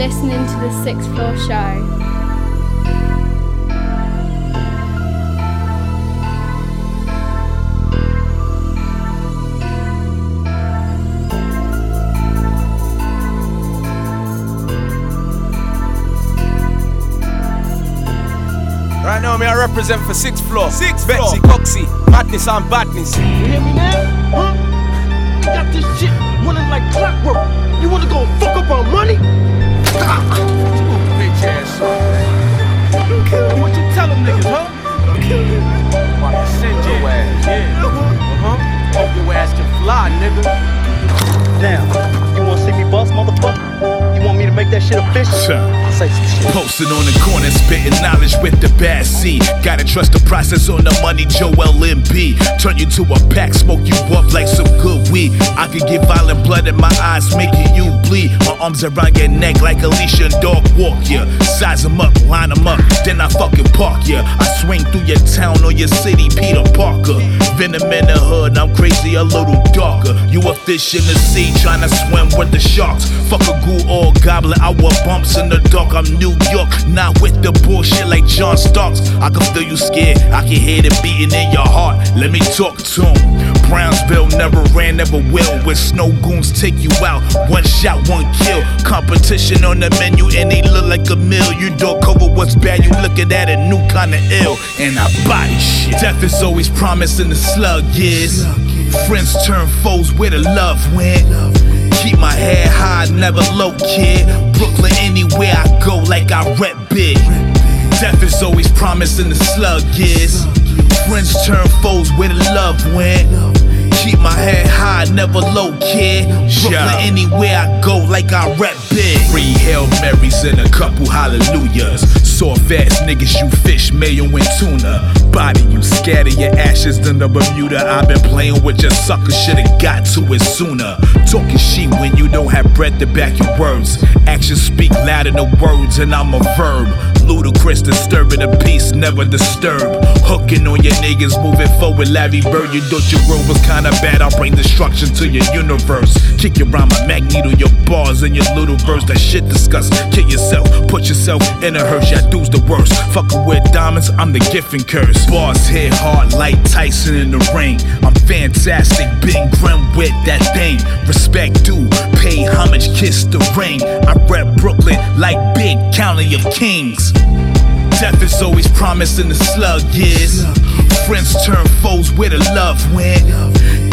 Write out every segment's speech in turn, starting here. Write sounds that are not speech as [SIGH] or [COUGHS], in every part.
listening to the Sixth Floor Show. Right now, me I represent for sixth floor. Sixth Betsy floor. Coxie, madness and badness. You hear me now? Huh? You got this shit running like clockwork. You wanna go fuck up our money? Now, you wanna see me bust, motherfucker? You want me to make that shit official? Posted on the corner, spitting knowledge with the bad C. Gotta trust the process on the money, Joel MB. Turn you to a pack, smoke you up like some good weed. I could get violent blood in my eyes, making you bleed. My arms around your neck like Alicia and dog walk ya. Size 'em up, line 'em up, then I fucking park ya. I swing through your town or your city, Peter Parker. Venom in the hood, I'm crazy, a little darker. You a fish in the sea, trying to swim with the sharks. Fuck a ghoul or goblin, I want bumps in the dark. I'm New York, not with the bullshit like John Starks. I can feel you scared, I can hear the beating in your heart. Let me talk to him. Brownsville never ran, never will. Where snow goons take you out, one shot, one kill. Competition on the menu, and they look like a meal. You don't cover what's bad, you looking at a new kind of ill. And I body shit. Death is always promised in the slug years. Friends turn foes where the love went. Keep my head high, never low, kid. Brooklyn, anywhere I go, like I rep big. Death is always promised in the slug years. Friends turn foes where the love went. Keep my head high, never low, kid. Brooklyn, anywhere I go, like I rep big. Three Hail Marys and a couple hallelujahs. Soft ass niggas, you fish, mayo, and tuna. Body, you scatter your ashes in the Bermuda. I've been playing with your sucker, should've got to it sooner. Talking shit when you don't have breath to back your words. Actions speak louder than words, and I'm a verb. Ludicrous, disturbing the peace, never disturb. Hooking on your niggas, moving forward, Larry Bird. You thought your world was kinda bad, I'll bring destruction to your universe. Kick your rhyme, magneto, your bars and your little verse. That shit disgust. Kill yourself, put yourself in a hearse, yeah, dude's the worst. Fucking with diamonds, I'm the gift and curse. Bars hit hard like Tyson in the ring. I'm fantastic, big grim with that thing. Respect due, pay homage, kiss the ring. I rep Brooklyn like big county of kings. Death is always promised in the slug years. Friends turn foes where the love went.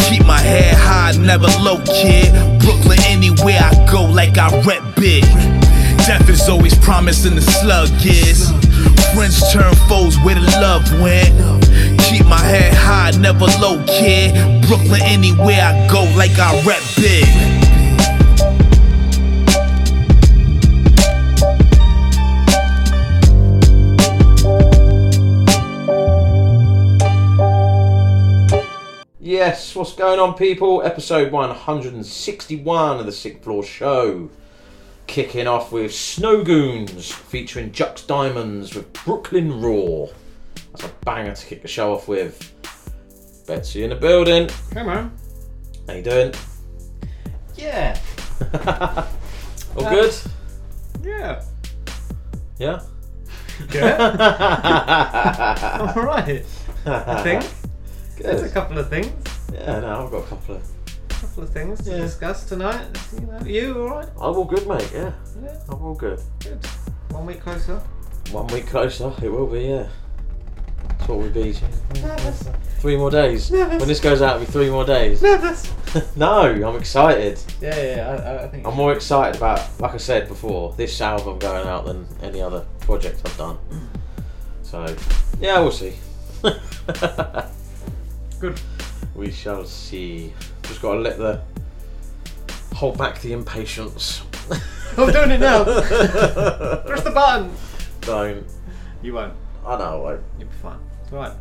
Keep my head high, never low, kid. Brooklyn, anywhere I go, like I rep big. Death is always promised in the slug years. Friends turn foes where the love went. Keep my head high, never low, kid. Brooklyn, anywhere I go, like I rep big. Yes, what's going on, people? Episode 161 of the Sixth Floor Show. Kicking off with Snowgoons featuring Juxx Diamondz with Brooklyn Raw. That's a banger to kick the show off with. Betsy in the building. Come on. How you doing? Yeah. [LAUGHS] All Uh, good? Yeah. Yeah? Yeah. [LAUGHS] All right. [LAUGHS] I think there's a couple of things. Yeah, no, I've got a couple of. Couple of things to Yeah. discuss tonight. You, know, you all right? I'm all good, mate, yeah. Yeah. I'm all good. Good. One week closer. One week closer, it will be, yeah. That's what we be. Nervous. Three more days. Nervous. When this goes out, it'll be three more days. Nervous. [LAUGHS] no, I'm excited. Yeah, yeah. yeah, I, I- I think. I'm more excited about, like I said before, this album going out than any other project I've done. Mm. So, yeah, we'll see. [LAUGHS] Good. We shall see. Just got to let the hold back the impatience. [LAUGHS] I'm doing it now. [LAUGHS] Press the button. Don't. You won't. I know, I, You'll be fine. It's all right.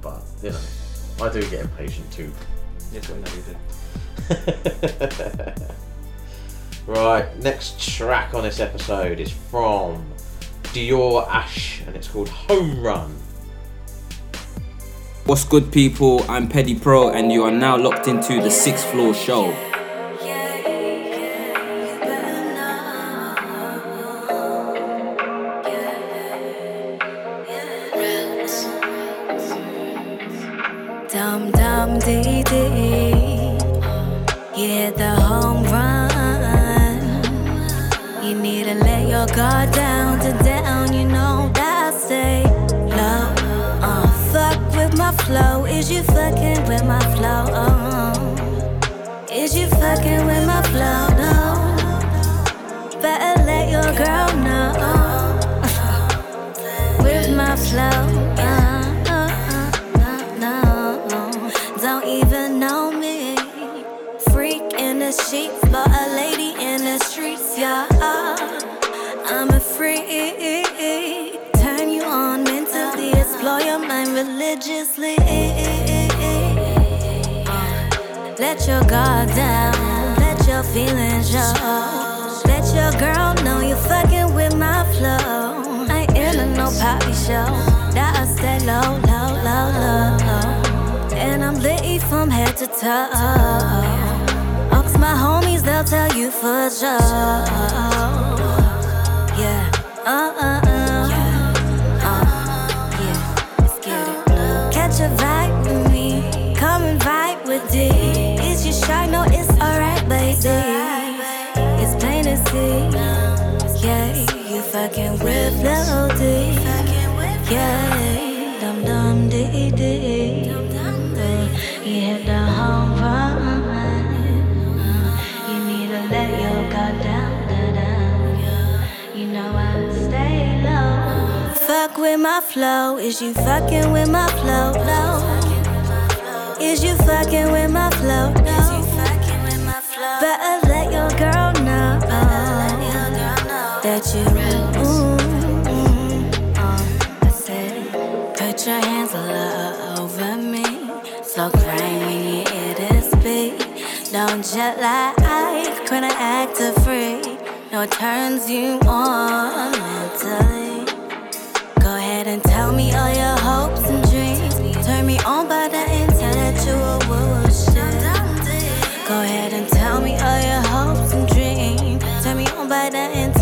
but you know, I do get impatient too. Yes, I know you do. [LAUGHS] right, next track on this episode is from Dior Ashe, and it's called Homerun. What's good, people? I'm Petty Pro, and you are now locked into the Sixth Floor Show. Yeah, guard down. Flow. Is you fucking with my flow? Uh, is you fucking with my flow? No. Better let your girl know. [LAUGHS] with my flow. Religiously. Uh, let your guard down, let your feelings show. Let your girl know you're fucking with my flow. I ain't in no poppy show. That I stay low, low, low, low. And I'm litty from head to toe. Ask my homies, they'll tell you for sure. Shy? No, it's alright, baby. It's plain to see. Yeah, you fucking with D. Yeah, dum dum dee dee. You hit the home run. You need to let your guard down, down, down. You know I stay low. Fuck with my flow. Is you fucking with my flow? Is you fucking with my flow? No. Don't jet like when I act a freak. No turns you on mentally. Go ahead and tell me all your hopes and dreams. Turn me on by the intellectual bullshit. Go ahead and tell me all your hopes and dreams. Turn me on by the intellectual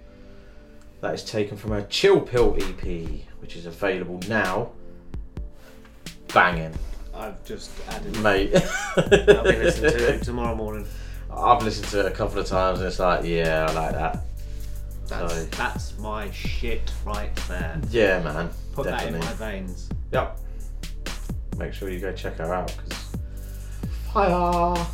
That is taken from her Chill Pill EP, which is available now. Banging, I've just added. mate. I'll be listening to it tomorrow morning. I've listened to it a couple of times and it's like, yeah, I like that. That's, Sorry. that's my shit right there. Yeah, man. Put definitely. that in my veins. Yep. Make sure you go check her out because fire.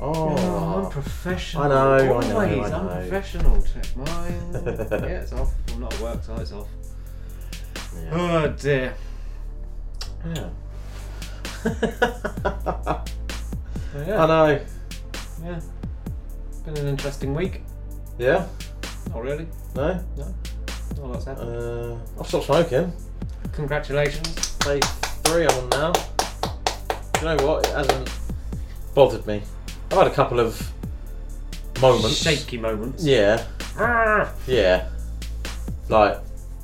Oh, Yeah, I'm professional. I know, I know, Always, I I'm know. professional. Check mine. [LAUGHS] yeah, it's off. Well, not at work, so it's off. yeah. Oh dear. yeah. [LAUGHS] Yeah. I know. Yeah. Been an interesting week. Yeah. Not really. No. No. Not a lot's happened. Uh, I've stopped smoking. Congratulations. Day three I'm on now. Do you know what? It hasn't bothered me. I've had a couple of moments. Shaky moments. Yeah. Ah! Yeah. Like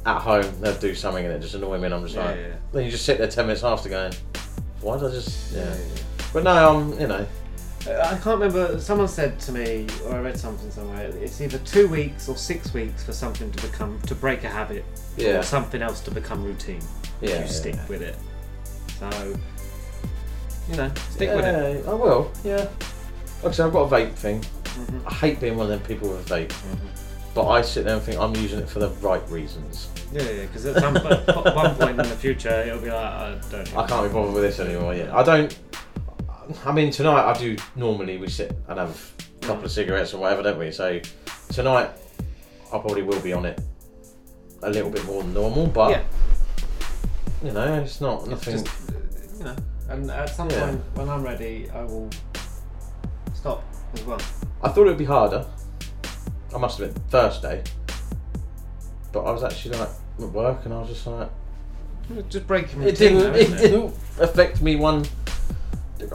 at home, they'll do something and it just annoy me, and I'm just Yeah, like, yeah, yeah. then you just sit there ten minutes after going, why did I just? Yeah. Yeah, yeah, But no, I'm, you know, yeah. I can't remember. Someone said to me, or I read something somewhere. It's either two weeks or six weeks for something to become to break a habit, Yeah. or something else to become routine. Yeah, if yeah, you stick yeah. with it. So, you know, stick with yeah, it. I will. Yeah. Like I said, I've got a vape thing. Mhm. I hate being one of them people with a vape, Mm-hmm. but I sit there and think I'm using it for the right reasons. Yeah, yeah. Because at some at [LAUGHS] one point in the future, it'll be like, I don't. I can't be bothered with this anymore. Yeah, I don't. I mean, tonight I do. Normally we sit and have a couple of cigarettes or whatever, don't we? So tonight I probably will be on it a little bit more than normal, but Yeah. you know, it's not nothing. Just, uh, you know, And at some Yeah. point when I'm ready, I will stop as well. I thought it would be harder. I must have been Thursday, but I was actually like at work, and I was just like, Just breaking it routine. didn't, though, it isn't didn't affect me one.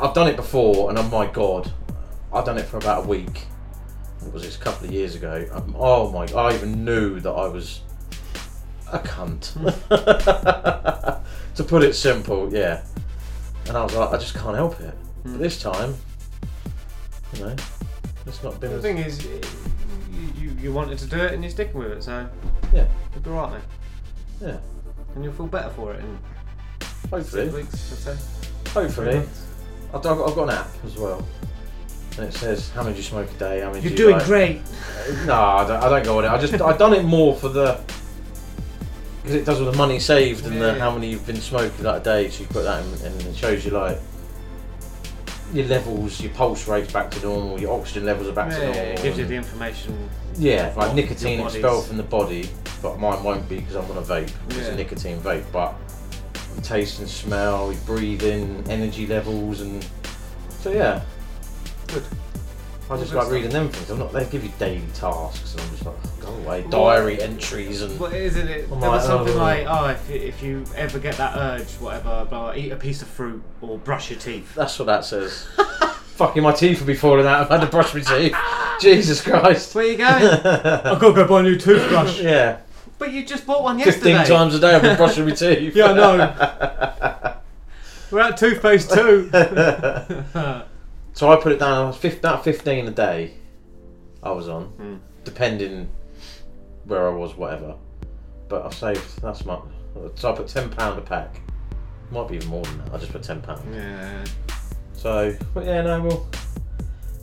I've done it before, and oh my god, I've done it for about a week. It was this a couple of years ago. Um, oh my! I even knew that I was a cunt. [LAUGHS] [LAUGHS] to put it simple, yeah. And I was like, I just can't help it. But this time, you know, it's not been The as thing is, you, you, you wanted to do it and you're sticking with it, so yeah, you'll be right, mate. yeah. And you'll feel better for it in Hopefully, six weeks, I'd say. hopefully. I've, done- I've got an app as well, and it says how many do you smoke a day, how many. You're do you doing like. great. Uh, no, I don't, I don't go on it. I just I've done it more for the because it does with the money saved and Yeah. the how many you've been smoking that a day. So you put that in, and it shows you like your levels, your pulse rates back to normal, your oxygen levels are back Yeah, to normal. it gives you the information. yeah, like nicotine expelled from the body, but mine won't be because I'm on a vape. It's a nicotine vape, but taste and smell, your breathing, energy levels, and so yeah. Good. I just like reading them things. I'm not. They give you daily tasks, and I'm just like, go away. Diary entries and What isn't it? I'm There was something oh. like, oh, if, if you ever get that urge, whatever, blah, eat a piece of fruit or brush your teeth. that's what that says. [LAUGHS] Fucking my teeth would be falling out if I had to brush my teeth. [LAUGHS] Jesus Christ. Where you going? I've got to go buy a new toothbrush. [LAUGHS] Yeah, But you just bought one yesterday. 15 times a day I've been brushing my teeth. Yeah, I know. We're at toothpaste too. So I put it down. I was fif- about fifteen a day. I was on, Hmm. depending where I was, whatever. But I saved. That's my. So I put ten pound a pack. Might be even more than that. I just put ten pound. yeah. So, but yeah, no, we'll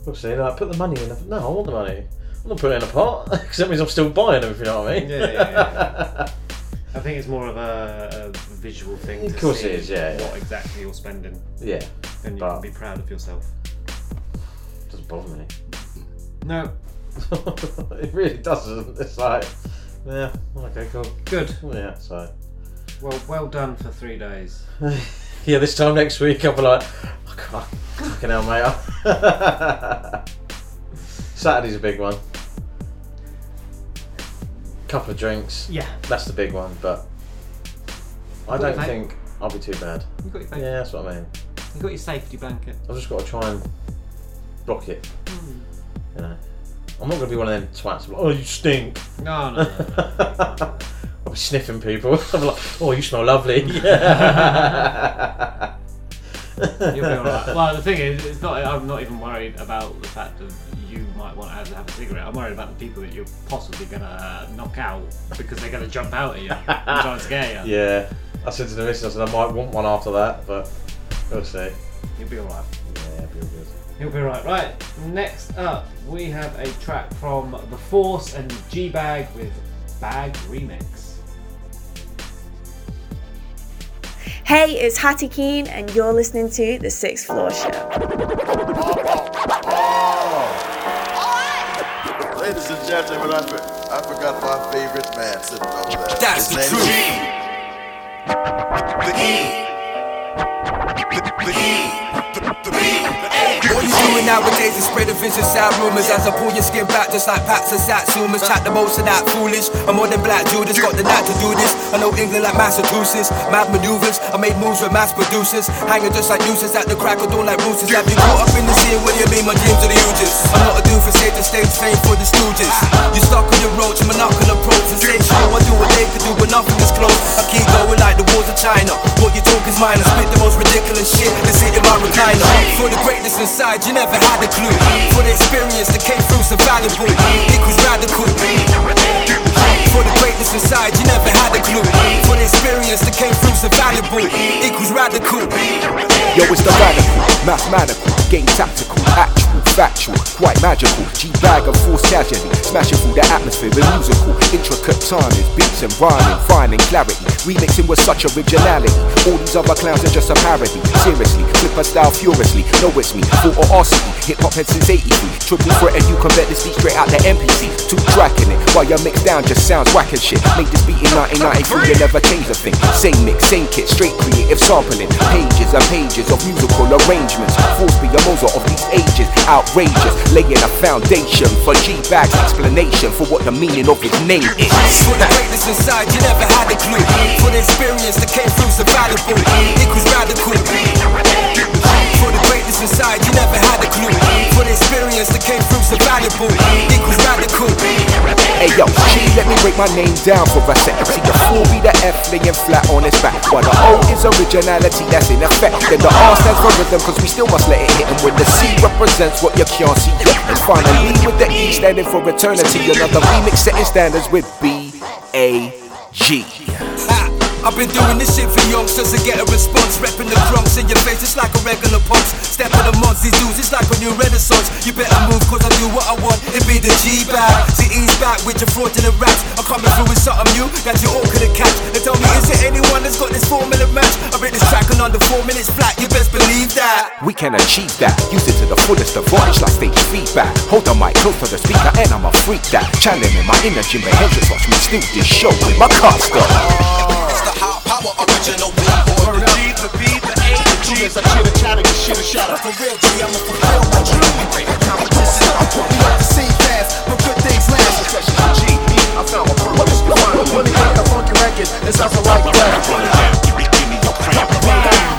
we'll see. Like, put the money in. The, no, I want the money. I'm not putting it in a pot [LAUGHS] because that means I'm still buying them. If you know what I mean. Yeah, yeah, yeah. [LAUGHS] I think it's more of a, a visual thing. Of to course see it is, yeah, What yeah. exactly you're spending, yeah, then you But- can be proud of yourself. Doesn't bother me. No, [LAUGHS] it really doesn't. It's like, yeah, okay, cool. good. Yeah, so Well, well done for three days. [LAUGHS] yeah, this time next week I'll be like, oh, I can't, fucking hell, mate. [LAUGHS] Saturday's a big one. Couple of drinks. Yeah, That's the big one, but I don't think I'll be too bad. you got your Yeah, that's what I mean. you got your safety blanket. I've just got to try and block it. Hmm. You know, I'm not going to be one of them twats. Like, oh, you stink. No, no, no. no. [LAUGHS] I'll be sniffing people. [LAUGHS] Be like, oh, you smell lovely. [LAUGHS] You'll be alright. Well, the thing is, it's not. I'm not even worried about the fact that you might want to have a cigarette. I'm worried about the people that you're possibly gonna knock out because they're gonna jump out at you and try and scare you. Yeah, I said to the missus, I said I might want one after that, but we'll see. You'll be alright. Yeah, it'll be all good. You'll be right. Right. Next up, we have a track from Tha 4orce and Gee Bag with Bag Remix. Hey, it's Hattie Keen, and you're listening to The Sixth Floor Show. Ladies and gentlemen, I, for, I forgot my favorite man sitting over there. That's His the name truth. Is The E. The. What you doing nowadays is spreading vicious sad rumors. As I pull your skin back just like packs of satsumas Chat the most of that foolish. I'm more than black Judas, got the knack to do this. I know England like Massachusetts Mad maneuvers, I made moves with mass producers. Hanging just like nooses at the crack of dawn like roosters Have you caught up in the scene? When you mean my dreams are the hugest? I'm not a dude for stage to stage fame for the stooges. You stuck on your roach, monocle approach Sensational, I do what they could do but nothing is close. I keep going like the walls of China. What you talk is mine, I spit the most ridiculous shit That's in my recliner For the greatness inside, you never had a clue. For the experience that came through so valuable Equals radical. For the greatness inside, you never had a clue. For the experience that came through so valuable Equals radical. Yo, it's the radical, mathematical, game tactical, actual, factual, quite magical. G-bag of force casually, smashing through the atmosphere musical, intricate timings, beats and rhyming, finding clarity, remixing with such originality. All these other clowns are just a parody. Seriously, flip rapper style furiously. Know it's me, full or RCE, hip hop head since 83. Triple threat and you can bet this beat straight out the MPC. Two tracking it, while your mix down just sounds whack as shit. Made this beat in 1993, you never changed a thing. Same mix, same kit, straight creative sampling. Pages and pages of musical arrangements. Force be a Mozart of these ages, outrageous. Laying a foundation for G-Bag's explanation for what the meaning of his name is. For the greatness inside, you never had a clue. For the experience that came through. It was radical. For the greatness inside, you never had a clue. For the experience that came through. It was radical. Hey yo, G, let me break my name down for a second. See the 4 be the F laying flat on its back. While the O is originality that's in effect. Then the R stands for rhythm, cause we still must let it hit. And when the C represents what you can't see yet. And finally with the E standing for eternity. Another remix setting standards with B A G. I've been doing this shit for youngsters to get a response. Repping the crunks in your face, it's like a regular punch. Step of the months, these dudes, it's like a new renaissance. You better move, cause I do what I want. It be the G bag. See, ease back with your fraudulent raps. I'm coming through with something new that you all couldn't catch. They tell me, is there anyone that's got this four minute match? I read this track in under four minutes flat, you best believe that. We can achieve that. Use it to the fullest of advantage like stage feedback. Hold the mic close to the speaker and I'm a freak that. Channeling my inner Jimi Hendrix. Watch me steal this show with my custom. Hot power original billboard. The G, the B, the A, the G. As I chitter chatter, get shit up. For real G, I'ma fulfill my dream. Competition, I'm putting me up the scene fast, but good things last. G, me, I found my purpose. Find a money like a funky record. It sounds like that.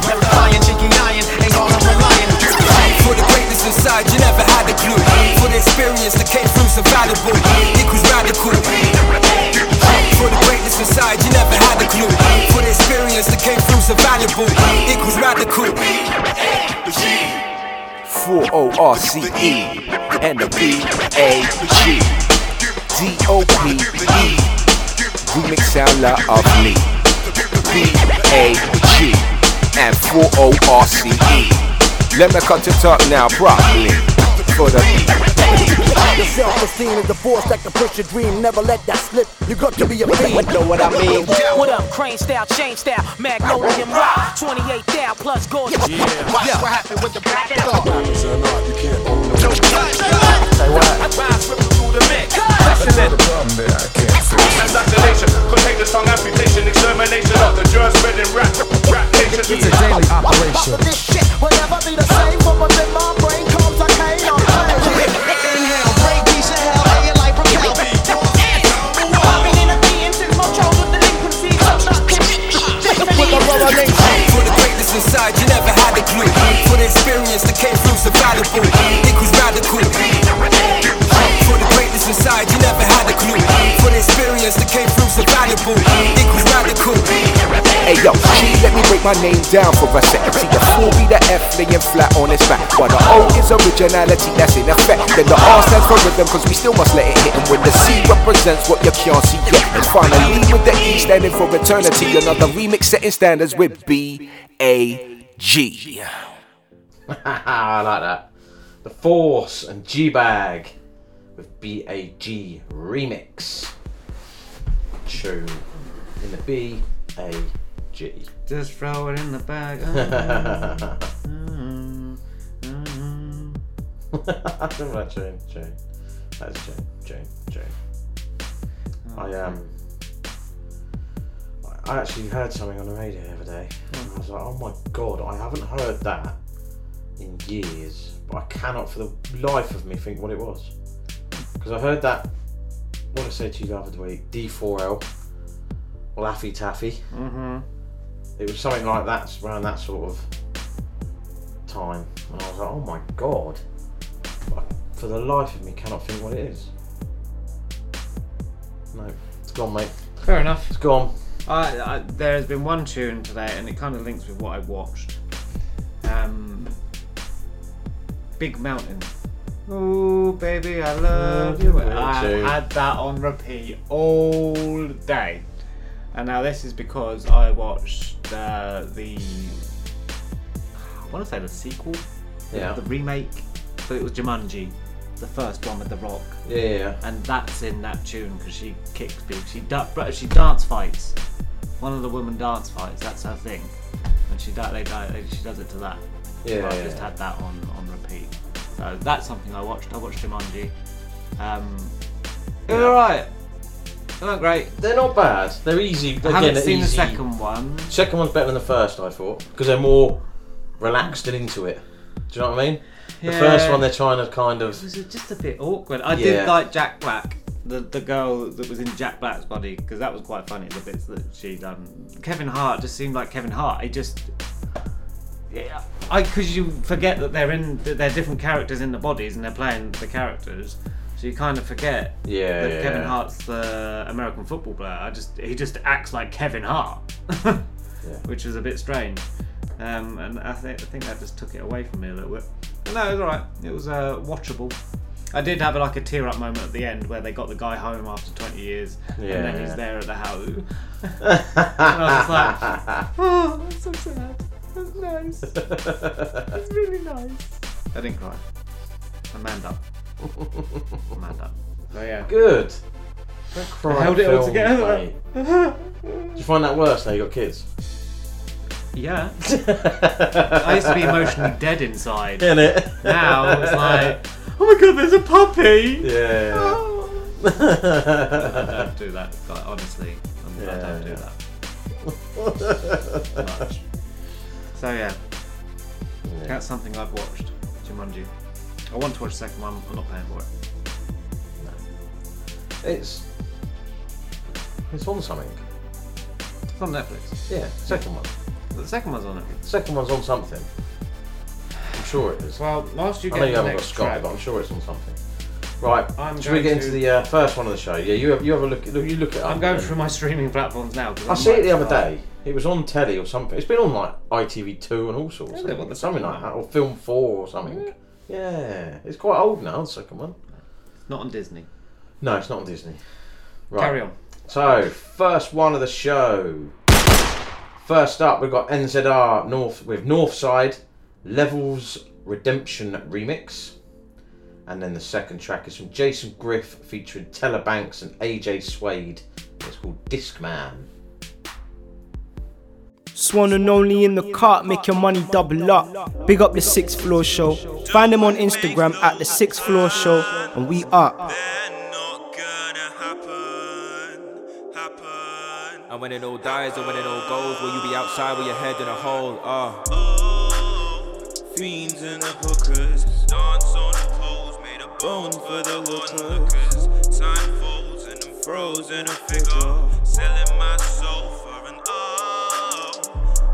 Verifying, jiggy iron, ain't all I'm relying. For the greatness inside, you never had a clue. For the experience that came through, so valuable. It was radical. For the greatness inside, you never had a clue. For the experience that came through, so valuable. Was radical. 4 O R C E and the B A G D O P E. Remix sound la me, B A G and 4 O R C E. Let me cut it up now properly for the Your self-esteem is the force that can push your dream. Never let that slip. You got to be a fiend. Know what I mean? What up, crane style, chain style, magnolian rock, 28 down plus gorgeous. Watch what happened with the black dog. Rhymes ripping through the mix. Passionate. Assassination, contagious tongue amputation, extermination of the germ spreading rap, rap nation. It's a daily operation. This shit will never be the same. But within my brain comes a cane on. Inhale, break piece of hell, and your life propel. Popping in a being since my childhood delinquency. For the greatness inside, you never had a clue. For the experience that came through, so valuable. It was radical. For the greatness inside, you never had a clue. For the experience that came through, so valuable. It was radical. Hey yo, G, let me break my name down for a second. See the 4 be the F laying flat on its back. While the O is originality that's in effect. Then the R stands for rhythm, cause we still must let it hit. And when the C represents what you can't see yet. And finally with the E standing for eternity. Another remix setting standards with B A G. [LAUGHS] I like that. Tha 4orce and Gee Bag with B A G remix. Tune in the B A G. Just throw it in the bag. I remember that tune. Tune. That's tune. Tune. Tune. I um. I- I actually heard something on the radio the other day. And I was like, oh my god, I haven't heard that in years. But I cannot for the life of me think what it was. Because I heard that, what I said to you the other week? D4L, Laffy Taffy. Mm-hmm. It was something like that, around that sort of time. And I was like, oh my god. But for the life of me, cannot think what it is. No, it's gone, mate. Fair enough. It's gone. I, I, there has been one tune today, and it kind of links with what I watched. Um, Big Mountain. Oh, baby, I love you. I had that on repeat all day. And now this is because I watched uh, the. I want to say the sequel. the- Yeah. The remake. So it was Jumanji, the first one with The Rock. Yeah, yeah. And that's in that tune because she kicks people. She da- bro, she dance fights. One of the women dance fights. That's her thing. And she da- they, they she does it to that. Yeah, I've yeah, just yeah. had that on on repeat. So that's something I watched. I watched Jumanji. Um, it was alright. They're not great. They're not bad. They're easy. I Again, haven't they're seen the second one. Second one's better than the first, I thought, because they're more relaxed and into it. Do you know what I mean? The Yeah. first one, they're trying to kind of. It was just a bit awkward. I Yeah. did like Jack Black, the the girl that was in Jack Black's body, because that was quite funny. The bits that she done. Kevin Hart just seemed like Kevin Hart. He just. Yeah, I because you forget that they're in that they're different characters in the bodies and they're playing the characters, so you kind of forget Yeah, that yeah, Kevin yeah. Hart's the American football player. I just he just acts like Kevin Hart, [LAUGHS] which was a bit strange. Um, and I think I think that just took it away from me a little bit. But no, it was alright. It was uh, watchable. I did have like a tear up moment at the end where they got the guy home after 20 years, Yeah, and then yeah. he's there at the house. [LAUGHS] and I was like, [LAUGHS] oh, so sad. That's nice. [LAUGHS] That's really nice. I didn't cry. I manned up. I manned up. Oh, so yeah. Good. Don't cry. held it all films, together. mate. Do you find that worse now you got kids? Yeah. [LAUGHS] I used to be emotionally dead inside. Innit? Now it's like, [LAUGHS] oh my god, there's a puppy. Yeah. Oh. I don't do that. Like, honestly, I'm, I don't do that much. So yeah, Yeah. that's something I've watched. Jumanji. I want to watch the second one. But I'm not paying for it. It's. It's on something. It's on Netflix. Yeah, second one. The second one's on it. Second one's on something. I'm sure it is. Well, whilst you I get know you the haven't got next Sky, track- but I'm sure it's on something. Right. I'm should we going get into to- the uh, first one of the show? Yeah, you have, you have a look. look you look up. I'm going through my streaming platforms now. I see it the other day. It was on telly or something. It's been on like ITV2 and all sorts. I. What, the something like that, or Film Four or something. Yeah, it's quite old now. The second one. Not on Disney. No, it's not on Disney. Right. Carry on. So, first one of the show. First up, we've got NZR North with Northside LVLLVLZ Redemption Remix. And then the second track is from Jason Griff featuring Teller Bank$ and AJ Suede. It's called Discman. Swan and only in the cart, make your money double up. Big up the sixth floor show. Find them on Instagram at the sixth floor show, and we are. And when it all dies and when it all goes, will you be outside with your head in a hole? Ah. Fiends and the hookers dance on the poles, made a bone for the lookers. Time folds and I'm frozen a figure, selling my soul for an oh.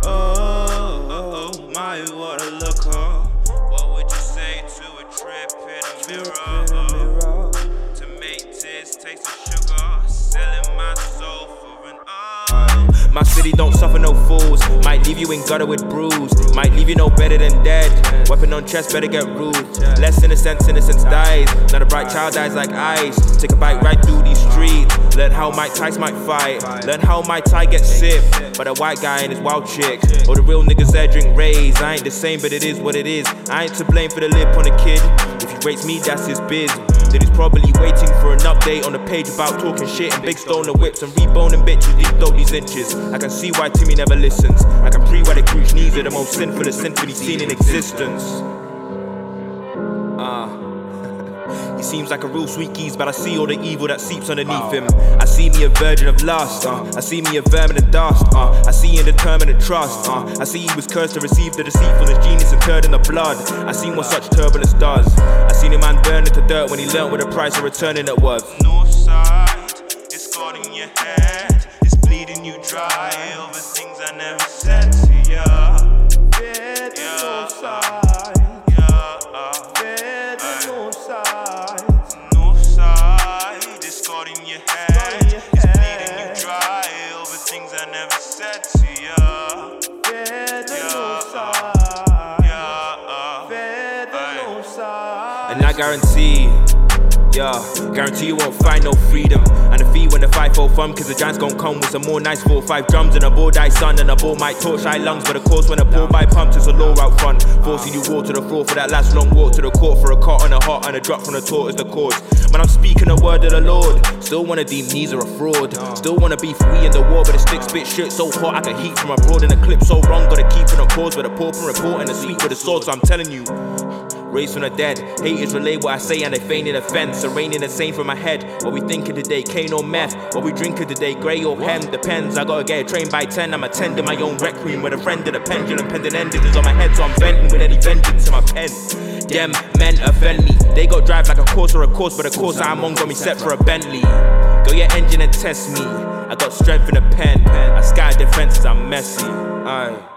Oh, oh, oh my, what a looker. What would you say to a trip in a mirror? To make taste of sugar, selling my soul. My city don't suffer no fools. Might leave you in gutter with bruise. Might leave you no better than dead. Weapon on chest, better get rude. Less innocence, innocence dies. Now the bright child dies like ice. Take a bite right through these streets. Learn how Mike Tice might fight. Learn how my tie gets sipped. By the white guy and his wild chick. Or the real niggas there drink rays. I ain't the same, but it is what it is. I ain't to blame for the lip on a kid. If he rates me, that's his biz. Then he's probably waiting for an update on the page about talking shit and big stoner whips and reboning bitches. Deep though these inches. I can see why Timmy never listens. I can pre why the cruise knees are the most sinful symphony seen in existence. Ah. He seems like a real sweet geese, but I see all the evil that seeps underneath him. I see me a virgin of lust, uh. I see me a vermin of dust, uh. I see indeterminate trust, uh. I see he was cursed to receive the deceitfulness, genius interred in the blood. I seen what such turbulence does. I seen a man burn into dirt when he learnt what the price of returning it was. North side, it's in your head, it's bleeding you dry over things I never said guarantee Yeah, guarantee you won't find no freedom. And the fee when the fight for fun, cause the giants gon' come with some more nice four five drums and a ball die sun and a ball might torch eye lungs. But of course, when a ball by pumps, it's a low out front. Forcing you walk to the floor for that last long walk to the court for a cut on a heart and a drop from the tour is the cause. Man, I'm speaking the word of the Lord. Still wanna deem these are a fraud. Still wanna beef we in the war, but the stick spit shit so hot I can heat from abroad. And the clip so wrong, gotta keep it on pause. But the pauper reporting the sweet with the sword, so I'm telling you. Raised from the dead, haters relay what I say and they feign in offense. Arraigning the same from my head. What we thinking today, cane or meth? What we drinking today, grey or hem? Depends. I gotta get a train by 10. I'm attending my own requiem with a friend of the pendulum. Pending endings is on my head, so I'm venting with any vengeance in my pen. Them men offend me. They got drive like a course or a course, but the course I'm on got me set for a Bentley. Go your engine and test me. I got strength in the pen. I sky defenses, I'm messy. Aye.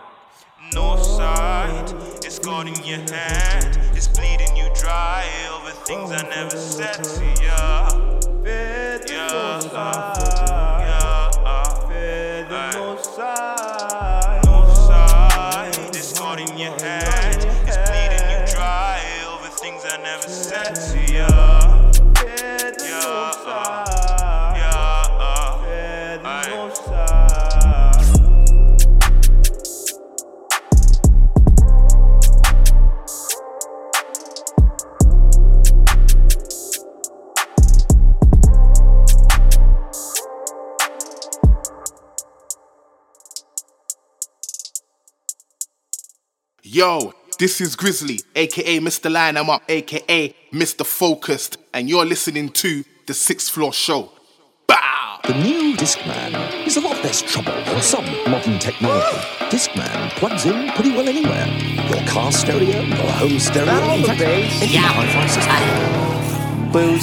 North side, it's in your hand. It's bleeding you dry over things I never said to ya. Yeah. Yo, this is Grizzly, aka Mr. Line I'm Up, aka Mr. Focused, and you're listening to The Sixth Floor Show. The new Discman is a lot less trouble than some modern technology. Discman plugs in pretty well anywhere. Your car stereo, your home stereo. in fact, any hi-fi system.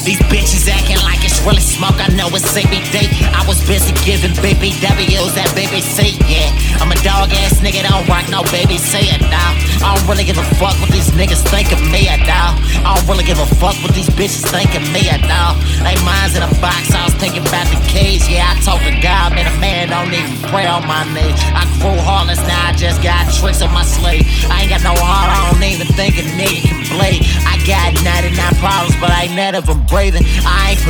These bitches acting like it's really smoke. I know it's CBD. I was busy giving BBWs at BBC. Yeah, I'm a dog ass nigga. Don't rock no BBC at all. I don't really give a fuck what these niggas think of me at all. I don't really give a fuck what these bitches think of me at all. They minds in a box. I was thinking about the keys. Yeah, I told the God, man, a man don't even pray on my knees. I grew heartless. Now I just got tricks on my sleeve. I ain't got no heart. I don't even think a nigga can bleed. I got 99 problems, but I ain't none of breathing. I ain't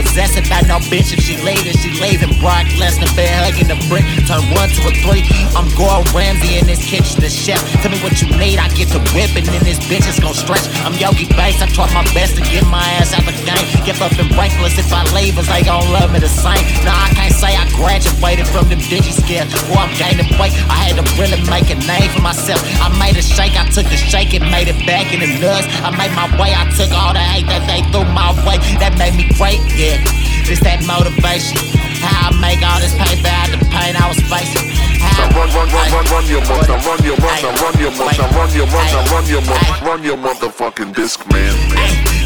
possessed by no bitch if she leaving. She leaving. Brock Lesnar been hugging the brick. Turn one to a three. I'm Gordon Ramsay in this kitchen, the chef. Tell me what you need. I get to whipping, and this bitch is gon' stretch. I'm Yogi Bass. I try my best to get my ass out the game. Give up and breathless if I leave, us they gon' love me the same. Nah, I can't say I graduated from them digi skills. Boy, I'm gaining weight. I had to really make a name for myself. I made a shake. I took the shake and made it back in the nuts. I made my way. I took all the hate that they threw my way. That made me great, yeah. It's that motivation. How I make all this paper out the pain I was facing. How Run, run, run, run, run your mouth, run your mouth, run your mouth, run your mouth, run your mouth, run your motherfucking disc, man.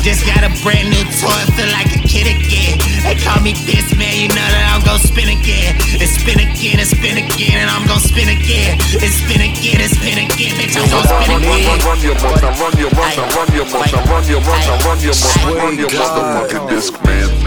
Just got a brand new toy, feel like a kid again. They call me this man, you know that I'm gon' spin again. And spin again, and spin again, and I'm gon' spin again. And spin again, and spin again, bitch, I'm gon' spin Run, run, again. run, run your mouth, now run your mouth, now run your mouth, now run your mouth, now run your mouth, run your motherfucking disc, man.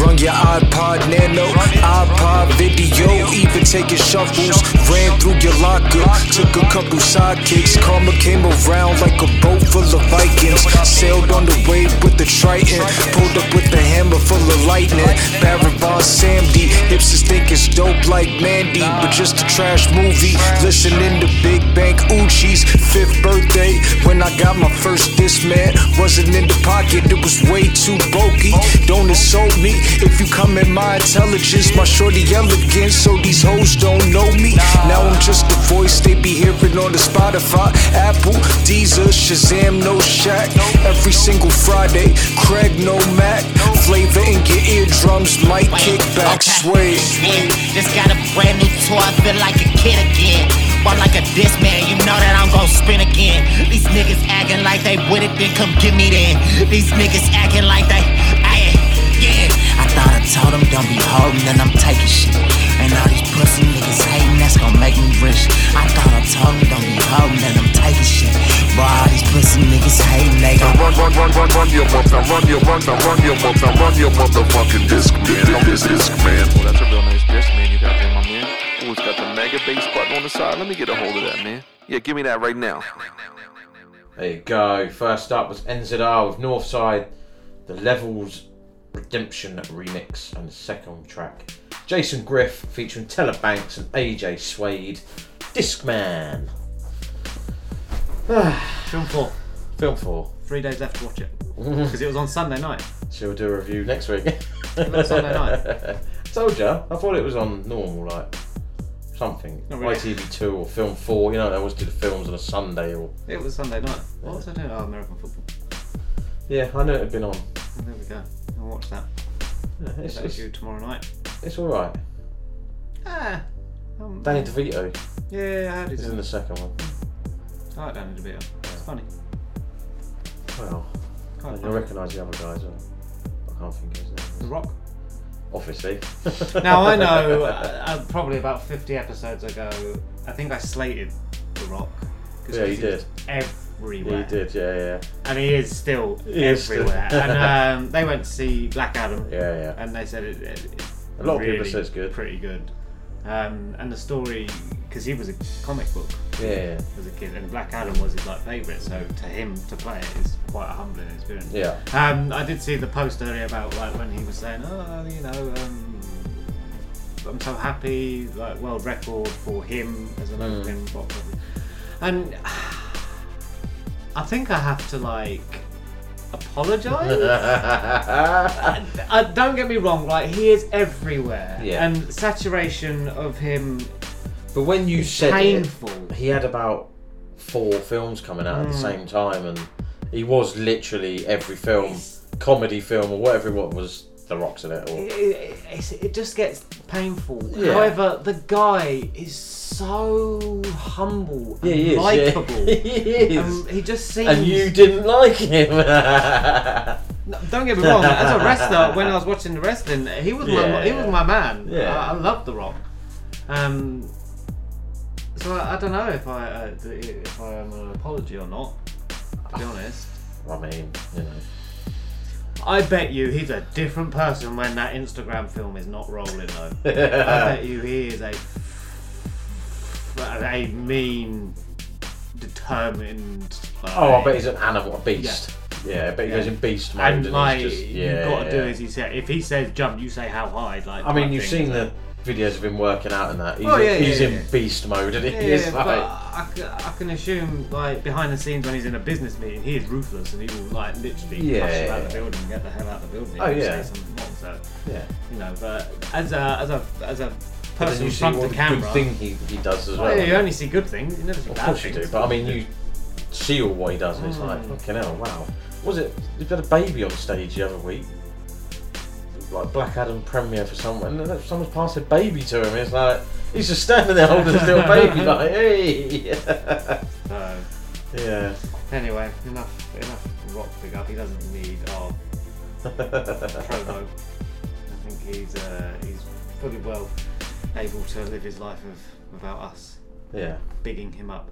Run your iPod Nano, iPod video, even taking shuffles. Ran through your locker, took a couple sidekicks. Karma came around like a boat full of Vikings. Sailed on the wave with the Triton, pulled up with the hammer full of lightning. Barrett Boss Sam D, hipsters think it's dope like Mandy, but just a trash movie. Listening to Big Bank Uchi's fifth birthday when I got my first disc, man. Wasn't in the pocket, it was way too bulky. Don't insult me if you come at my intelligence, my shorty elegant, so these hoes don't know me. Now I'm just the voice they be hearing on the Spotify, Apple, Deezer, Shazam, no Shack. Every single Friday, Craig, no Mac. Flavor in your eardrums, might kick back, sway. Yeah, just got a brand new toy, I feel like a kid again. But like a diss man, you know that I'm gon' spin again. These niggas acting like they with it, then come get me then. These niggas acting like they, I, yeah. I thought I told them don't be holding, then I'm taking shit. And all these pussy niggas hating, that's gonna make me rich. I thought I told them don't be holding, then I'm taking shit. But all these pussy niggas hating, they gon' Run, run, run, run, run your mouth, now run your mouth, now run your mouth, now run your motherfucking disc, man. This disc, man. Oh, that's a real nice disc, man. You got there, my man. Oh, it's got the mega bass button on the side. Let me get a hold of that, man. Yeah, give me that right now. There you go. First up was NZR with Northside. The levels Redemption remix and the second track. Jason Griff featuring Teller Bank$ and AJ Suede. Discman. [SIGHS] Film four. Film 4. Three days left to watch it. Mm-hmm. Because it was on Sunday night. She'll do a review next week. Sunday night. [LAUGHS] Told ya. I thought it was on normal, like something. Not really. ITV2 or Film 4. You know, they always do the films on a Sunday or. It was Sunday night. What was I doing? Oh, American football. Yeah, I know it had been on. Oh, there we go. I'll watch that. Yeah, It's, that it's, you tomorrow night. it's alright. Ah. Um, Danny DeVito Yeah, I is he's in the second one. I like Danny DeVito. It's funny. Well, Quite you'll funny. recognise the other guys. I can't think of his name. The Rock. Obviously. [LAUGHS] now I know [LAUGHS] uh, uh, probably about 50 episodes ago, I think I slated The Rock. Yeah, you did. Everywhere. You did, yeah, yeah. And he is still He is still- everywhere. [LAUGHS] and um, they went to see Black Adam. Yeah, yeah. And they said it, it, it's A lot of people really say it's good. Pretty good. Um, and the story, because he was a comic book Yeah, yeah. as a kid, and Black Adam was his like favourite. So to him to play it is quite a humbling experience. Yeah. Um, I did see the post earlier about like when he was saying, oh, you know, um, I'm so happy, like world record for him as an Mm. open box. And I think I have to like apologise. I, [LAUGHS] I- don't get me wrong, like he is everywhere, Yeah. and saturation of him. But when you said painful. it, he had about four films coming out at the Mm. same time, and he was literally every film, comedy film or whatever it was The Rock's in it. Or, it, it, it just gets painful. Yeah. However, the guy is so humble and Yeah, he is, yeah. likable. [LAUGHS] He is. Um, he just seems. and you didn't like him. [LAUGHS] No, don't get me wrong. As a wrestler, when I was watching the wrestling, he was my he was my man. Yeah. I, I loved The Rock. Um, so I, I don't know if I uh, if I am an apology or not. To be honest, I mean, you know. I bet you he's a different person when that Instagram film is not rolling though. [LAUGHS] I bet you he is a a mean, determined. Oh, I bet he's an animal, a beast. Yeah, I bet he goes in beast mode. And and like, just, you've got to do yeah. as he said. If he says jump, you say how high. Like, I mean, you've thing, seen the videos of him working out and that. He's, Oh, in, yeah, yeah, he's yeah, in beast mode, and Yeah, he is yeah, like. but I, I can assume, like behind the scenes when he's in a business meeting, he is ruthless and he will like literally Yeah, push you out the building and get the hell out of the building. Oh, yeah. say something wrong. So Yeah. you know, but as a as a as a person you in front the camera, good thing he, he does as Oh, well. yeah, you only see good things. You never see Of bad course you things. do, but I mean, you see all what he does, and it's like, Mm. fucking hell, wow. Was it? You had a baby on stage the other week, like Black Adam premiere for someone, and then someone's passed a baby to him. It's like he's just standing there holding his little baby, like, [LAUGHS] hey. So, yeah. Anyway, enough enough rock big up. He doesn't need our promo. I think he's uh, he's fully well able to live his life of, without us Yeah. bigging him up.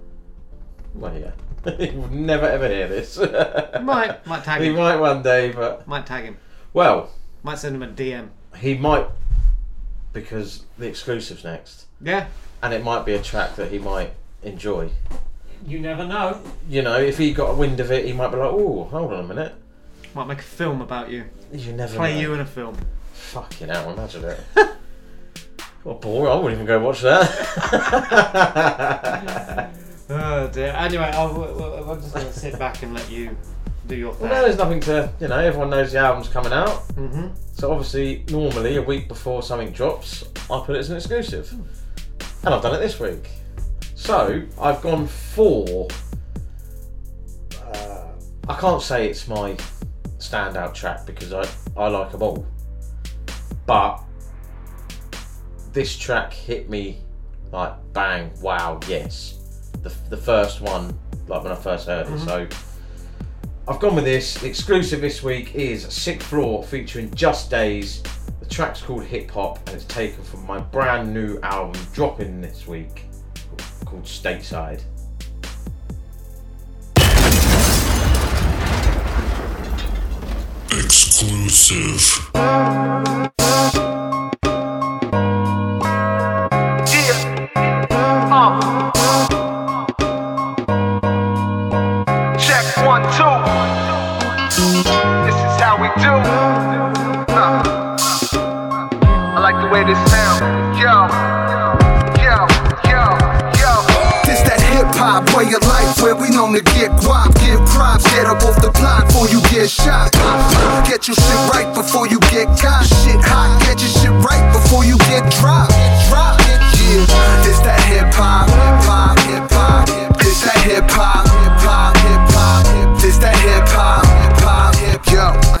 Well, yeah. [LAUGHS] he would never ever hear this. Might might tag him. he might one day, but Might tag him. well, Might send him a DM. he might because the exclusive's next. Yeah. And it might be a track that he might enjoy. You never know. You know, if he got a wind of it, he might be like, "Oh, hold on a minute." Might make a film about you. You never play know. you in a film. Fucking hell, imagine it. [LAUGHS] what bore? I wouldn't even go watch that. [LAUGHS] Oh dear. Anyway, I'll, we'll- I'm just gonna sit back and let you do your thing. well, no, there's nothing to, you know, everyone knows the album's coming out. Mhm. So obviously, normally a week before something drops, I put it as an exclusive. And I've done it this week. So, I've gone for. Uh, I can't say it's my standout track because I, I like them all. But this track hit me like bang, wow, yes. The, the first one, like when I first heard it. So, I've gone with this. The exclusive this week is Sixth Floor featuring Jus Daze. The track's called Hip Hop and it's taken from my brand new album dropping this week called Stateside. Exclusive. Check one, uh. Known to get guap, give props, get up off the block before you get shot. Get your shit right before you get caught. Shit hot, get your shit right before you get dropped. Drop. Yeah, this that hip hop, hip hop, hip hop. This that hip hop, hip hop, hip hop. This that hip hop,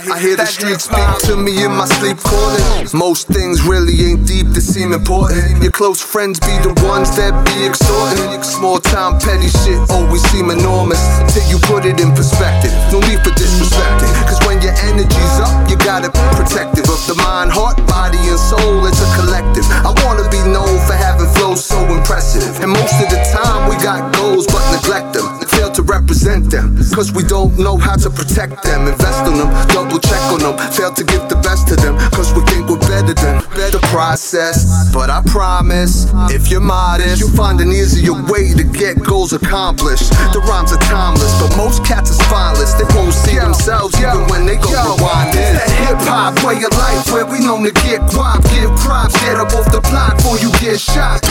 Yo, I hear the streets speak to me in my sleep calling. Most things really ain't deep that seem important. Your close friends be the ones that be extorting. Small time petty shit always seem enormous till you put it in perspective. No need for disrespecting, cause when your energy's up, you gotta be protective of the mind, heart, body, and soul. It's a collective. I wanna be known for having flows so impressive. And most of the time, we got goals but neglect them. Fail to represent them, cause we don't know how to protect them. Invest on them, double check on them. Fail to give the best to them, cause we think we're better than the process. But I promise, if you're modest, you'll find an easier way to get goals accomplished. The rhymes are timeless, but most cats is spineless. They won't see themselves even when they go rewind in. That hip hop way of life where we known to get guap, give props, get up off the block before you get shot.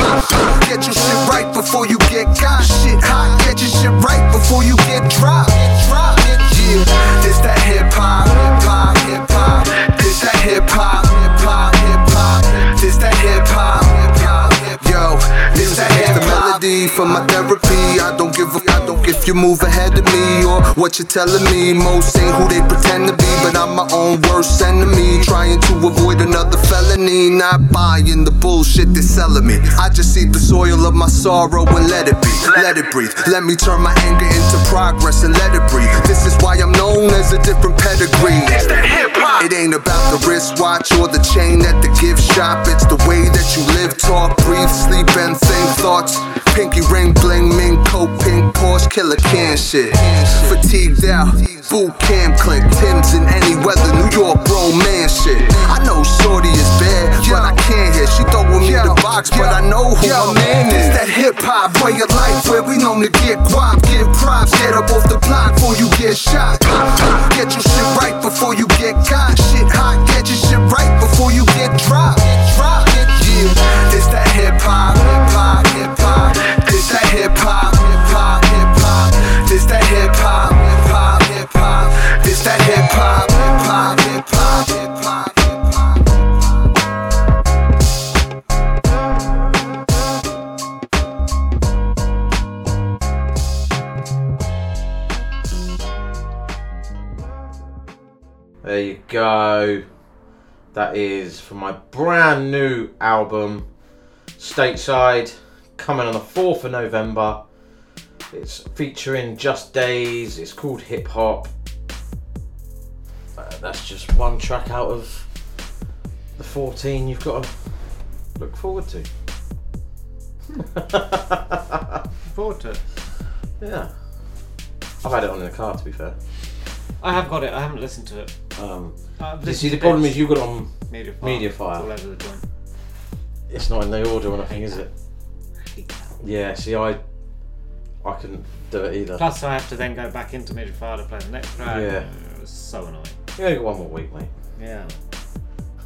Get your shit right before you get caught. Shit hot, get your shit right before you get dropped. Yeah, this that hip hop, hip hop, hip hop. This that hip hop, hip hop, hip hop. This that hip hop, hip hop, hip Yo, this that hip the melody for my therapy. I don't give a I don't if you move ahead of me or what you're telling me. Most ain't who they pretend to be, but I'm my own worst enemy. Trying to avoid another felony, not buying the bullshit they're selling me. I just see the soil of my sorrow and let it be, let it breathe. Let me turn my anger into progress and let it breathe. This is why I'm known as a different pedigree. It ain't about the wristwatch or the chain at the gift shop. It's the way that you live, talk, breathe, sleep, and think thoughts. Pinky ring, bling, mink, coat, pink, Porsche, killer can shit. Fatigued out, boot camp click, Tim's in any weather, New York man shit. I know Shorty is bad, but I can't hear. She throwing me the box, but I know who my man is. That hip hop way of life where we known to get guap, give props, get up off the block before you get shot. Get your shit right before you get caught. Shit hot, get your shit right before you get dropped. Drop. Yeah, this that hip hop, hip hop, hip hop, hip hop. This that hip hop, hip hop, hip hop. This that hip hop, hip hop, hip hop, hip hop. There you go. That is from my brand new album, Stateside, coming on the 4th of November. It's featuring Jus Daze. It's called Hip Hop. Uh, that's just one track out of the 14 you've got to look forward to. [LAUGHS] forward to it. Yeah. I've had it on in the car, to be fair. I have got it. I haven't listened to it. Um, you see, the problem is you've got it on Mediafire. Mediafire. All over the joint. It's not in the order or anything, is it? Yeah. See, I I couldn't do it either. Plus, I have to then go back into Mediafire to play the next track. Yeah. It was so annoying. Yeah, you only got one more week, mate. Yeah.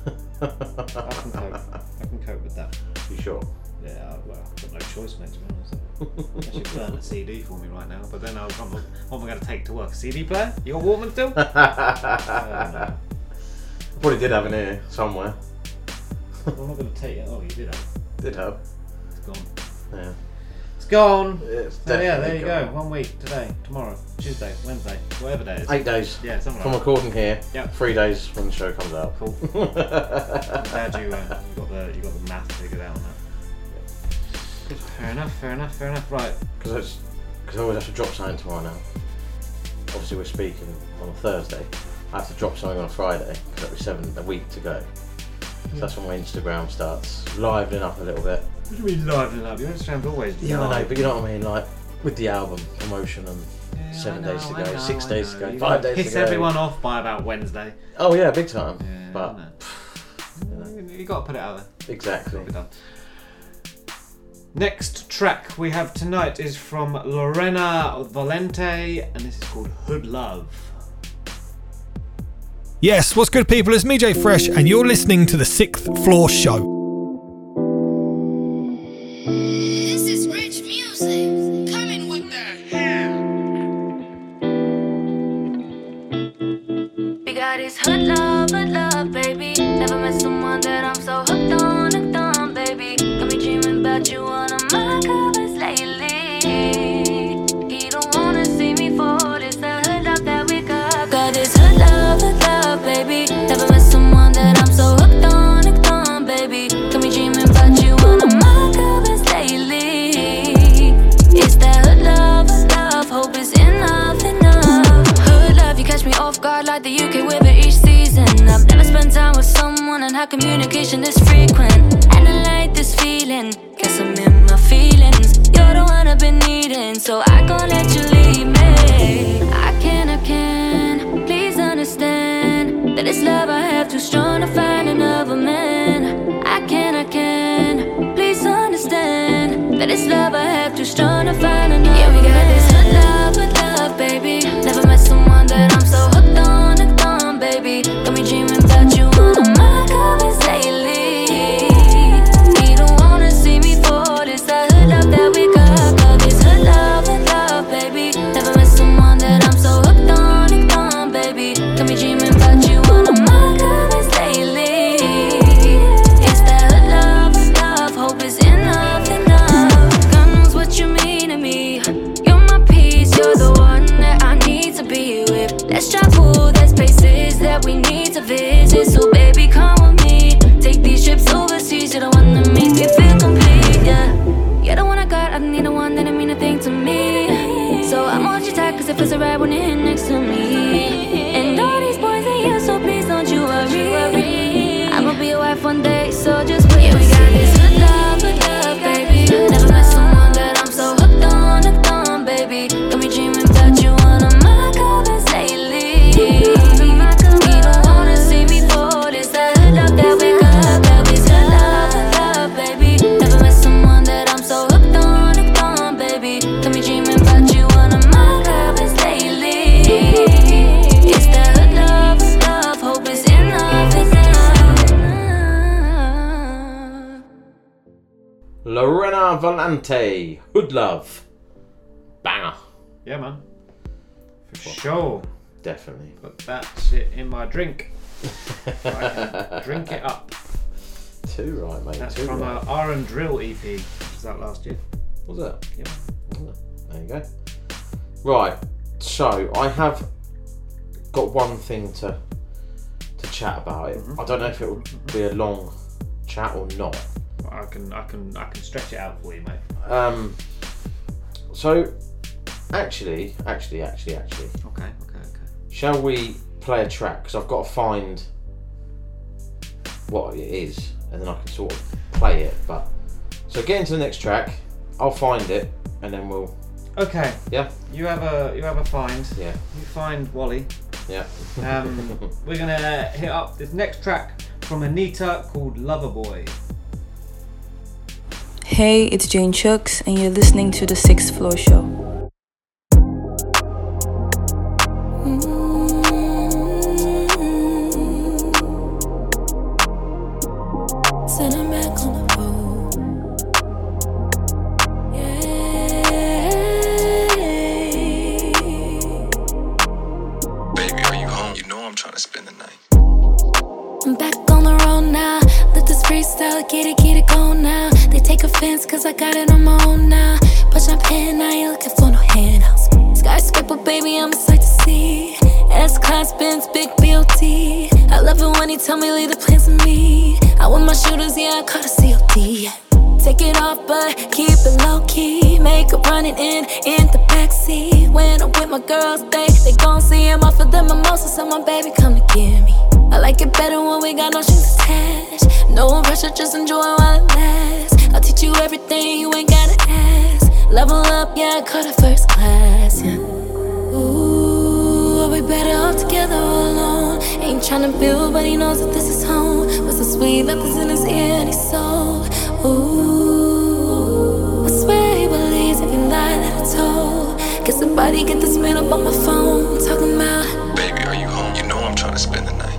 [LAUGHS] I can cope. I can cope with that. You sure? Yeah, well, I've got no choice, mate, to be honest. Unless you burn a CD for me right now, but then I'll, I'm, what am I going to take to work? A CD player? You got Walkman still? [LAUGHS] Uh, Probably did have an here somewhere. no. I'm not going to take it. Oh, you did have. Did have. It's gone. Yeah. It's gone. It's So yeah, there you gone. go. One week today, tomorrow, Tuesday, Wednesday, whatever day it is. Eight days. Yeah, something From like recording here. Yep. Three days when the show comes out. Cool. [LAUGHS] I'm glad you, uh, you got the you got the math figured out on that. Good. Fair enough. Fair enough. Fair enough. Right. Because I always have to drop something tomorrow now. Obviously, we're speaking on a Thursday. I have to drop something on a Friday because that'll be seven a week to go. So that's when my Instagram starts livening up a little bit. What do you mean livening up? Your Instagram's always Yeah, I know, but you know what I mean. Like with the album promotion and Yeah, seven I days to know, go, know, six I days to know. go, You five gotta days to Piss go. everyone off by about Wednesday. Oh yeah, big time. Yeah, but I know. You got to put it out there. exactly. Gotta done. Next track we have tonight is from Laurena Volanté, and this is called Hood Love. Yes, what's good, people? It's me, Jay Fresh, and you're listening to the Sixth Floor Show. How communication is frequent. And I like this feeling. Guess I'm in my feelings. You're the one I've been needing, so I can't let you leave me. I can, I can. Please understand that it's love I have too strong to find another man. I can, I can. Please understand that it's love I have too strong to find another. Volanté, Hood Love. Banger. Yeah, man. For sure. Definitely. But that's it in my drink. I [LAUGHS] drink it up. Too right, mate. That's too from right. our R and Drill EP. Was that last year? Was it? Yeah. There you go. Right. So I have got one thing to to chat about it. Mm-hmm. I don't know if it will be a long chat or not. I can, I can, I can stretch it out for you, mate. Um. So, actually, actually, actually, actually. Okay, okay, okay. Shall we play a track? Because I've got to find what it is, and then I can sort of play it. But so get into the next track. I'll find it, and then we'll. Okay. Yeah. You have a, you have a find. Yeah. You find Wally. Yeah. Um, [LAUGHS] we're gonna hit up this next track from Anita called Lover Boy. Hey, it's Jane Chucks, and you're listening to the Sixth Floor Show. Send cause I got it on my own now. But champagne, I ain't looking for no handouts. Skyscraper, baby, I'm a sight to see. S class Benz, big BOT. I love it when he tell me leave the plans to me. I want my shooters, yeah, I caught a COD. Take it off, but keep it low key. Make Makeup running in in the backseat. When I'm with my girls, they they gon' see him off of the mimosas. So my baby come to get me. I like it better when we got no strings attached. No pressure, just enjoy while it lasts. I'll teach you everything you ain't gotta ask. Level up, yeah, I caught a first class. Yeah. Ooh, are we better off together or alone? Ain't tryna build, but he knows that this is home. Was so sweet, left this in his ear and his soul. Ooh, I swear he believes every lie that I told. Guess somebody get this man up on my phone, talking about. Baby, are you home? You know I'm trying to spend the night.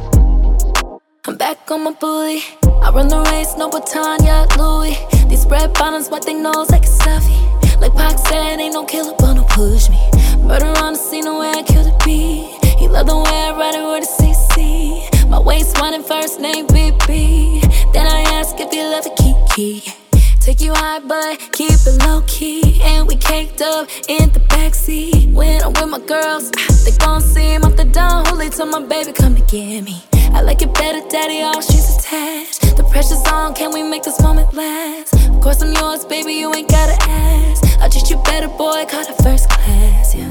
I'm back on my bully. I run the race, no baton, yeah, Louis. These red bottoms, what they know like a stuffy. Like Pac said, ain't no killer, but no push me. Murder on the scene, the way I killed a bee. He love the way I ride it with a CC. My waist running first name BB. Then I ask if you love a Kiki. Take you high, but keep it low key. And we caked up in the backseat. When I'm with my girls, they gon' see him off the down. Who tell my baby come to get me? I like it better, daddy, all she's attached. The pressure's on, can we make this moment last? Of course, I'm yours, baby, you ain't gotta ask. I'll treat you better, boy, call it first class, yeah.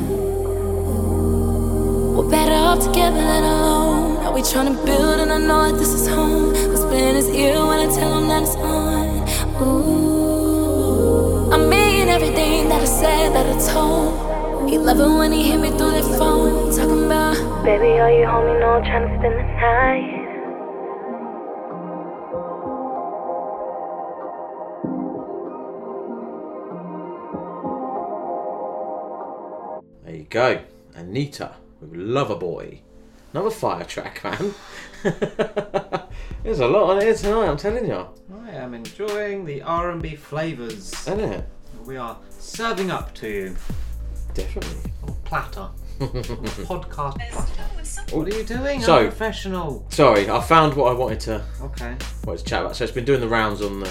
We're better off together than alone. Are we trying to build, and I know that this is home. Whisper in his ear when I tell him that it's on. Ooh, I mean everything that I said, that I told. He love it when he hit me through the phone. Talking about, baby, are you home? You know I'm trying to spend the night. There you go. Anita with Loverboy. Another fire track, man. [LAUGHS] There's a lot on here tonight, I'm telling you. I am enjoying the R&B flavours. Isn't it? We are serving up to you. Definitely. On platter. On [LAUGHS] podcast platter. What are you doing? So- professional. Sorry, I found what I wanted to Okay. wanted to chat about. So it's been doing the rounds on the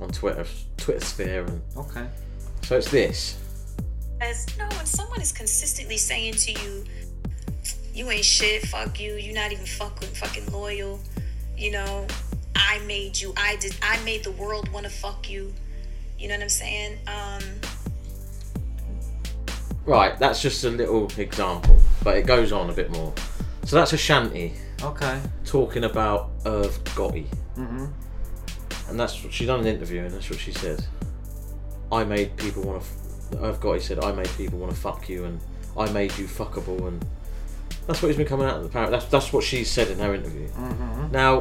on Twitter, Twitter sphere, and Okay. so it's this. As no, when someone is consistently saying to you, "You ain't shit, fuck you, You're not even fucking fucking loyal," you know, I made you, I did, I made the world want to fuck you. You know what I'm saying? Um, Right, that's just a little example, but it goes on a bit more. So that's Ashanti Okay. talking about Irv Gotti, Mm-hmm. and that's what she done an interview, and that's what she said. I made people want to. Irv Gotti said, "I made people want to fuck you, and I made you fuckable," and that's what he's been coming out of the parrot. That's that's what she said in her interview. Mhm. Now,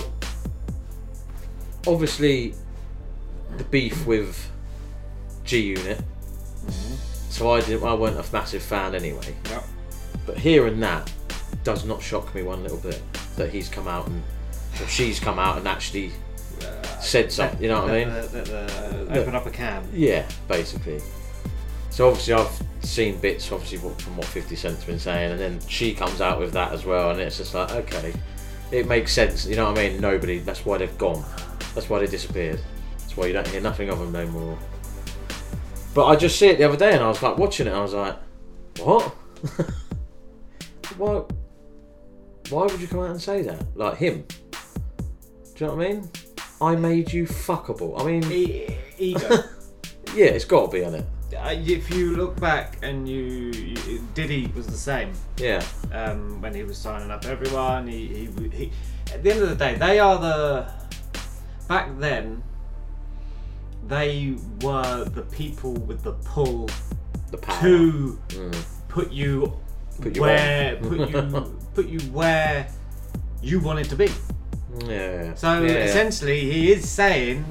obviously, the beef with G Unit. So I didn't. I weren't a massive fan anyway. Yep. But hearing that does not shock me one little bit that he's come out and or she's come out and actually uh, said something. You know what I mean? The- the- the- Look, open up a can. Yeah, basically. So obviously I've seen bits, obviously from what Fifty Cent's been saying, and then she comes out with that as well, and it's just like okay, it makes sense. You know what I mean? Nobody. That's why they've gone. That's why they disappeared. That's why you don't hear nothing of them no more. But I just see it the other day, and I was like watching it. I was like, what? [LAUGHS] why? Why would you come out and say that? Like him? Do you know what I mean? I made you fuckable. I mean, ego. [LAUGHS] yeah, it's got to be on it. Uh, if you look back and you, you Diddy was the same. Yeah. Um, when he was signing up everyone, he, he, he at the end of the day, they are the back then. They were the people with the pull the power. to Mm. put you Put you where [LAUGHS] put you [LAUGHS] put you where you wanted to be. Yeah. So yeah. essentially, he is saying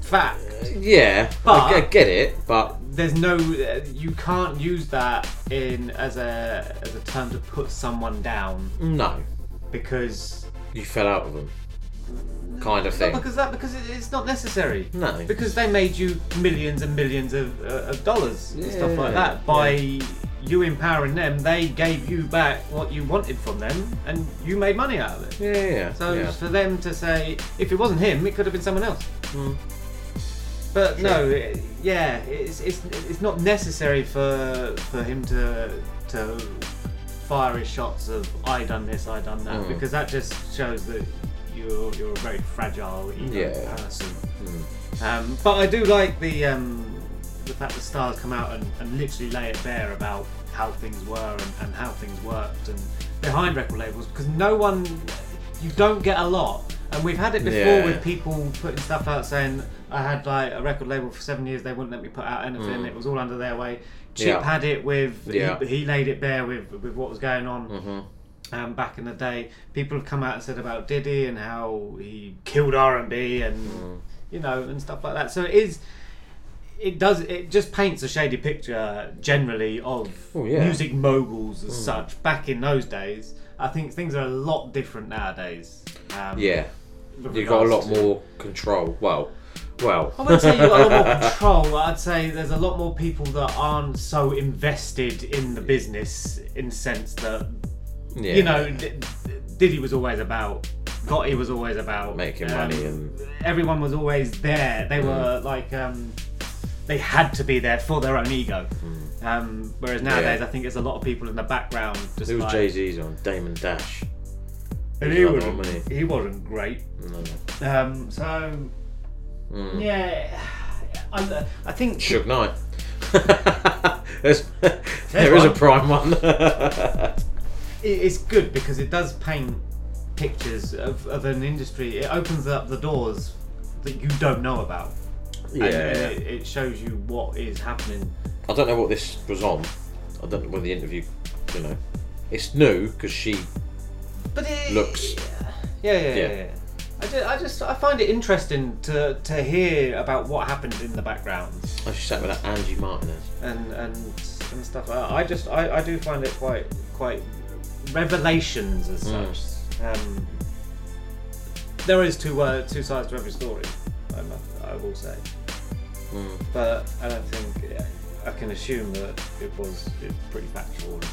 fact. Yeah, But- I get- get it, but There's no, you can't use that in as a as a term to put someone down no, because you fell out with them, kind of not thing. because that because it, it's not necessary. No. because they made you millions and millions of, uh, of dollars and stuff like Yeah, that by you empowering them. They gave you back what you wanted from them, and you made money out of it. Yeah, yeah, yeah. So yeah. for them to say, if it wasn't him, it could have been someone else. Mm. But no, it, yeah, it's, it's it's not necessary for for him to to fire his shots of I done this, I done that, Mm. because that just shows that you're you're a very fragile ego Yeah. person. Mm. Um, but I do like the um, the fact that stars come out and, and literally lay it bare about how things were and, and how things worked and behind record labels because no one you don't get a lot and we've had it before Yeah. with people putting stuff out saying I had like a record label for seven years they wouldn't let me put out anything Mm. it was all under their way Chip Yeah. had it with Yeah. he, he laid it bare with with what was going on Mhm. Um, back in the day. People have come out and said about Diddy and how he killed R and B and Mm. you know and stuff like that. So it is. It does. It just paints a shady picture generally of Oh, yeah. music moguls as Mm. such. Back in those days, I think things are a lot different nowadays. Um, yeah, you've got a lot more control. Well, Well, I wouldn't say you've got a lot more [LAUGHS] control. I'd say there's a lot more people that aren't so invested in the business in the sense that, Yeah. you know, D- Diddy was always about, Gotti was always about Making um, money and everyone was always there. They Mm. were like, um, they had to be there for their own ego. Um, whereas nowadays, Yeah. I think there's a lot of people in the background just who was like, Jay Z's on? Damon Dash. and He he was another wasn't, one, wasn't he wasn't great. No. Um, so Mm. yeah, I, I think Suge Knight. [LAUGHS] There's, there is a prime one. [LAUGHS] it- it's good because it does paint pictures of, of an industry. It opens up the doors that you don't know about. Yeah. and it, it shows you what is happening. I don't know what this was on. I don't know whether the interview, you know, it's new because she But it, looks. Yeah, yeah, Yeah. yeah. yeah. I just, I just I find it interesting to to hear about what happened in the background Oh, she sat with that Angie Martinez. and and and stuff. I, I just I, I do find it quite quite revelations as Mm. such. Um, there is two uh, two sides to every story. I, mu- I will say, Mm. but I don't think I can assume that it was it's pretty factual and,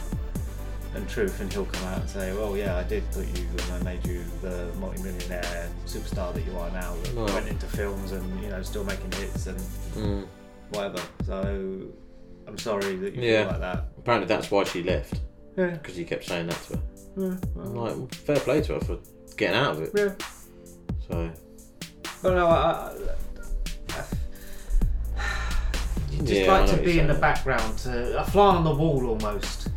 and truth. And he'll come out and say, "Well, yeah, I did put you and I made you the multi-millionaire superstar that you are now. That Well. went into films and you know still making hits and Mm. whatever." So I'm sorry that you Yeah. feel like that. Apparently that's why she left. Yeah. Because he kept saying that to her. Yeah, I'm like, well, fair play to her for getting out of it. Yeah. So But no, I, I, you [SIGHS] just Yeah, like to be in the background, to a fly on the wall almost.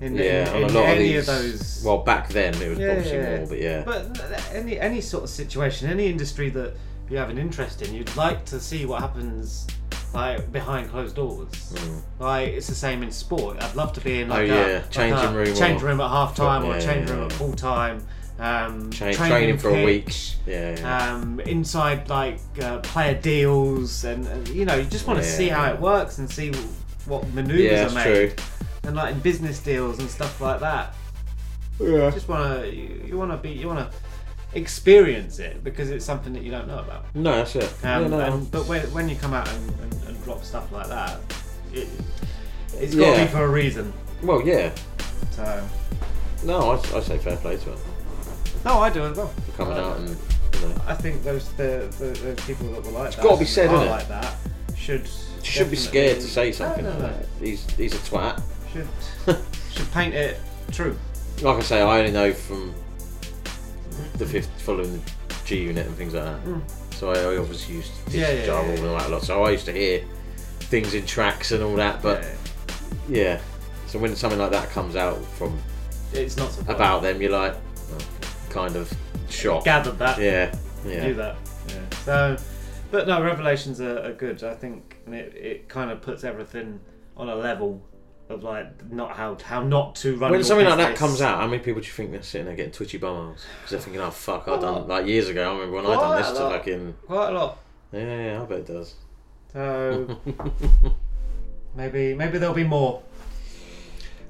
In, yeah, in, in a lot of any these. of those. Well, back then it was Yeah, obviously yeah, more, but yeah. But any any sort of situation, any industry that you have an interest in, you'd like to see what happens like behind closed doors. Mm. Like it's the same in sport. I'd love to be in Oh, like yeah, a like a room change room at half time, or Yeah, a change yeah, room yeah. at full time. Um, Train- training training for a week. Yeah, yeah. Um, inside like uh, player deals, and, and you know you just want to Yeah, see how yeah. it works and see what maneuvers Yeah, are that's made, true. and like in business deals and stuff like that. Yeah. Just want to you, you want to be you want to experience it because it's something that you don't know about. No, that's it. Um, Yeah, no. and, but when, when you come out and, and, and drop stuff like that, it, it's got to be for a reason. Well, yeah. So No, I, I say fair play to it. no, I do as well. for coming Uh, out and you know. I think those the, the, the people that were like It's that, gotta be said, are like that, should should be scared to say something No, no, like no. that. He's he's a twat. Should [LAUGHS] should paint it true. Like I say, I only know from the fifth following the G unit and things like that. Mm. So I, I obviously used to Yeah, yeah, Java yeah, and all that a lot. So I used to hear things in tracks and all that. But yeah, so when something like that comes out from It's not surprising. about them, you're like oh, kind of shocked. Gathered that. Yeah, yeah. Knew that. Yeah. So, but no, revelations are, are good. I think and it, it kind of puts everything on a level of like not how how not to run. When something like that business. comes out, how many people do you think they're sitting there getting twitchy bums because they're thinking, "Oh fuck, I done like years ago." I remember when I done this to lot. fucking Quite a lot. yeah, yeah, I bet it does. So [LAUGHS] maybe maybe there'll be more.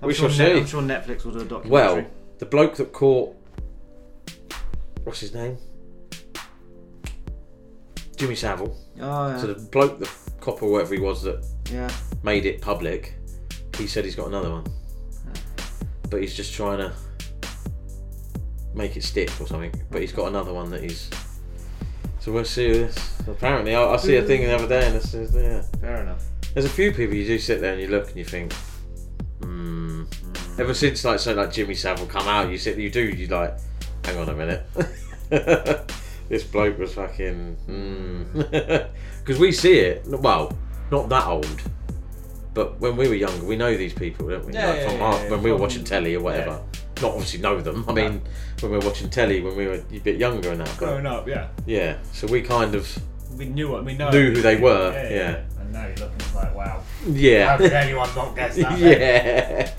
I'm we sure shall Net- see. I'm sure Netflix will do a documentary. Well, the bloke that caught what's his name? Jimmy Savile. Oh, yeah. So the bloke, the cop or whatever he was that Yeah. made it public, he said he's got another one, but he's just trying to make it stick or something. But he's got another one that he's. So we'll see this. Apparently, I, I see a thing the other day, and it says, yeah. Fair enough. There's a few people you do sit there and you look and you think, hmm. Ever since like so like Jimmy Savile come out, you sit, you do, you like, hang on a minute. [LAUGHS] this bloke was fucking, [LAUGHS] because we see it. Well, not that old, but when we were younger, we know these people, don't we? Yeah, like yeah, from yeah, our, yeah, when we were watching telly or whatever. Not obviously know them. I mean, when we were watching telly when we were a bit younger and that. but- Growing up, yeah. Yeah, so we kind of We knew what we know. knew who they were. Yeah. And now you're looking like, wow. Yeah. How could anyone not guess that? [LAUGHS] then? yeah.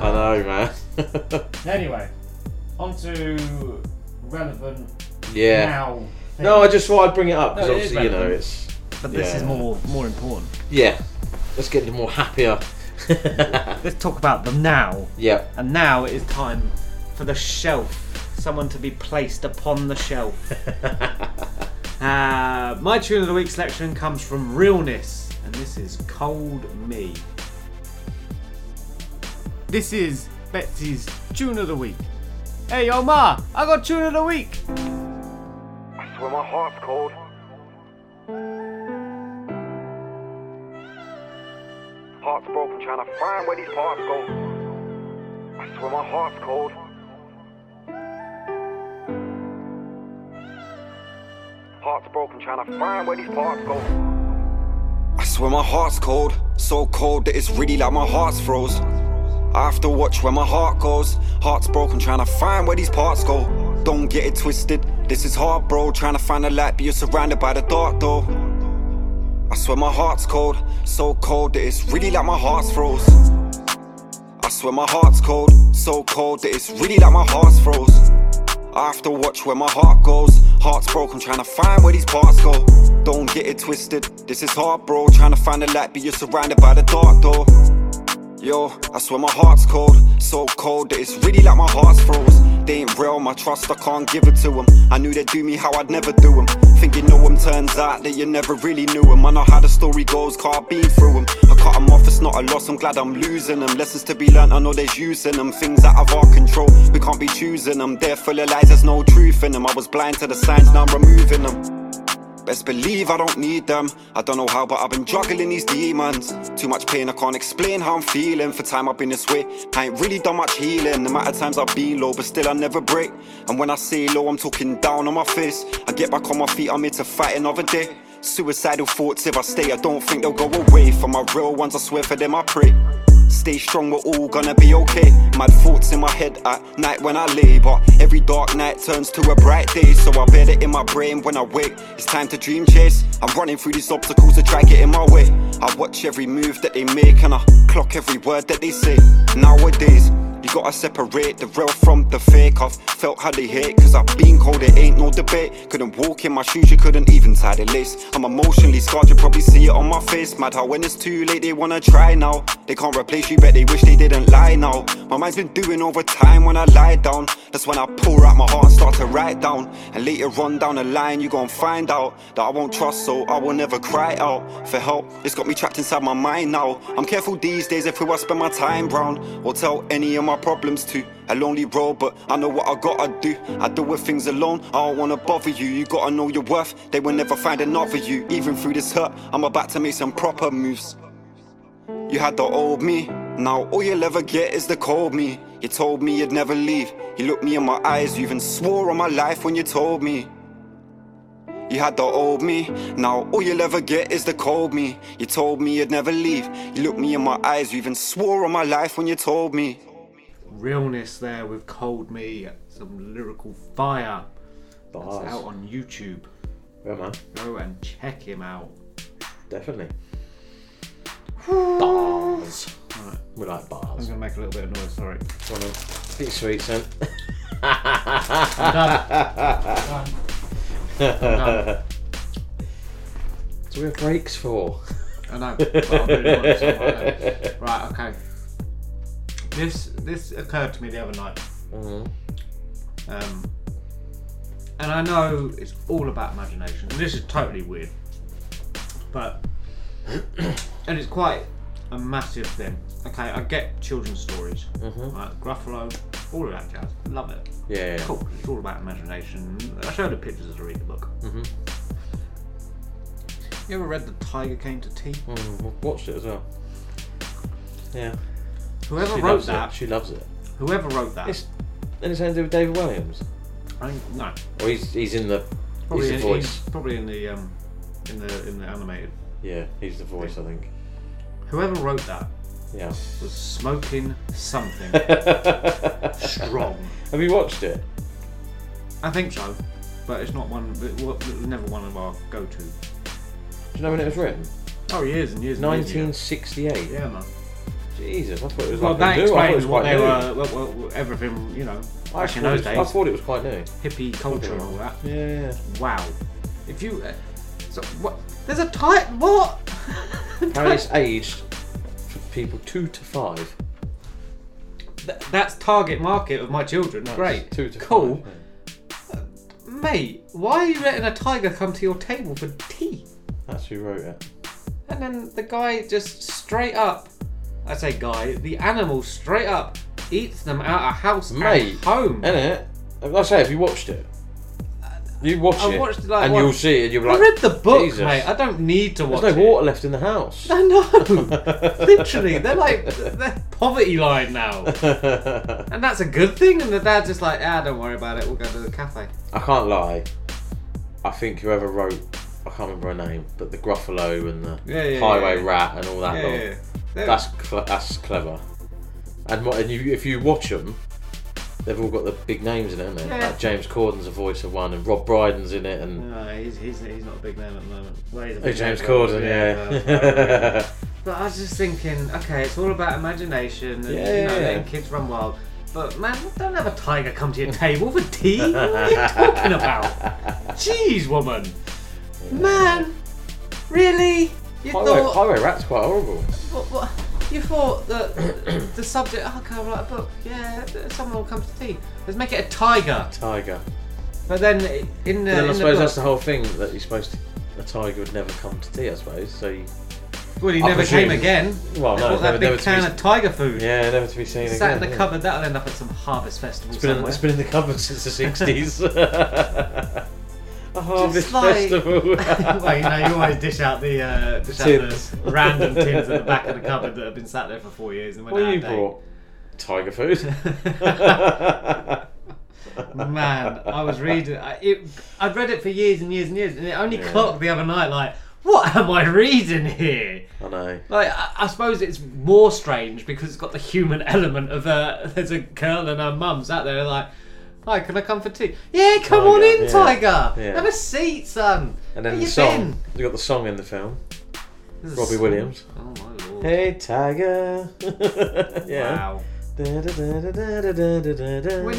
I know, man. [LAUGHS] Anyway, on to relevant Yeah. now. No, I just thought I'd bring it up because No, obviously you know it's. But this is more more important. Yeah. Let's get into more happier. [LAUGHS] Let's talk about them now. Yeah. And now it is time for the shelf. Someone to be placed upon the shelf. [LAUGHS] Uh, my tune of the week selection comes from Realness, and this is Cold Me. This is Betsy's tune of the week. Hey, yo, Ma, I got tune of the week. I swear my heart's cold. Heart's broken trying to find where these parts go. I swear my heart's cold. Heart's broken trying to find where these parts go. I swear my heart's cold, so cold that it's really like my heart's froze. I have to watch where my heart goes. Heart's broken, trying to find where these parts go. Don't get it twisted. This is hard, bro. Trying to find a light, but you're surrounded by the dark, though. I swear my heart's cold, so cold that it's really like my heart's froze. I swear my heart's cold, so cold that it's really like my heart's froze. I have to watch where my heart goes. Heart's broken, trying to find where these parts go. Don't get it twisted. This is hard, bro. Trying to find a light, but you're surrounded by the dark, though. Yo, I swear my heart's cold, so cold that it's really like my heart's froze. They ain't real, my trust I can't give it to them. I knew they'd do me how I'd never do them. Think you know them, turns out that you never really knew them. I know how the story goes, car been through them. I cut them off, it's not a loss, I'm glad I'm losing them. Lessons to be learned, I know there's use in them. Things out of our control, we can't be choosing them. They're full of lies, there's no truth in them. I was blind to the signs, now I'm removing them. Best believe I don't need them. I don't know how, but I've been juggling these demons. Too much pain, I can't explain how I'm feeling. For time I've been this way, I ain't really done much healing. The amount of times I've been low, but still I never break. And when I say low, I'm talking down on my face. I get back on my feet, I'm here to fight another day. Suicidal thoughts, if I stay, I don't think they'll go away. For my real ones, I swear for them, I pray. Stay strong, we're all gonna be okay. Mad thoughts in my head at night when I lay, but every dark night turns to a bright day. So I bet it in my brain when I wake. It's time to dream chase. I'm running through these obstacles to try get in my way. I watch every move that they make and I clock every word that they say. Nowadays, you gotta separate the real from the fake. I've felt how they hate, cause I've been cold, it ain't no debate. Couldn't walk in my shoes, you couldn't even tie the lace. I'm emotionally scarred, you probably see it on my face. Mad how when it's too late, they wanna try now. They can't replace you, bet they wish they didn't lie now. My mind's been doing over time when I lie down. That's when I pour out my heart and start to write down. And later on down the line, you gon' find out that I won't trust, so I will never cry out for help. It's got me trapped inside my mind now. I'm careful these days if who I spend my time round, or tell any of my problems to. A lonely road, but I know what I gotta do. I deal with things alone, I don't wanna bother you. You gotta know your worth, they will never find another you. Even through this hurt, I'm about to make some proper moves. You had the old me, now all you'll ever get is the cold me. You told me you'd never leave. You looked me in my eyes, you even swore on my life when you told me. You had the old me, now all you'll ever get is the cold me. You told me you'd never leave. You looked me in my eyes, you even swore on my life when you told me. Realness there with Cold Me, some lyrical fire. Bars. That's out on YouTube. Yeah, man. Go and check him out. Definitely. Bars. Right. We like bars. I'm gonna make a little bit of noise. Sorry. Go on then. Bit sweet, son. done. done. [LAUGHS] So we have breaks for. I know. But I'm really I'm like that. right. Okay. This this occurred to me the other night. Mhm. Um, and I know it's all about imagination. And this is totally weird, but [COUGHS] and it's quite a massive thing. Okay, I get children's stories, Mhm. right? Gruffalo, all of that jazz. Love it. Yeah, yeah. Cool. It's all about imagination. I show the pictures as I read the book. Mhm. You ever read The Tiger Came to Tea? Mm, watched it as well. Yeah. Whoever She wrote loves it. that, She loves it. whoever wrote that, It's anything to do with David Walliams? I think, no, Or he's he's in the probably he's the in, voice. he's probably in the um, in the in the animated. Yeah, he's the voice, I think. Whoever wrote that Yeah. was smoking something [LAUGHS] strong. Have you watched it? I think so, but it's not one. It wa- it was never one of our go-to. Do you know when it was written? Oh, years and years. and years ago. 1968. Yeah, man. Jesus, I thought it was Well, like that new. I thought it explains was what quite they new. were. Well, well, everything you know. I Back in those days. I thought it was quite new. Hippie culture and all that. Yeah, yeah. Wow. If you, uh, so what? There's a tight what? [LAUGHS] Apparently it's aged for people two to five. Th- that's target market of my children. Great. Two to cool. five. Mate, why are you letting a tiger come to your table for tea? That's who wrote it. And then the guy just straight up, I say guy, the animal straight up eats them out of house Mate, and home. innit? Like I say, have you watched it? You watch I it, watched it, like, and what- you'll see it, and you'll be like, I read the book, Jesus. mate. I don't need to watch There's no it. water left in the house. [LAUGHS] I know. [LAUGHS] Literally, they're like they're poverty line now, [LAUGHS] and that's a good thing. And the dad's just like, ah, don't worry about it. We'll go to the cafe. I can't lie. I think whoever wrote, I can't remember her name, but the Gruffalo and the Yeah, yeah, Highway yeah. Rat and all that lot. yeah, yeah. They're- That's cle that's clever. And, what, and you, if you watch them, they've all got the big names in it, haven't they? Yeah. Like James Corden's a voice of one, and Rob Brydon's in it, and No, he's, he's, he's not a big name at the moment. Well, he's a Oh, big James name, Corden, yeah. but- [LAUGHS] But I was just thinking, okay, it's all about imagination and Yeah, you yeah, know, yeah. letting kids run wild. But man, don't have a tiger come to your table for tea. What are you [LAUGHS] talking about? Jeez, woman. Man, really? You Highway, thought Highway Rat's quite horrible. what, what, you thought that [COUGHS] the subject? Oh, okay, I'll write a book. Yeah, someone will come to tea. Let's make it a tiger. Tiger. But then in the, But then I in the suppose book, that's the whole thing that you're supposed to. A tiger would never come to tea, I suppose. So. You, Well, he I never presume- came again. Well, no, bought that never, big never to can be, of tiger food. Yeah, never to be seen Sat again. in the yeah. cupboard. That'll end up at some harvest festival It's been, in, it's been in the cupboard since the [LAUGHS] 60s. [LAUGHS] A harvest like- festival. well, you know, you always dish out the uh, dish out the random tins at the back of the cupboard that have been sat there for four years and went What out you of date. brought? Tiger food. [LAUGHS] Man, I was reading. I, it, I'd read it for years and years and years, and it only Yeah. clocked the other night. Like, what am I reading here? I know. Like, I, I suppose it's more strange because it's got the human [LAUGHS] element of uh, there's a girl and her mum sat there like, "Hi, can I come for tea?" Yeah, come on in, yeah, Tiger. yeah. Have a seat, son. And then Where the you song. been? You got the song in the film. There's Robbie? Williams. Oh my lord. Hey Tiger. [LAUGHS] yeah. Wow. When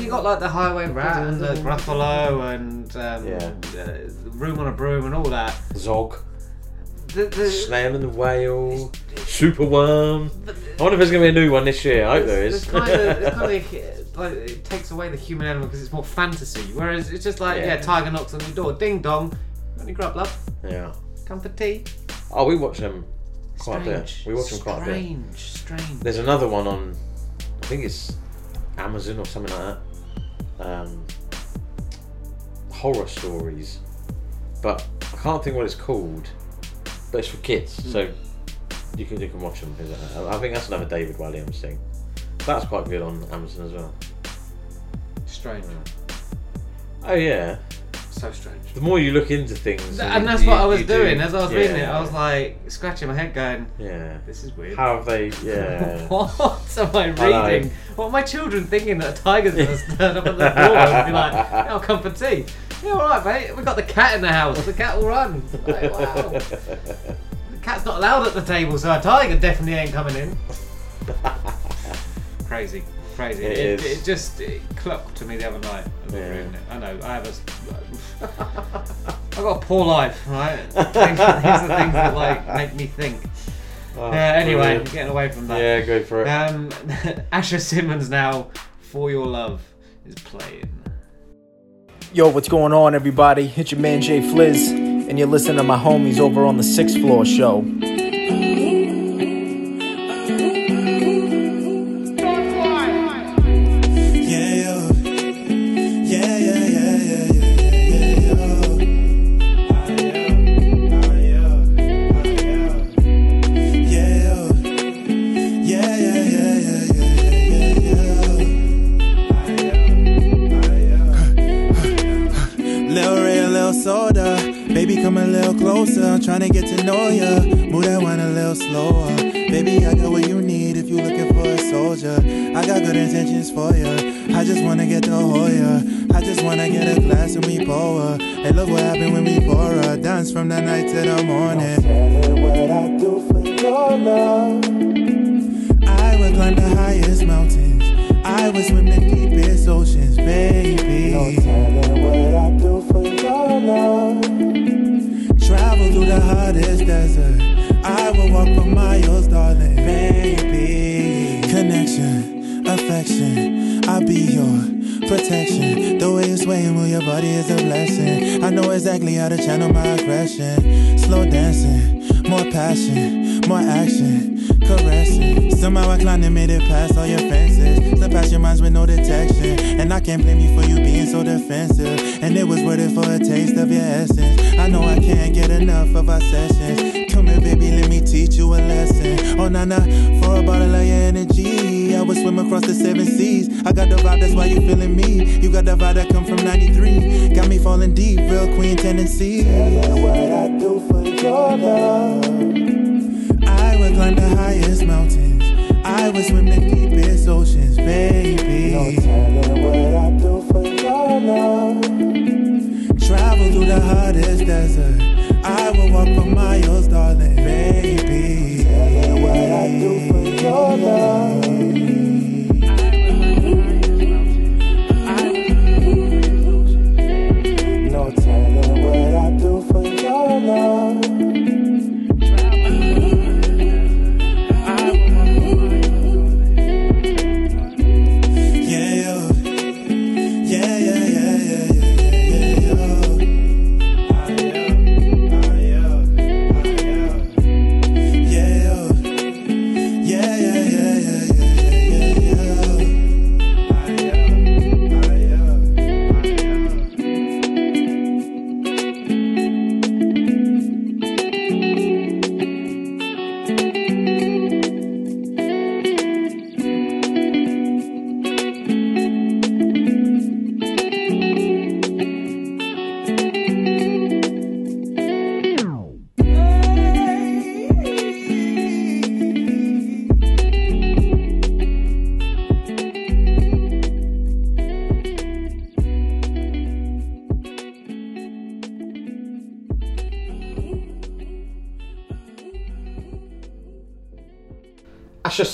you got like the highway rat and the [LAUGHS] Gruffalo and um, Yeah. uh, room on a broom and all that. Zog. The, the, Snail and the whale. Superworm. I wonder if there's going to be a new one this year. I hope there is. It's kind of, it's [LAUGHS] kind of like, it takes away the human element because it's more fantasy. Whereas it's just like, yeah. Yeah. tiger knocks on your door, ding dong, got any grub, love? yeah. Come for tea? Oh, we watch them quite a bit. Strange. We watch them quite a bit. Strange, strange. There's another one on, I think it's Amazon or something like that. Um, horror stories, but I can't think what it's called. But it's for kids, Hmm. so you can you can watch them. I think that's another David Walliams thing. That's quite good on Amazon as well. Strange. Oh yeah. So strange. The more you look into things, And you- that's what you- I was you do- doing as I was reading it. I was like scratching my head, going, Yeah. "This is weird." How have they? [LAUGHS] Yeah. what am I know. reading? What are my children thinking that a tiger's going to turn up at the door and be like, "Yeah, "I'll come for tea"? Yeah, all right, mate. We've got the cat in the house. The cat will run. Like, wow. [LAUGHS] The cat's not allowed at the table, so a tiger definitely ain't coming in. [LAUGHS] crazy, crazy. It It, is. it just it clocked to me the other night. I Yeah. I know. I have a. [LAUGHS] I've got a poor life, right? [LAUGHS] These are the things that like make me think. Oh, yeah. Anyway, brilliant. getting away from that. Yeah, go for it. Um, [LAUGHS] Asher Simmons now, "For Your Love" is playing. Yo, what's going on, everybody? It's your man Jay Fliz, and you're listening to my homies over on the Sixth Floor Show. For ya. I just wanna get to Hoya. I just wanna get a glass and we pour her. Hey, look what happened when we pour her. Dance from the night to the morning. Tell me what I do for your love. I would climb the highest mountains. I would swim the deepest oceans, baby. No telling what I do for your love. Travel through the hottest desert. I will walk for be your protection. The way you sway and move your body is a blessing. I know exactly how to channel my aggression. Slow dancing, more passion, more action, caressing. Somehow I climbed and made it past all your fences. Slip your minds with no detection. And I can't blame you for you being so defensive. And it was worth it for a taste of your essence. I know I can't get enough of our sessions. Come here, baby, let me teach you a lesson. Oh, Nana, for a bottle of your energy. Would swim across the seven seas. I got the vibe, that's why you feeling me. You got the vibe that come from 93. Got me falling deep, real queen tendency. Tell you what I do for your love. I would climb the highest mountains. I would swim the deepest oceans, baby. No telling what I do for your love. Travel through the hottest desert.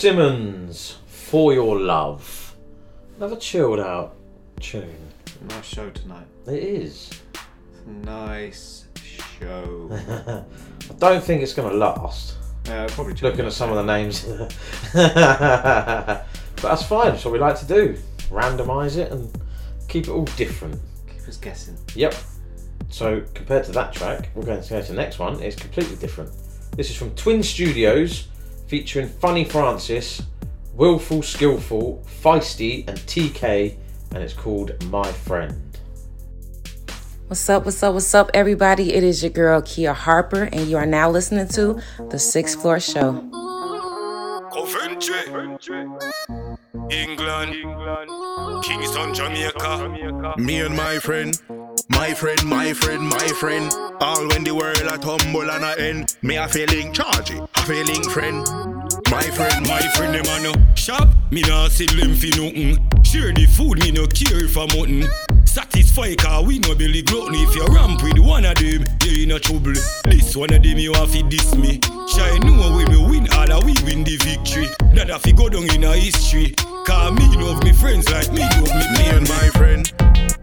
Simmons, For Your Love. Another chilled out tune. Nice show tonight. It is. Nice show. [LAUGHS] I don't think it's going to last. Yeah, probably Looking at some of the names. [LAUGHS] but that's fine. That's what we like to do. Randomise it and keep it all different. Keep us guessing. Yep. So compared to that track, we're going to go to the next one. It's completely different. This is from Twin Studios, featuring Funny Francis, Willful, Skillful, Feisty, and TK, and it's called My Friend. What's up, what's up, what's up, everybody? It is your girl Kia Harper, and you are now listening to The Sixth Floor Show. Coventry, England, Kingston, Jamaica. Me and my friend, my friend, my friend, my friend. All when the world a tumble and a end. Me a feeling chargy, a feeling friend. My friend, My friend, them a no shop. Me nah them fi nothing. Share the food, me no care if I'm mutton. Satisfy car we no belly gluttony. If you ramp with one of them, you in a trouble. This one of them you have to diss me. Shy know when we win all we win the victory. That a fi go down in a history. Cause me love me friends like me love me. me and my friend,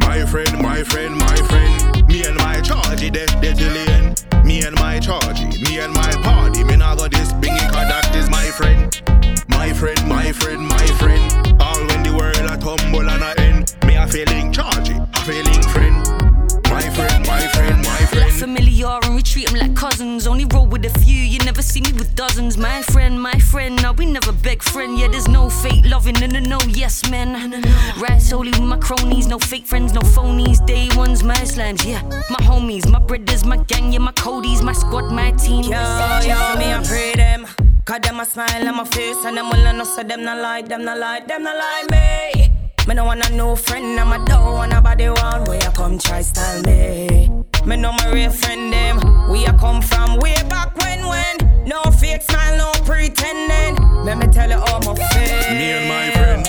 my friend, my friend, my friend. Me and my they till the end. Me and my chargy, me and my party. Me nah go this bingy, cause that is my friend. My friend, my friend, my friend. All when the world a tumble and a end. Me a feeling chargy, a feeling friend. My friend, my friend, my Like familiar and we treat 'em like cousins. Only roll with a few, you never see me with dozens. My friend, my friend, now we never beg friend. Yeah, there's no fake loving, no, no, no, yes, man. Right, solely with my cronies, no fake friends, no phonies. Day ones, my slimes, yeah. My homies, my brothers, my gang, yeah, my codies, my squad, my team. Yeah, yeah, me I pray them. Cause them a smile on my face and them all I know so them not like, them not like, them not like me. Me no want a no friend, I'm a don't want nobody one where you come try style me. Me know my real friend them. We a come from way back when when. No fake smile, no pretending. Let me tell you all my friends. Me and my friend,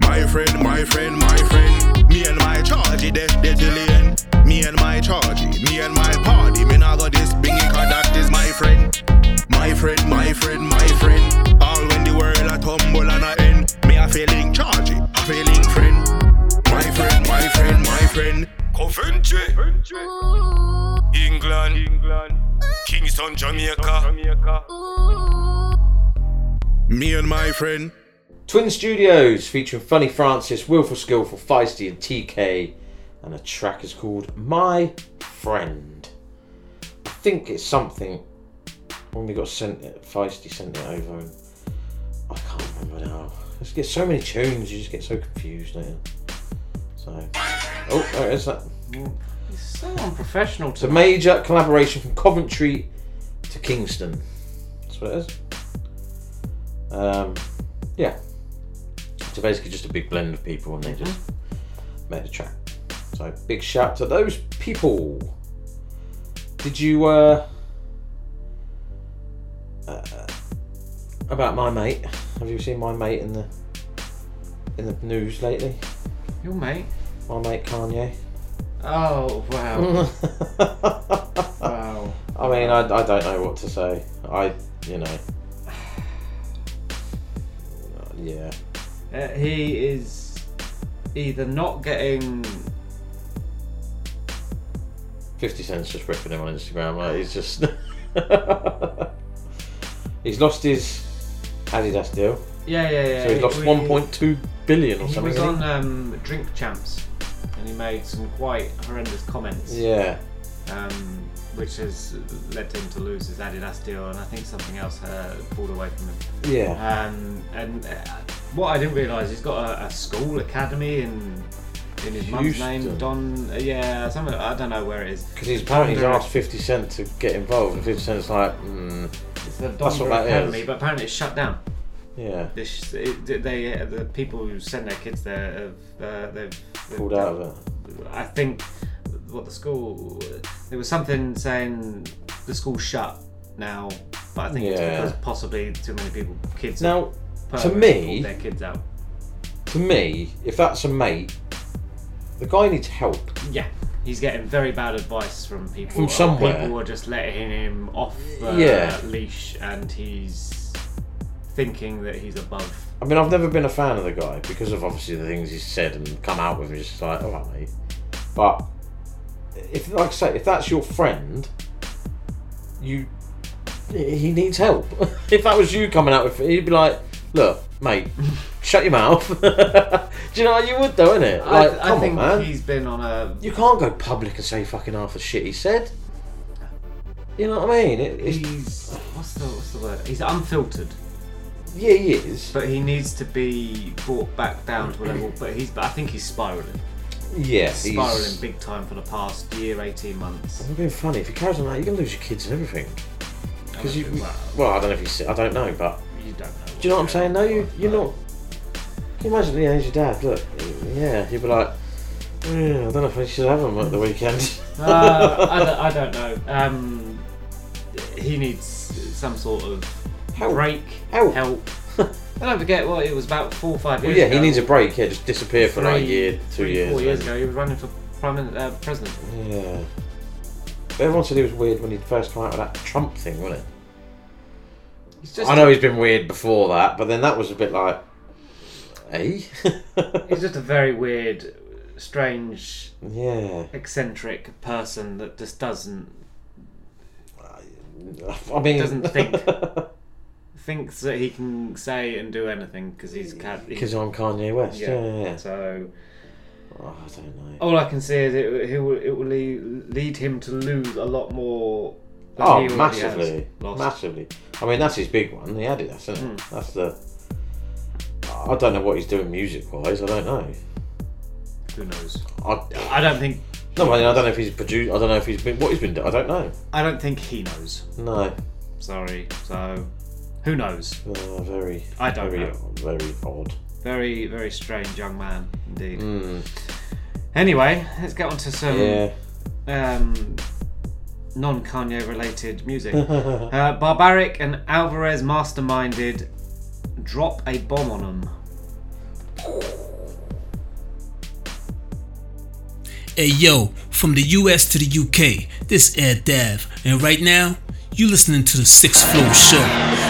my friend, my friend, my friend. Me and my chargy, they they end. Me and my chargy, me and my party. Me nah go this bingy, cause is my friend. My friend, my friend, my friend. All when the world a tumble and a end. Me a feeling chargy, a feeling friend. My friend, my friend, my friend. Coventry, England, Kingston, Jamaica. Me and my friend. Twin Studios featuring Funny Francis, Willful Skillful, Feisty, and TK, and the track is called My Friend. I think it's something when we got sent it, Feisty sent it over, and I can't remember now. Just get so many tunes, you just get so confused, don't you? So, oh, there it is that. It's so unprofessional It's a major collaboration from Coventry to Kingston. That's what it is. Um, yeah. So basically, just a big blend of people, and they just made a track. So big shout to those people. Did you uh, uh about my mate? Have you seen my mate in the in the news lately? Your mate? My mate Kanye. Oh wow! [LAUGHS] wow. I mean, I, I don't know what to say. I, you know. [SIGHS] Yeah. Uh, he is either not getting 50 Cent's just ripping him on Instagram. Like, he's just. [LAUGHS] he's lost his Adidas deal. Yeah, yeah, yeah. So he's lost We- 1.2 billion or He something. He was on um, Drink Champs, and he made some quite horrendous comments. Yeah. Um, which has led him to lose his Adidas deal, and I think something else uh, pulled away from him. Yeah. Um, and uh, what I didn't realise, he's got a, a school academy in in his mum's name, Don. Uh, yeah, something. I don't know where it is. Because he's apparently he's asked 50 Cent to get involved, and 50 Cent's like, mm, the that's what Donda Academy, is. but apparently it's shut down. Yeah. This, it, they, uh, the people who send their kids there have uh, they've, they've Pulled out of it. I think what the school there was something saying the school's shut now, but I think it's Yeah. because possibly too many people kids Now, have to me- pulled their kids out. To me, if that's a mate, the guy needs help. Yeah. He's getting very bad advice from people. From somewhere. People are just letting him off the Yeah. leash, and he's thinking that he's above I mean, I've never been a fan of the guy because of obviously the things he's said and come out with. It's just like, all right, mate. But if, like I say, if that's your friend, you he needs help. [LAUGHS] if that was you coming out with, he'd be like, look, mate, shut your mouth. [LAUGHS] Do you know you would, though, innit? I, Like, I come think on, man. he's been on a. You can't go public and say fucking half the shit he said. You know what I mean? It, it's, He's what's the what's the word? He's unfiltered. Yeah, he is. But he needs to be brought back down to a level. But he's. But I think he's spiraling. Yeah, He's he's- spiraling big time for the past year, eighteen months. I'm being funny. If he carries on like that, you're gonna lose your kids and everything. Because you, Well- well, I don't know if he's, I don't know, but You don't know. do you know what I'm saying? No, you, you're not. You imagine? Yeah, he's your dad. Look, yeah, he'd be like, yeah, I don't know if I should have him at the weekend. uh, I, [LAUGHS] don't, I don't know. Um, he needs some sort of help. break, help. And [LAUGHS] don't forget, what it was about four or five well, years yeah, ago. he needs a break. Yeah, just disappear for like a year, two three, years. Four years and- ago, he was running for prime uh, president. Yeah. But everyone said he was weird when he first came out with that Trump thing, wasn't it? Just I know he's been weird before that, but then that was a bit like, eh? He's just a very weird, strange, Yeah. eccentric person that just doesn't. I mean, doesn't [LAUGHS] think. thinks that he can say and do anything because he's. Because I'm Kanye West. Yeah, yeah, yeah. So. Oh, I don't know. All I can see is it, it will it will lead, lead him to lose a lot more. Than Oh, massively, massively. I mean, that's his big one. He had it. That's it. Hmm. That's the. I don't know what he's doing music wise. I don't know. Who knows? I, I don't think. No, I, mean, I don't know if he's produced. I don't know if he's been what he's been doing. I don't know. I don't think he knows. No. Sorry. So, who knows? Uh, very. I don't very, know. Very odd. Very very strange young man indeed. Mm. Anyway, let's get on to some Yeah. um, non Kanye related music. [LAUGHS] uh, Barbaric and Alvarez masterminded drop a bomb on them. Hey yo, from the US to the UK, this Ed Dav, and right now, you listening to the Sixth Floor Show.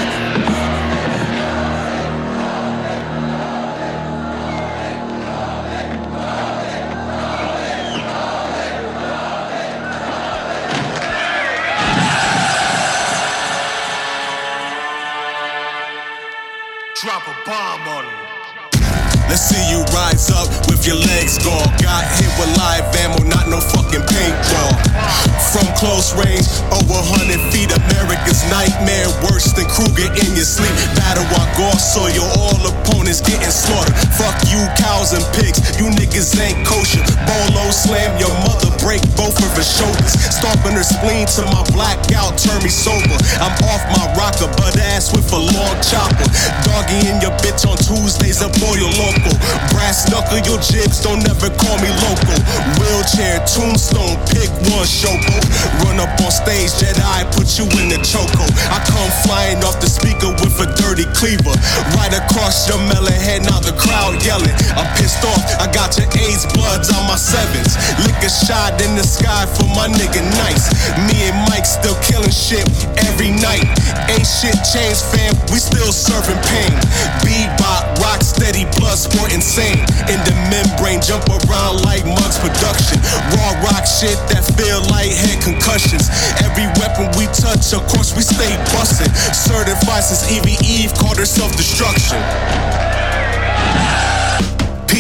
Close range, over 100 feet, America's nightmare. Worse than Kruger in your sleep. Battle while gore soil, all opponents getting slaughtered. Fuck you, cows and pigs. You niggas ain't kosher. Bolo slam your mother, break both of her shoulders. Stomping her spleen to my blackout, turn me sober. I'm off my rocker, butt ass with a long chopper. Doggy in your bitch on Tuesdays, a boy local. Brass knuckle your jibs, don't never call me local. Wheelchair, tombstone, pick one showboat. Run up on stage, Jedi, put you in the choco. I come flying off the speaker with a dirty cleaver. Right across your melon head, now the crowd yelling. I'm pissed off, I got your AIDS bloods on my sevens. Lick a shot in the sky for my nigga nice. Me and Mike still killing shit every night. Ain't shit changed, fam, we still serving pain. Bebop, rock steady, blood sport insane. In the membrane, jump around like Muggs production. Raw rock shit that feel like head concussions. Every weapon we touch, of we stay bustin'. Certified since Evie Eve called her self destruction.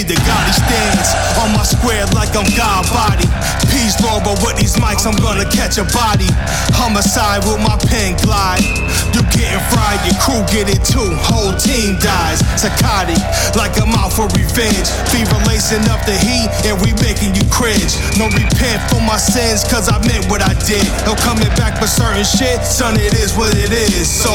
P the Gotti stands on my square like I'm God body. Peace Lord, but with these mics I'm gonna catch a body. Homicide with my pen glide. You getting fried, your crew get it too. Whole team dies. Psychotic, like I'm out for revenge. Fever lacing up the heat and we making you cringe. No repent for my sins, cause I meant what I did. No coming back for certain shit, son, it is what it is. So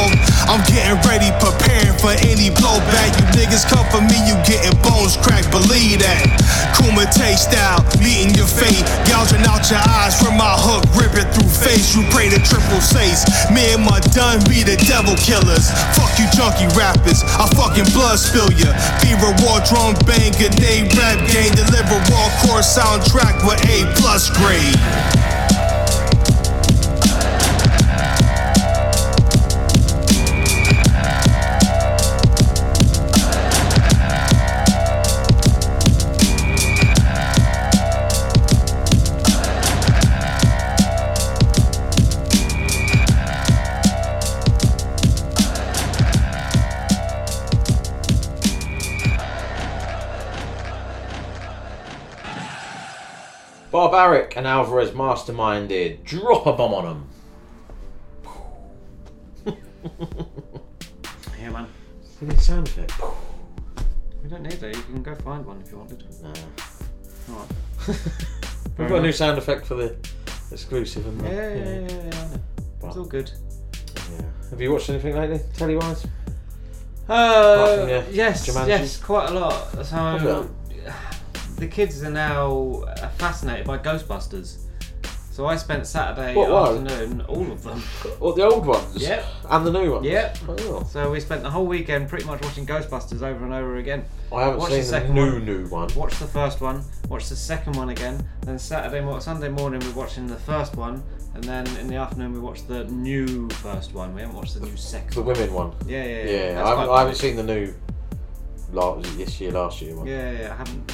I'm getting ready, preparing for any blowback. You niggas come for me, you getting bones cracked, believe that. Kumite style, meeting your fate, gouging out your eyes from my hook, ripping through face. You pray to triple sace. Me and my done be the devil killers. Fuck you, junkie rappers. I fucking blood spill ya. Fever war drum bang, grenade rap game, deliver raw core soundtrack with A plus grade. Barbaric and Alvarez masterminded. Drop a bomb on them. Yeah, [LAUGHS] man. We need a sound effect. We don't need that. You can go find one if you wanted. Nah. Alright. [LAUGHS] We've got a new sound effect for the exclusive. And Yeah, yeah, yeah, yeah, yeah, I know. It's all good. Yeah. Have you watched anything lately, telly wise? Uh, yes, Jumanji? yes, quite a lot. So What's [SIGHS] the kids are now uh, fascinated by Ghostbusters. So I spent Saturday What one? afternoon, all of them. [LAUGHS] Or the old ones? Yep. And the new ones? Yep. Oh. So we spent the whole weekend pretty much watching Ghostbusters over and over again. I haven't Watched seen the the second new, one. new one. Watched the first one. Watched the second one again. Then Saturday, mo- Sunday morning, we're watching the first one, and then in the afternoon we watched the new first one. We haven't watched the new second. The women one. Yeah, yeah, yeah. Yeah, That's I haven't, I haven't seen the new. Last, this year, last year one. Yeah, yeah, I haven't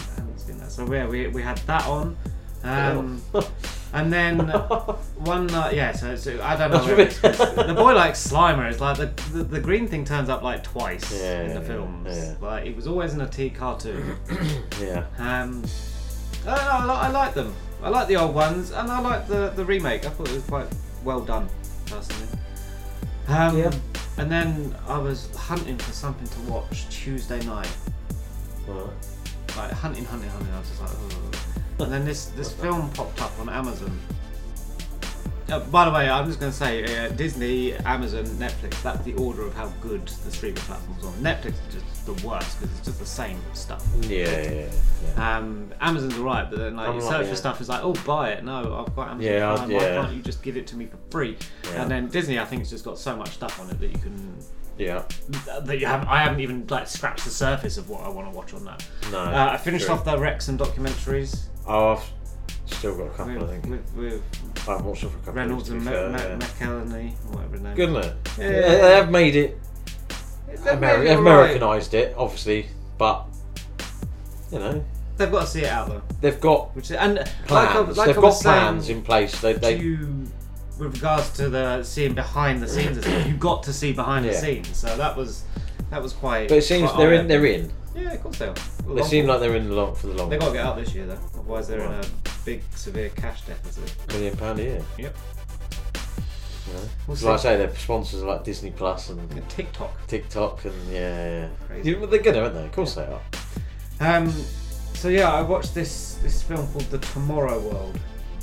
So yeah, we, we had that on, um, [LAUGHS] and then [LAUGHS] one night, yeah. So, so I don't know. Where it's- the boy likes Slimer. It's like the, the the green thing turns up like twice Yeah, in yeah, the films. yeah. Like it was always in a T cartoon. [COUGHS] Yeah. Um, I don't know. I, I like them. I like the old ones, and I like the the remake. I thought it was quite well done, personally. Um, Yeah. And then I was hunting for something to watch Tuesday night. Like hunting, hunting, hunting. I was just like, Ugh. and then this this film popped up on Amazon. Uh, by the way, I'm just going to say uh, Disney, Amazon, Netflix. That's the order of how good the streaming platforms are. Netflix is just the worst because it's just the same stuff. Yeah, yeah, Um, Amazon's alright, but then like I'm you like, search yeah. for stuff, it's like, oh, buy it. No, I've got Amazon Yeah, Prime. yeah. Why can't you just give it to me for free? Yeah. And then Disney, I think, has just got so much stuff on it that you can Yeah. that you haven't. I haven't even like scratched the surface of what I want to watch on that. No, Uh, I finished true. off the Wrexham documentaries. Oh, I've still got a couple, with, I think. With, with I haven't watched it for a couple Reynolds and weeks, to Me- be Me- fair, yeah. McElhenney, or whatever his name. Good? Yeah, Yeah, they have made it. They've Ameri- made it Americanized it, obviously, but you know They've got to see it out though. they've got Which and plans. like I- like they've I got was saying plans in place. They, they to you, with regards to the seeing behind the scenes, you got to see behind the Yeah. scenes. So that was that was quite. but it seems quite they're in. eye-opening. They're in. Yeah, of course they are. They Long seem like they're in long for the long. They got to get out this year though, otherwise they're in a big, severe cash deficit. million pound a year. Yep. You know? We'll So like I say, their sponsors are like Disney Plus and TikTok. TikTok and yeah, yeah. Crazy. yeah. They're gonna, aren't they? Of course they are. Um, so yeah, I watched this this film called The Tomorrow World.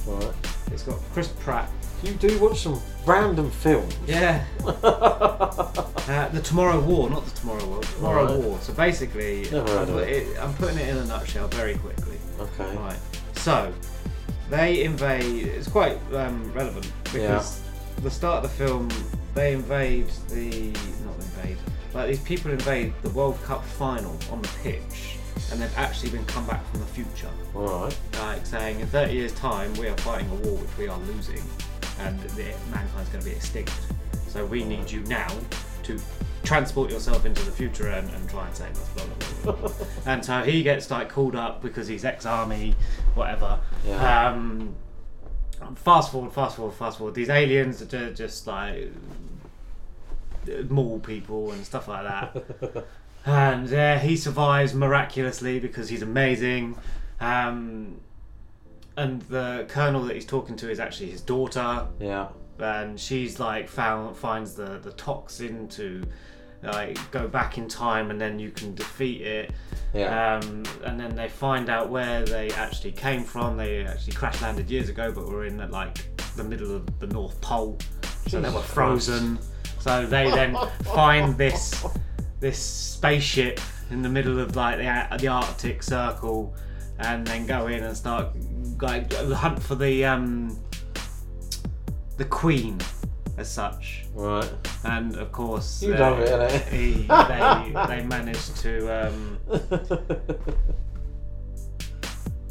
Right. It's got Chris Pratt. You do watch some random films. Yeah. [LAUGHS] uh, the Tomorrow War, not the Tomorrow World. Tomorrow Right. War. So basically, I'm, put- it. I'm putting it in a nutshell very quickly. Okay. Right. So they invade. It's quite um, relevant because the start of the film, they invade the not invade. Like these people invade the World Cup final on the pitch, and they've actually been come back from the future. Alright. Like saying in 30 years' time we are fighting a war which we are losing, and the, mankind's going to be extinct. So we need you now to transport yourself into the future and, and try and save us. Blah, blah, blah, blah, [LAUGHS] and so he gets like called up because he's ex-army, whatever. Yeah. Um, fast forward, fast forward, fast forward. These aliens are ju- just like maul people and stuff like that. [LAUGHS] and uh, he survives miraculously because he's amazing. Um, and the colonel that he's talking to is actually his daughter. Yeah. And she's like found finds the the toxin to like go back in time, and then you can defeat it. Yeah. Um, and then they find out where they actually came from. They actually crash landed years ago, but were in like the middle of the North Pole, so they were frozen. So they then [LAUGHS] find this this spaceship in the middle of like the, the Arctic Circle, and then go in and start like hunt for the um the Queen, as such. Right. And of course, You uh, love it, innit? he, [LAUGHS] they they managed to um, [LAUGHS]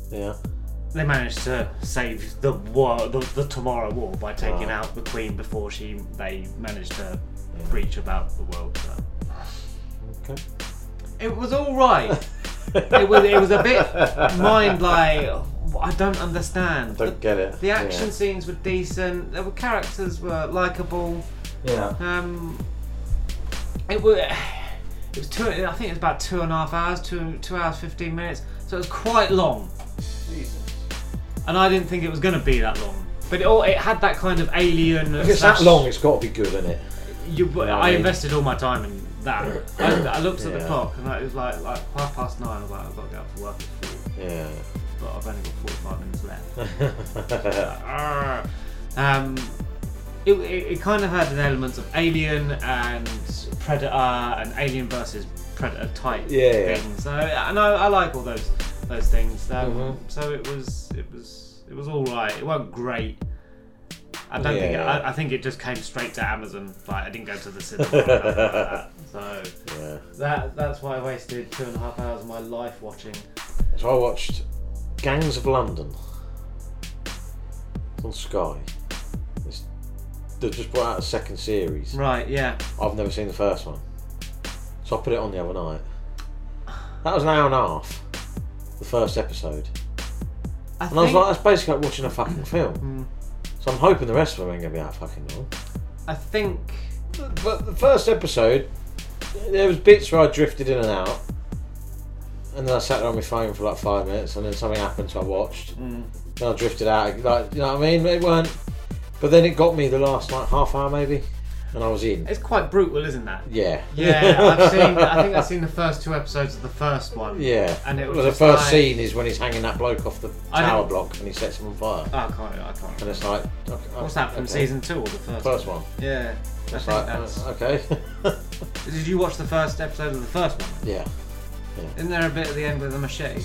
Yeah. they managed to save the war, the, the Tomorrow War by taking Right. out the Queen before she they managed to breach about the world. So. Okay. It was all right. [LAUGHS] it was it was a bit [LAUGHS] mind like I don't understand. Don't get it. The action Yeah. scenes were decent. The characters were likable. Yeah. Um, it was [SIGHS] it was two. I think it was about two and a half hours, two two hours fifteen minutes. So it was quite long. Jesus. And I didn't think it was going to be that long. But it all it had that kind of alien. If it's that long, it's got to be good, isn't it? You, I I mean? invested all my time in that. [COUGHS] I, I looked at the Yeah. clock and it was like like half past nine. I was like, I've got to get up for work at four. Yeah. But I've only got forty-five minutes left. [LAUGHS] Arrgh. um, it, it, it kind of had an element of Alien and Predator and Alien versus Predator type Yeah, yeah. things. So and I, I like all those those things. Um, Mhm. So it was it was it was all right. It wasn't great. I don't think it, Yeah. I, I think it just came straight to Amazon. Like I didn't go to the cinema. or anything like that. [LAUGHS] So Yeah. that that's why I wasted two and a half hours of my life watching. So I watched Gangs of London. It's on Sky. It's, they've just brought out a second series. Right, yeah. I've never seen the first one. So I put it on the other night. That was an hour and a half. The first episode. I and I was think- like, that's basically like watching a fucking film. Mm. So I'm hoping the rest of them ain't going to be that fucking long. I think But the first episode, there was bits where I drifted in and out. And then I sat there on my phone for like five minutes, and then something happened, so I watched. Mm. Then I drifted out. Like, you know what I mean? It weren't. But then it got me the last like half hour maybe, and I was in. It's quite brutal, isn't that? Yeah. Yeah, I've seen. I think I've seen the first two episodes of the first one. Yeah. and it was well, the first like- scene is when he's hanging that bloke off the I tower didn't- block and he sets him on fire. Oh, I can't. I can't. And it's like, okay, What's that from okay. season two or the first? First one. Yeah. I think like, that's. uh, okay. [LAUGHS] Did you watch the first episode of the first one? yeah. Isn't there a bit at the end with a machete?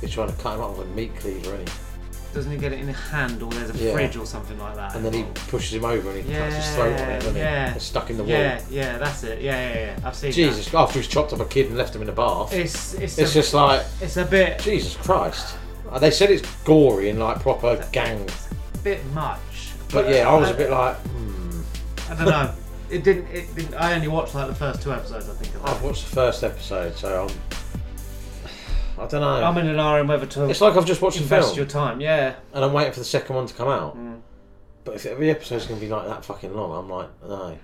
He's trying to cut him up with a meat cleaver, isn't he? Doesn't he get it in his hand, or there's a Yeah. fridge or something like that? And then he pushes him over and he yeah, cuts his throat on it, doesn't yeah, he? It's stuck in the wall. Yeah, yeah, that's it. Yeah, yeah, yeah. I've seen. That. Jesus, after he's chopped up a kid and left him in a bath. It's it's, It's a- just like it's a bit Jesus Christ. Uh, They said it's gory and like proper gang, A bit much. but yeah, I was a bit like, hmm. I don't know. It didn't. It didn't. I only watched like the first two episodes. I think. Of I've watched the first episode, so I'm. I don't know. I'm in an iron whether to. It's like I've just watched the film. your time. Yeah. and I'm waiting for the second one to come out. Mm. But if every episode's going to be like that fucking long, I'm like, no,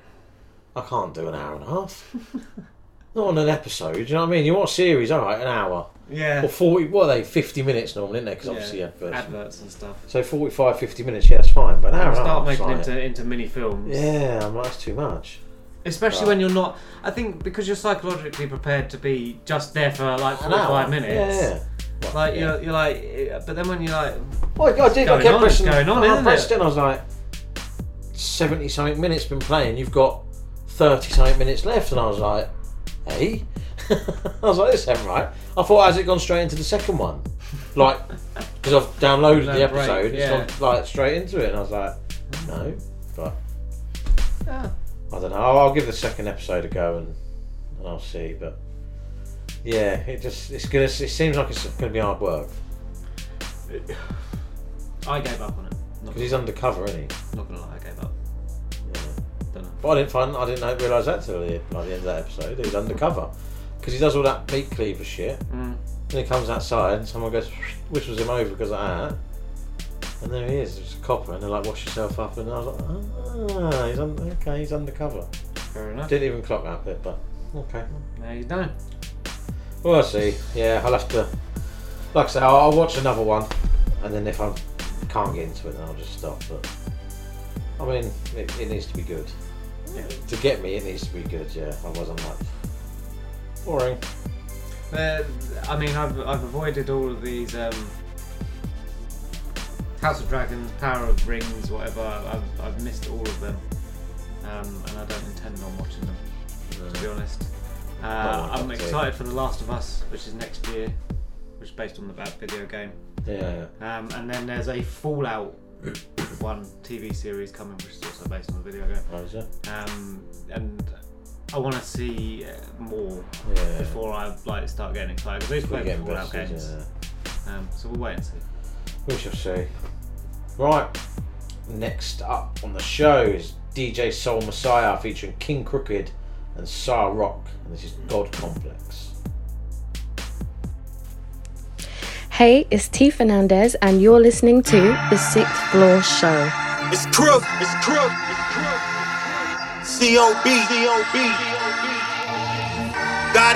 I can't do an hour and a half. [LAUGHS] Not on an episode. You know what I mean? You want a series, all right, an hour. Yeah. Or 40, what are they, 50 minutes normally, isn't they? Because obviously Yeah, adverts. adverts and stuff. So 45, 50 minutes, yeah, that's fine. But now hour and a start half, making like- into into mini films. Yeah, I'm like, that's too much. Especially Right. when you're not. I think because you're psychologically prepared to be just there for like An 45 minutes. Yeah, yeah. Like you're, you're like, eh, but then when you're like, Well, I did. I kept on, pressing. going on, I pressed it? I was like, seventy something minutes been playing. You've got thirty something minutes left, and I was like, hey. [LAUGHS] I was like, this ain't right. I thought, has it gone straight into the second one? Like, because I've downloaded No the break, episode, yeah. it's gone like straight into it, and I was like, no, but Ah. I don't know. I'll, I'll give the second episode a go, and, and I'll see. But yeah, it just it's gonna. It seems like it's gonna be hard work [SIGHS] I gave up on it. Because he's undercover, isn't he? not gonna lie, I gave up. Don't know. But I didn't find I didn't realise that till the, like the end of that episode. He was undercover because he does all that meat cleaver shit. Mm. Then he comes outside and someone goes whistles him over because of that. And there he is, it's a copper, and they're like, "Wash yourself up." And I was like, "Ah, he's un- okay, he's undercover." Fair enough. Didn't even clock that bit, but okay. Now you know. Well, I'll see. Yeah, I'll have to. Like I say, I'll, I'll watch another one, and then if I can't get into it, then I'll just stop. But I mean, it, it needs to be good. To get me, it needs to be good. Yeah, otherwise I'm like boring. Uh, I mean, I've, I've avoided all of these um, House of Dragons, Power of Rings, whatever. I've, I've missed all of them, um, and I don't intend on watching them. To be honest, uh, I'm cup of excited for The Last of Us, which is next year, which is based on the that video game. Yeah. Um, and then there's a Fallout one TV series coming, which is also based on the video game. Oh, is it? Um, and I want to see uh, more Yeah. before I like start getting excited. 'cause I used to Before play you the get Fallout invested, games. Um, so we'll wait and see. We shall see. Right. Next up on the show is DJ Sol Messiah featuring KXNG Crooked and Sa-Roc, and this is God Complex. Hey, it's T Fernandez, and you're listening to The Sixth Floor Show. It's crook, it's crook, it's crook. C.O.B. C.O.B.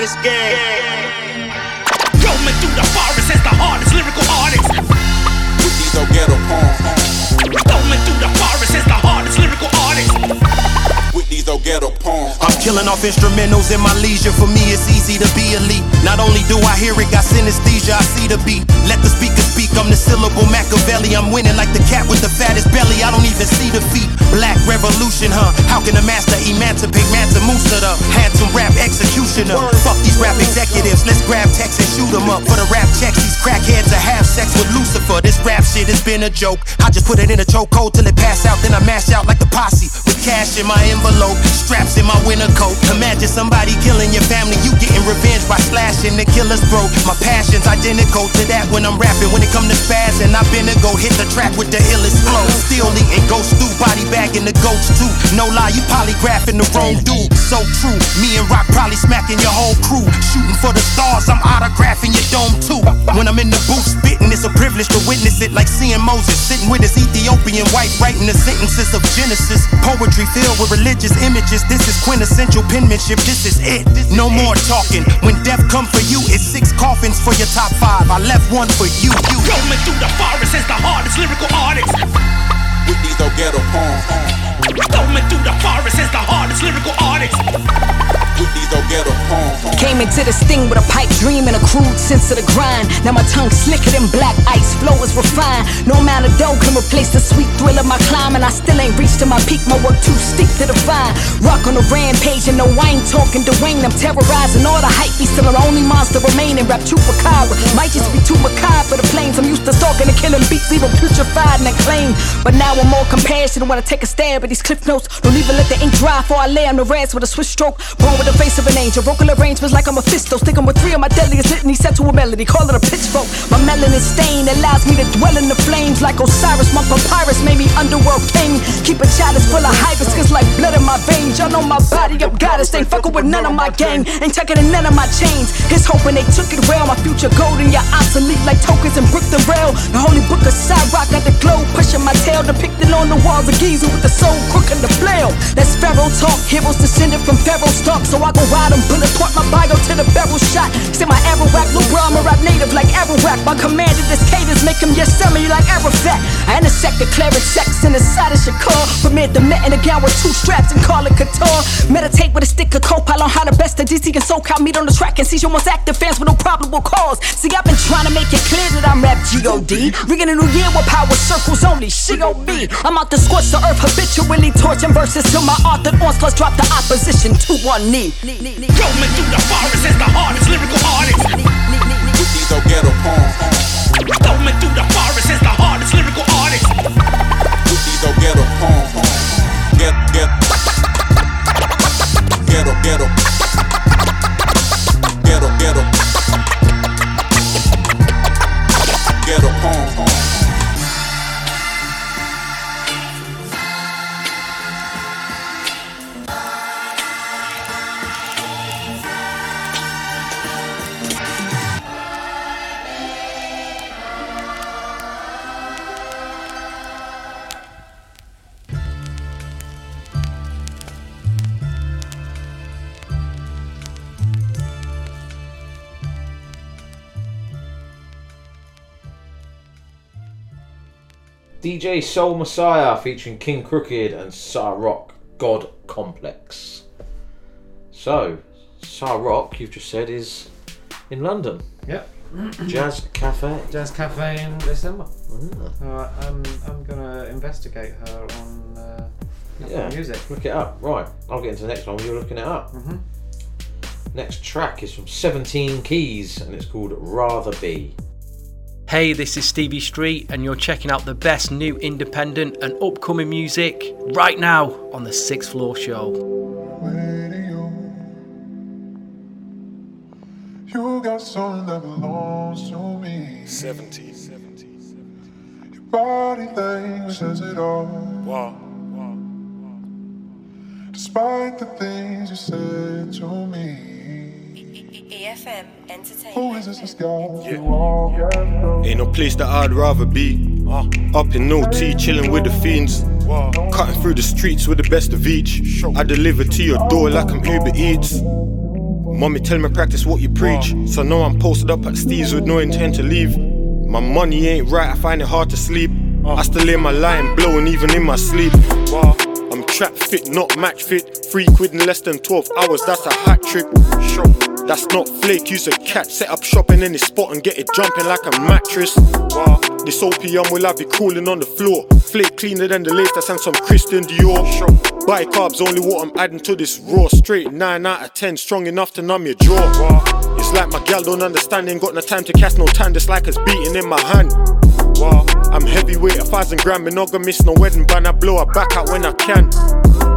is gang. Roaming through the forest as the hardest lyrical artist. With these old ghetto poems. Roaming through the forest as the hardest lyrical artist. With these old ghetto poems. I'm killing off instrumentals in my leisure. For me, it's easy to be elite. Not only do I hear it, got synesthesia, I see the beat. Let the speaker speak, I'm the syllable Machiavelli. I'm winning like the cat with the fattest belly. I don't even see the feet. Black revolution, huh? How can a master emancipate Mansa Musa, the handsome rap executioner? Fuck these rap executives, let's grab text and shoot them up. For the rap checks, these crackheads are have sex with Lucifer. This rap shit has been a joke. I just put it in a chokehold till it pass out, then I mash out like the posse. With cash in my envelope, straps in my winter coat. Imagine somebody killing your family, you getting revenge by slashing the killer's throat. My passion's identical to that when I'm rapping. When it come to spaz, and I've been to go hit the track with the illest flow. Still eating ghost stew, body bag in the ghost too. No lie, you polygraphing the wrong dude. So true, me and Rock probably smacking your whole crew. Shooting for the stars, I'm autographing your dome too. When I'm in the booth spitting, it's a privilege to witness it. Like seeing Moses sitting with his Ethiopian wife writing the sentences of Genesis. Poetry filled with religious images. This is quintessential penmanship. This is it. No more talking. When death come for you, it's six coffins for your top five. I left one for you. you. Roaming through the forest as the hardest lyrical artist. With these old ghetto poems. Roaming through the forest as the hardest lyrical artist. These old ghetto poems. Came into this thing with a pipe dream and a crude sense of the grind. Now my tongue slicker than black ice, flow is refined. No amount of dough can replace the sweet thrill of my climb, and I still ain't reached to my peak. My work too steep to define. Rock on a rampage and no wine talking Dwayne. I'm terrorizing all the hype. Be still the only monster remaining. Rap chupacabra might just be too macabre for the planes. I'm used to stalking and killing beats, 'em putrefied and acclaimed. But now I'm more compassionate when I take a stab at these cliff notes. Don't even let the ink dry before I lay on the rest with a swift stroke. Born with the face of an angel. Vocal arrangements like I'm a fisto. Sticking with three of my deadliest litany set to a melody. Call it a pitchfork. My melanin stain allows me to dwell in the flames like Osiris. My papyrus made me underworld king. Keep a chalice full of hibiscus like blood in my veins. Y'all know my body, I'm goddess. Ain't fucking with none of my gang. Ain't tucking in none of my chains. His hoping they took it well. My future golden, you're obsolete like tokens and brick the rail. The holy book of Sa-Roc got the glow pushing my tail, depicted on the walls of Giza with the soul crook and the flail. That's Pharaoh talk, heroes descended from Pharaoh's stock. So I go ride them, bullet point my bio to the barrel shot. Say my rack, Lil Bro, I'm a rap native like Arawak. My commander, this cadence, make him Yosemite like Arafat. I intersect the clearing checks in the side of Shakur. Permit the met in a gown with two straps and call it couture. Meditate with a stick of copilot on how the best of DC and SoCal meet on the track and see your most active fans with no probable cause. See, I've been trying to make it clear that I'm rap G-O-D. Rigging a new year with power circles only, she-O-B. I'm out to scorch the earth, habitually torching verses till my author onslaughts drop the opposition to one knee. Roaming through the forest as the hardest lyrical artist. With these old ghetto poems. Roaming through the forest as the hardest lyrical artist. With these old ghetto poems. Get, get. Ghetto, ghetto. DJ Sol Messiah featuring KXNG Crooked and Sa-Roc God Complex. So, Sa-Roc, you've just said, is in London. Yep. Jazz Cafe. Jazz Cafe in December. Ah. Alright, I'm, I'm gonna investigate her on uh, Yeah, music. look it up. Right, I'll get into the next one you're looking it up. Mm-hmm. Next track is from Seventeenkeyz and it's called Rather Be. Hey, this is Stevie Street, and you're checking out the best new independent and upcoming music right now on the Sixth Floor Show. You got something that belongs to me. 70. Your body language says it all. Wow. Despite the things you said to me. EFM Entertainment. Who is this this guy? You all got so Ain't no place that I'd rather be. Up in no tea, chilling with the fiends. Cutting through the streets with the best of each. I deliver to your door like I'm Uber Eats. Mommy tell me practice what you preach. So now I'm posted up at Steve's with no intent to leave. My money ain't right, I find it hard to sleep. I still hear my line blowing even in my sleep. I'm trap fit, not match fit. Three quid in less than 12 hours, that's a hat trick. That's not flake, use a catch. Set up shop in any spot and get it jumping like a mattress. This opium will have you cooling on the floor. Flake cleaner than the latest and some Christian Dior. Buy carbs, only what I'm adding to this raw. Straight 9 out of 10, strong enough to numb your jaw. It's like my gal don't understand, ain't got no time to cast no time, just like it's beating in my hand. Wow. I'm heavyweight, a thousand gram monogamous, no wedding band. I blow her back out when I can.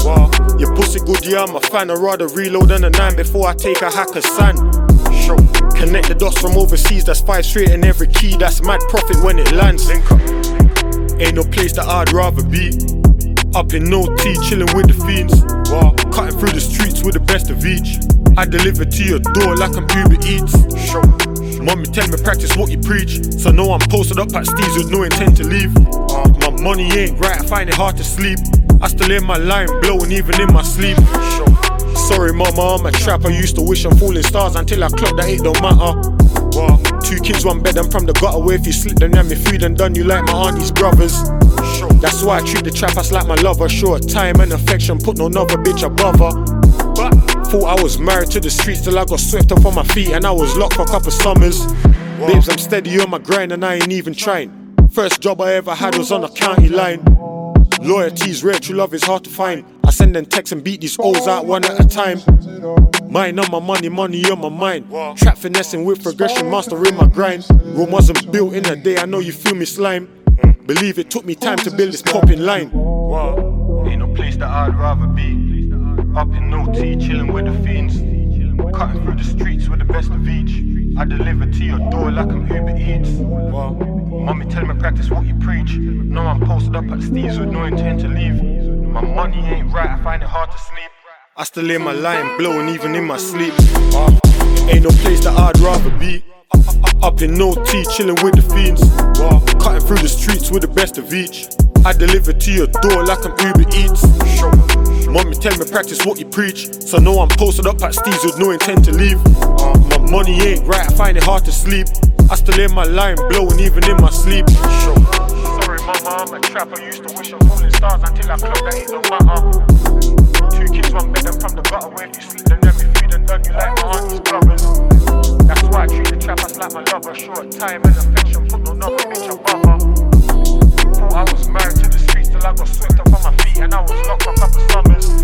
Wow. Your pussy good, yeah, I'm a fan. I'd rather reload than a nine before I take a hack of sand. Show. Connect the dots from overseas, that's five straight in every key. That's mad profit when it lands. Ain't no place that I'd rather be. Up in no tea, chilling with the fiends. Wow. Cutting through the streets with the best of each. I deliver to your door like I'm Uber Eats. Show. Mommy tell me practice what you preach. So know I'm posted up at Steve's with no intent to leave. Uh, my money ain't right, I find it hard to sleep. I still hear my line blowing even in my sleep. Sorry, mama, I'm a trap. I used to wish on falling stars until I clocked that it don't matter. Two kids, one bed, I'm from the gutter where if you slip, then have me food and done you like my auntie's brothers. That's why I treat the trap as like my lover. Short time and affection, put no other bitch above her. Thought I was married to the streets till I got swept up on my feet and I was locked for a couple summers. Babes, I'm steady on my grind and I ain't even trying. First job I ever had was on a county line. Loyalty's rare, true love is hard to find. I send them texts and beat these O's out one at a time. Mine on my money, money on my mind. Trap finessing with progression, master in my grind. Rome wasn't built in a day, I know you feel me slime. Hmm. Believe it took me time to build this popping line. Ain't no place that I'd rather be. Up in no tea, chilling with the fiends. Cutting through the streets with the best of each. I deliver to your door like I'm Uber Eats. Mommy tell me practice what you preach. No, I'm posted up at Steve's with no intent to leave. My money ain't right, I find it hard to sleep. I still hear my line blowing even in my sleep. Uh, ain't no place that I'd rather be. Up in no tea, chilling with the fiends. Cutting through the streets with the best of each. I deliver to your door like I'm Uber Eats. Mommy tell me practice what you preach. So know I'm posted up at Steve's with no intent to leave. My money ain't right, I find it hard to sleep. I still hear my line blowing even in my sleep. Sorry, mama, I'm a trapper. Used to wish on falling stars until I clocked that ain't no matter. Two kids, one bed, and from the gutter where you sleep, then let me feed and done you like my auntie's brothers. That's why I treat the trappers like my lover. Short time and affection, put no number, bitch, I'm bummer. Thought I was married to the streets till I got swept up on my feet and I was locked for a couple summers.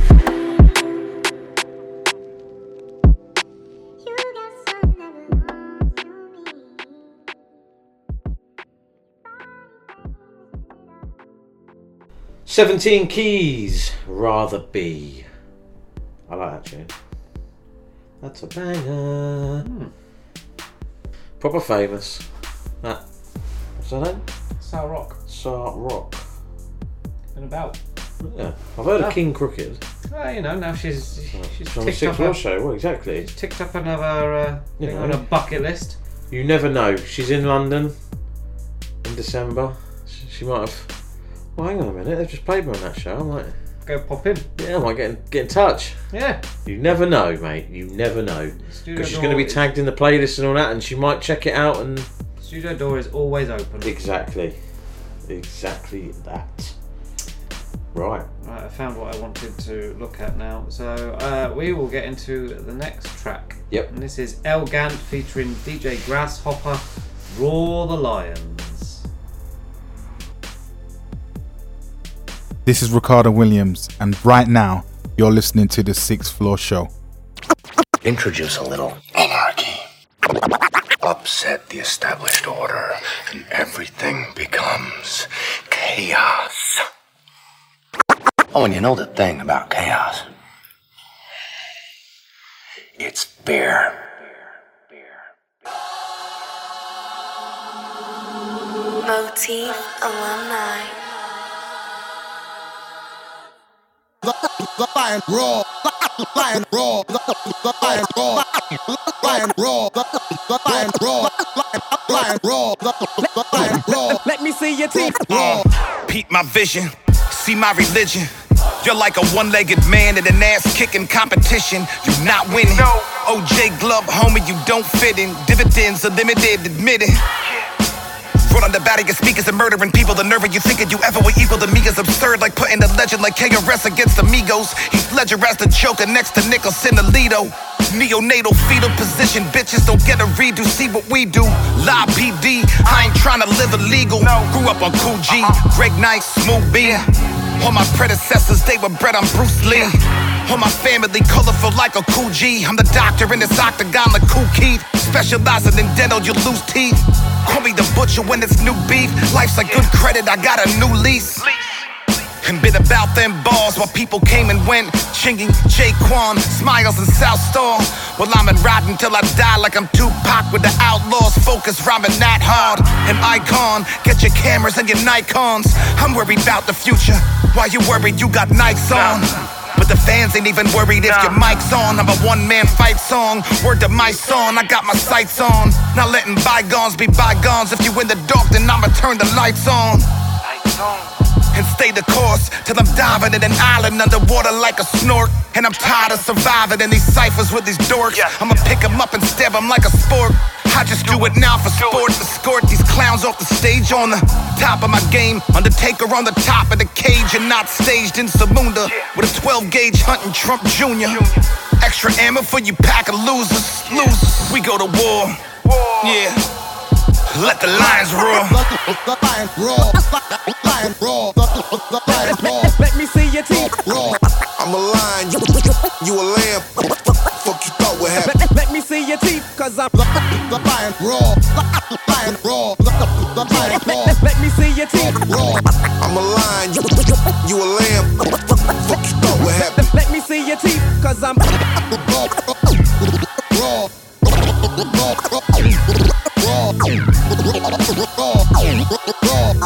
Seventeenkeyz, rather be. I like that tune. That's a banger. Proper famous. That. What's her name? Sa-Roc. Sart Rock. And about. Yeah, I've heard of KXNG Crooked. Well, you know, now she's she's She's on the ticked Six up a, Show. Well, exactly. ticked up another uh, You thing know. on a bucket list. You never know. She's in London in December. She she might have. Well, hang on a minute. They've just played me on that show. I might Go pop in. Yeah, I might get in, get in touch. Yeah. You never know, mate. You never know. Because she's going to be is- tagged in the playlist and all that, and she might check it out and. Studio door is always open. Exactly. Exactly that. Right. Right, I found what I wanted to look at now. So uh, we will get into the next track. Yep. And this is El Gant featuring DJ Grazzhoppa, Roar the Lions. This is Ricardo Williams, and right now you're listening to the Sixth Floor Show. Introduce a little anarchy. Upset the established order, and everything becomes chaos. Oh, and you know the thing about chaos? It's beer. Motif alumni. Lion lion lion lion lion lion lion. Let me see your teeth. Raw. Peep my vision, see my religion. You're like a one-legged man in an ass-kicking competition. You're not winning. OJ Glove, homie, you don't fit in. Dividends are limited, admit it. Run on the battle, your speakers and murdering people. The nerve of you thinking you ever will equal to me is absurd. Like putting a legend like KRS against Amigos. Heath Ledger as the Joker next to Nicholson Alito. Neonatal fetal position, bitches don't get a redo. See what we do. La PD, I ain't trying to live illegal. No. Grew up on Kool G, uh-uh. Greg Nice, Smooth B. All my predecessors, they were bred on Bruce Lee. All my family, colorful like a cool G. I'm the doctor in this octagon like Keith. Specializing in dental, you lose teeth. Call me the butcher when it's new beef. Life's like good credit, I got a new lease. And been about them balls while people came and went. Chinging Jaquan, smiles and South Star. Well, I'm in riding till I die like I'm Tupac with the outlaws. Focus rhyming that hard. An icon, get your cameras and your Nikons. I'm worried about the future. Why you worried you got Nikes on? But the fans ain't even worried if your mic's on. I'm a one man fight song. Word to my song, I got my sights on. Not letting bygones be bygones. If you in the dark, then I'ma turn the lights on. And stay the course till I'm diving in an island underwater like a snork. And I'm tired of surviving in these ciphers with these dorks. I'ma pick 'em up and stab 'em like a sport. I just do it now for sport. to Escort these clowns off the stage on the top of my game. Undertaker on the top of the cage and not staged in Samunda with a 12 gauge hunting Trump Jr. Extra ammo for you pack of losers. Losers. We go to war. Yeah. Let the lions roar. Lion. Let me see your teeth. Raw. I'm a lion, you, you a lamb. Fuck you thought would happen. Let, let me see your teeth, cause I'm lion raw, lion raw, lion raw. Let me see your teeth. Raw. I'm a lion, you, you a lamb. Fuck you thought would happen. Let me see your teeth, cause I'm raw, raw, I'm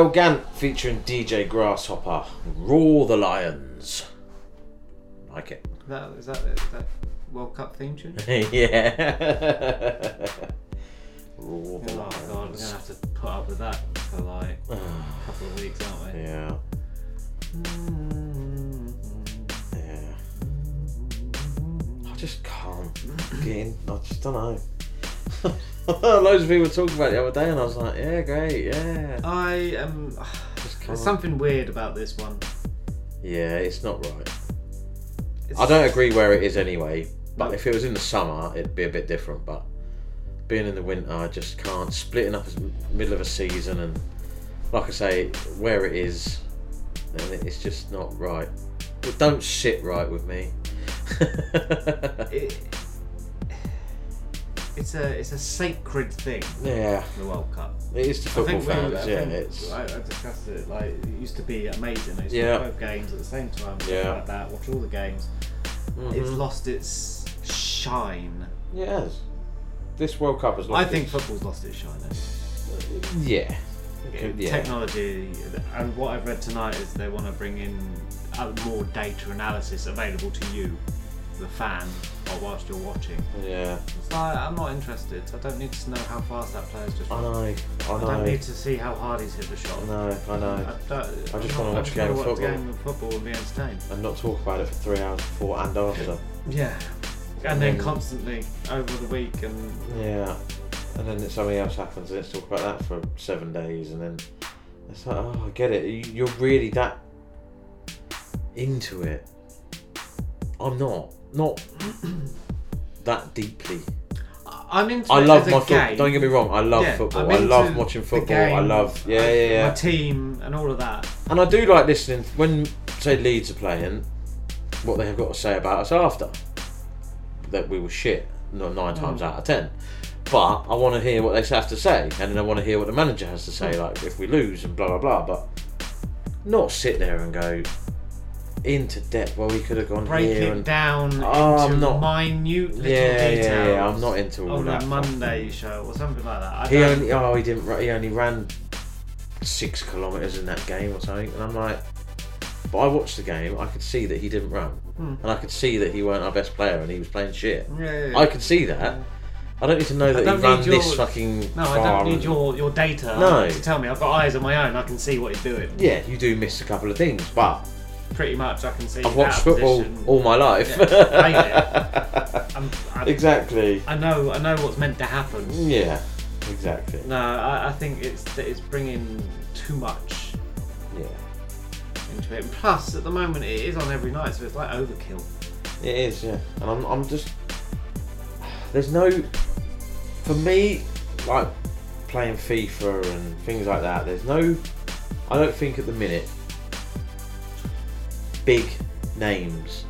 El Gant featuring DJ Grazzhoppa. Roar the Lions. Like it. That is that that World Cup theme tune? [LAUGHS] yeah. Roar the Oh god, we're gonna have to put up with that for like a couple of weeks, aren't we? Yeah. Yeah. I just can't get in. I just don't know. [LAUGHS] [LAUGHS] Loads of people were talking about it the other day, and I was like, "Yeah, great, yeah." I am. [SIGHS] There's something weird about this one. Yeah, it's not right. It's- I don't agree where it is anyway. But if it was in the summer, it'd be a bit different. But being in the winter, I just can't. Splitting up as middle of a season, and like I say, where it is, and it's just not right. It don't sit right with me. [LAUGHS] It, it's a it's a sacred thing. Yeah. The World Cup. It is to I football fans, I yeah, think it's- I, I discussed it. Like it used to be amazing. I used Yeah. to watch both games at the same time. Yeah. Like that. Watch all the games. It's Mhm. lost its shine. Yes. This World Cup has lost. I think its- football's lost its shine. eh? Yeah. Yeah. Technology and what I've read tonight is they want to bring in uh, more data analysis available to you, the fan, whilst you're watching. Yeah. It's like I'm not interested. I don't need to know how fast that player's just. I run. know, I I know. don't need to see how hard he's hit the shot. I know, I know. I, don't, I just I'm want not- to watch a game wanna of football. game of football and be entertained. And not talk about it for three hours before and after. [LAUGHS] Yeah. And then Mm. constantly over the week and Yeah. And then something else happens, and let's talk about that for seven days, and then it's like, oh, I get it. You- You're really that into it. I'm not. Not [CLEARS THROAT] that deeply. I'm into I love my football. Don't get me wrong. I love Yeah, football. I'm I love into watching the football. I game, love. Yeah, yeah, yeah. My team and all of that. And I do like listening when, say, Leeds are playing, what they have got to say about us after. That we were shit, no, nine times Mm. out of ten. But I want to hear what they have to say, and then I want to hear what the manager has to say, like if we lose and blah blah blah. But not sit there and go into depth. Well, we could have gone Break here it and down Oh, into I'm not- minute little Yeah, yeah, details. yeah, I'm not into all on that a Monday show or something like that. I he don't- only oh he didn't he only ran six kilometers in that game or something, and I'm like, but I watched the game. I could see that he didn't run, Hmm. and I could see that he weren't our best player and he was playing shit. Yeah, yeah, yeah. I could see that. I don't need to know that he ran your- this fucking. No, I don't need your, your data No. to tell me. I've got eyes of my own. I can see what he's doing. Yeah, you do miss a couple of things, but Pretty much, I can see. I've watched football position. all my life. Yeah. [LAUGHS] I'm- Exactly. I know. I know what's meant to happen. Yeah, exactly. No, I, I think it's that it's bringing too much. Yeah. Into it. And Plus, at the moment, it is on every night, so it's like overkill. It is, yeah. And I'm, I'm just. There's no. For me, like playing FIFA and things like that, there's no. I don't think at the minute. Big names.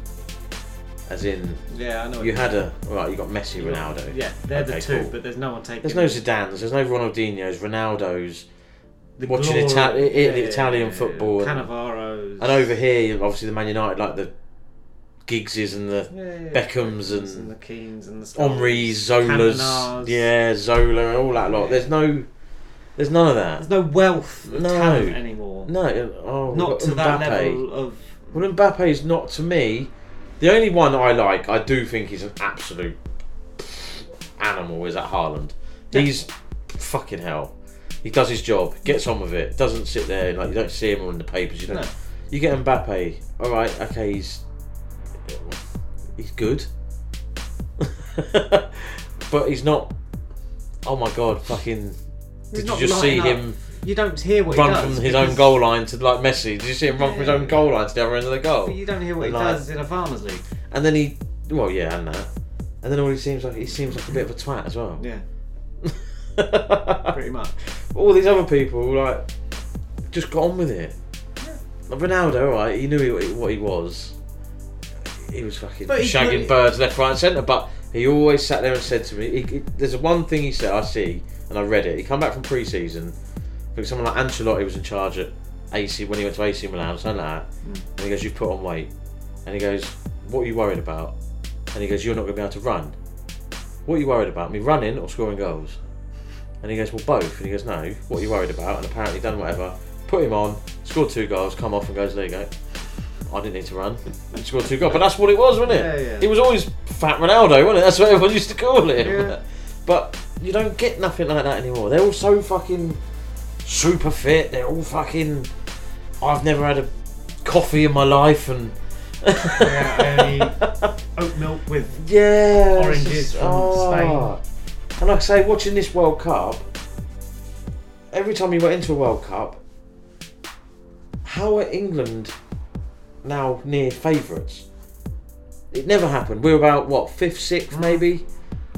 As in. Yeah, I know You had a. Right, you got Messi, Ronaldo. yeah, they're the two, cool. but there's no one taking. There's no Zidane's, there's no Ronaldinho's, Ronaldo's. The watching glory- Ita- yeah, the Italian yeah, football. and- Cannavaro's. And over here, obviously, the Man United, like the Giggses and the Beckhams and, and the Keanes and the Omri's, Zola's, Cantona's. yeah, Zola, and all that lot. There's no, there's none of that. There's no wealth of No. talent anymore. No, oh, Not to that level of. Well, is not to me. The only one I like, I do think he's an absolute animal. Is that Haaland? He's fucking hell. He does his job, gets on with it, doesn't sit there like you don't see him on the papers. You don't. No. You get Mbappe. All right, okay, he's he's good, [LAUGHS] but he's not. Oh my god, fucking! Did you not just see up. him? You don't hear what run he does Run from his own goal line to like Messi. Did you see him run from his own goal line to the other end of the goal? But you don't hear what he like, does in a farmers league. And then he, well, yeah, and that. And then all he seems like he seems like a bit of a twat as well. Yeah. [LAUGHS] Pretty much. All these other people like just got on with it. Like Ronaldo, right? He knew he, what he was. He was fucking he shagging put- birds left, right, and centre. But he always sat there and said to me, he, he- "There's one thing he said. I see, and I read it. He come back from pre-season. I someone like Ancelotti was in charge at AC when he went to AC Milan, something like that. Mm. And he goes, "You've put on weight." And he goes, "What are you worried about?" And he goes, "You're not going to be able to run." What are you worried about? Me running or scoring goals? And he goes, Well, both. And he goes, No. What are you worried about? And apparently, done whatever. put him on, scored two goals, come off and goes, there you go. I didn't need to run. He scored two goals, but that's what it was, wasn't it? Yeah, yeah. He was always Fat Ronaldo, wasn't it? That's what everyone used to call him. Yeah. But you don't get nothing like that anymore. They're all so fucking super fit. They're all fucking. I've never had a coffee in my life, and yeah, [LAUGHS] oat milk with yeah, oranges just- from oh. And like I say, watching this World Cup, every time you went into a World Cup, how are England now near favourites? It never happened. We were about what fifth, sixth, mm. maybe.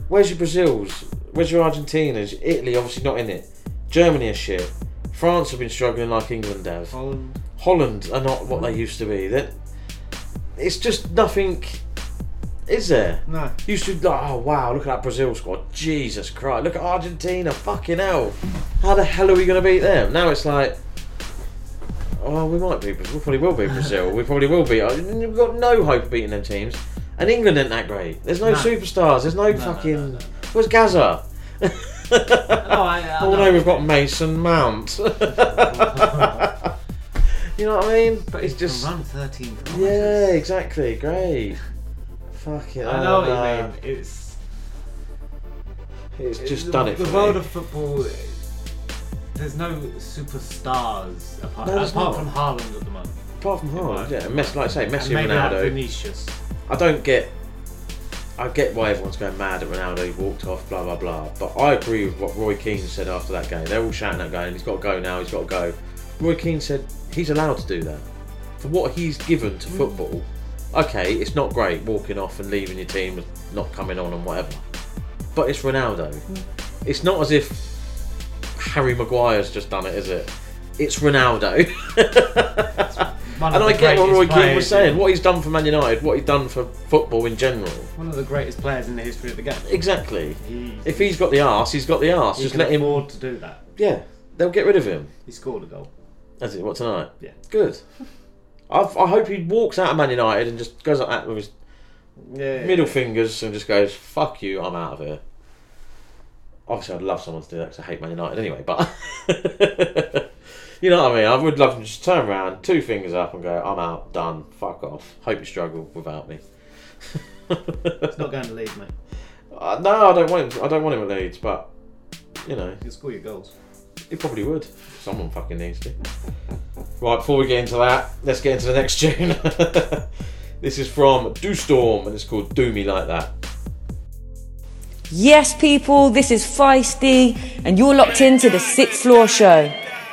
Where's your Brazils? Where's your Argentinas? Italy, obviously not in it. Germany are shit. France have been struggling like England have. Holland. Holland are not what they used to be. That it's just nothing. Is there? No. Used to like, oh wow, look at that Brazil squad. Jesus Christ, look at Argentina. Fucking hell, how the hell are we going to beat them? Now it's like, oh, we might beat Brazil. We probably will beat Brazil. [LAUGHS] we probably will beat. Uh, we've got no hope of beating them teams. And England ain't that great. There's no, No. superstars. There's no, no, fucking. Where's Gaza? [LAUGHS] Oh, I, I Oh no, we've got Mason Mount. [LAUGHS] you know what I mean? But it's just run 13 kilometres. yeah, exactly. Great. Fuck it. I know what you mean. It's It's it's just the, done it The for world me. of football. There's no superstars apart, No, apart from Haaland at the moment. Apart from Haaland, yeah, Messi, like I say, Messi and and maybe like Ronaldo. Vinicius. I don't get. I get why everyone's going mad at Ronaldo. He walked off, blah blah blah. But I agree with what Roy Keane said after that game. They're all shouting that going. He's got to go now. He's got to go. Roy Keane said he's allowed to do that for what he's given to mm. football. Okay, it's not great walking off and leaving your team, not coming on and whatever. But it's Ronaldo. Mm. It's not as if Harry Maguire's just done it, is it? It's Ronaldo. [LAUGHS] One and I get what Roy Keane was saying. What he's done for Man United, what he's done for football in general. One of the greatest players in the history of the game. Exactly. He, If he's got the arse, he's got the arse. Just let him. afford to do that. Yeah, they'll get rid of him. He scored a goal. That's it. What tonight? Yeah. Good. [LAUGHS] I've, I hope he walks out of Man United and just goes like that with his Yeah. middle fingers and just goes, "Fuck you, I'm out of here." Obviously, I'd love someone to do that because I hate Man United anyway. But [LAUGHS] you know what I mean. I would love him to just turn around, two fingers up, and go, "I'm out, done, fuck off." Hope you struggle without me. It's not going to lead, mate. [LAUGHS] Uh, no, I don't want him. I don't want him at Leeds, but you know, He'll score your goals. he probably would. Someone fucking needs to. Right, before we get into that, let's get into the next tune. [LAUGHS] this is from Dustorm, and it's called "Do Me Like That." Yes, people, this is Feisty, and you're locked into the Sixth Floor Show.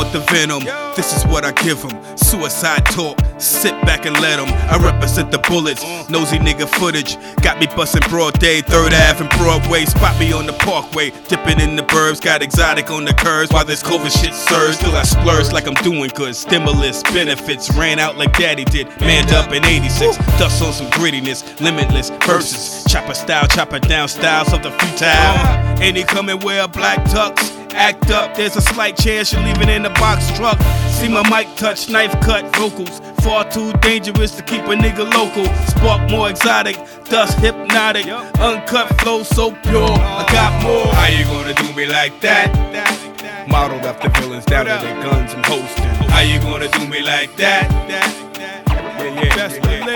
want the venom, this is what I give them. Suicide talk, sit back and let them. I represent the bullets, nosy nigga footage. Got me busting broad day, third Ave and Broadway. Spot me on the parkway, dipping in the burbs. Got exotic on the curves while this COVID shit surge. Still I splurge like I'm doing good. Stimulus, benefits, ran out like daddy did. Manned up in 86, dust on some grittiness, limitless verses. Chopper style, chopper down styles of the futile. Ain't he coming a black tux? Act up, there's a slight chance you're leaving in the box truck. See my mic touch, knife cut vocals. Far too dangerous to keep a nigga local. Spark more exotic, dust hypnotic. Uncut flow so pure, I got more. How you gonna do me like that? Modeled after villains down to their guns and hosting. How you gonna do me like that? Yeah, yeah, Best believe.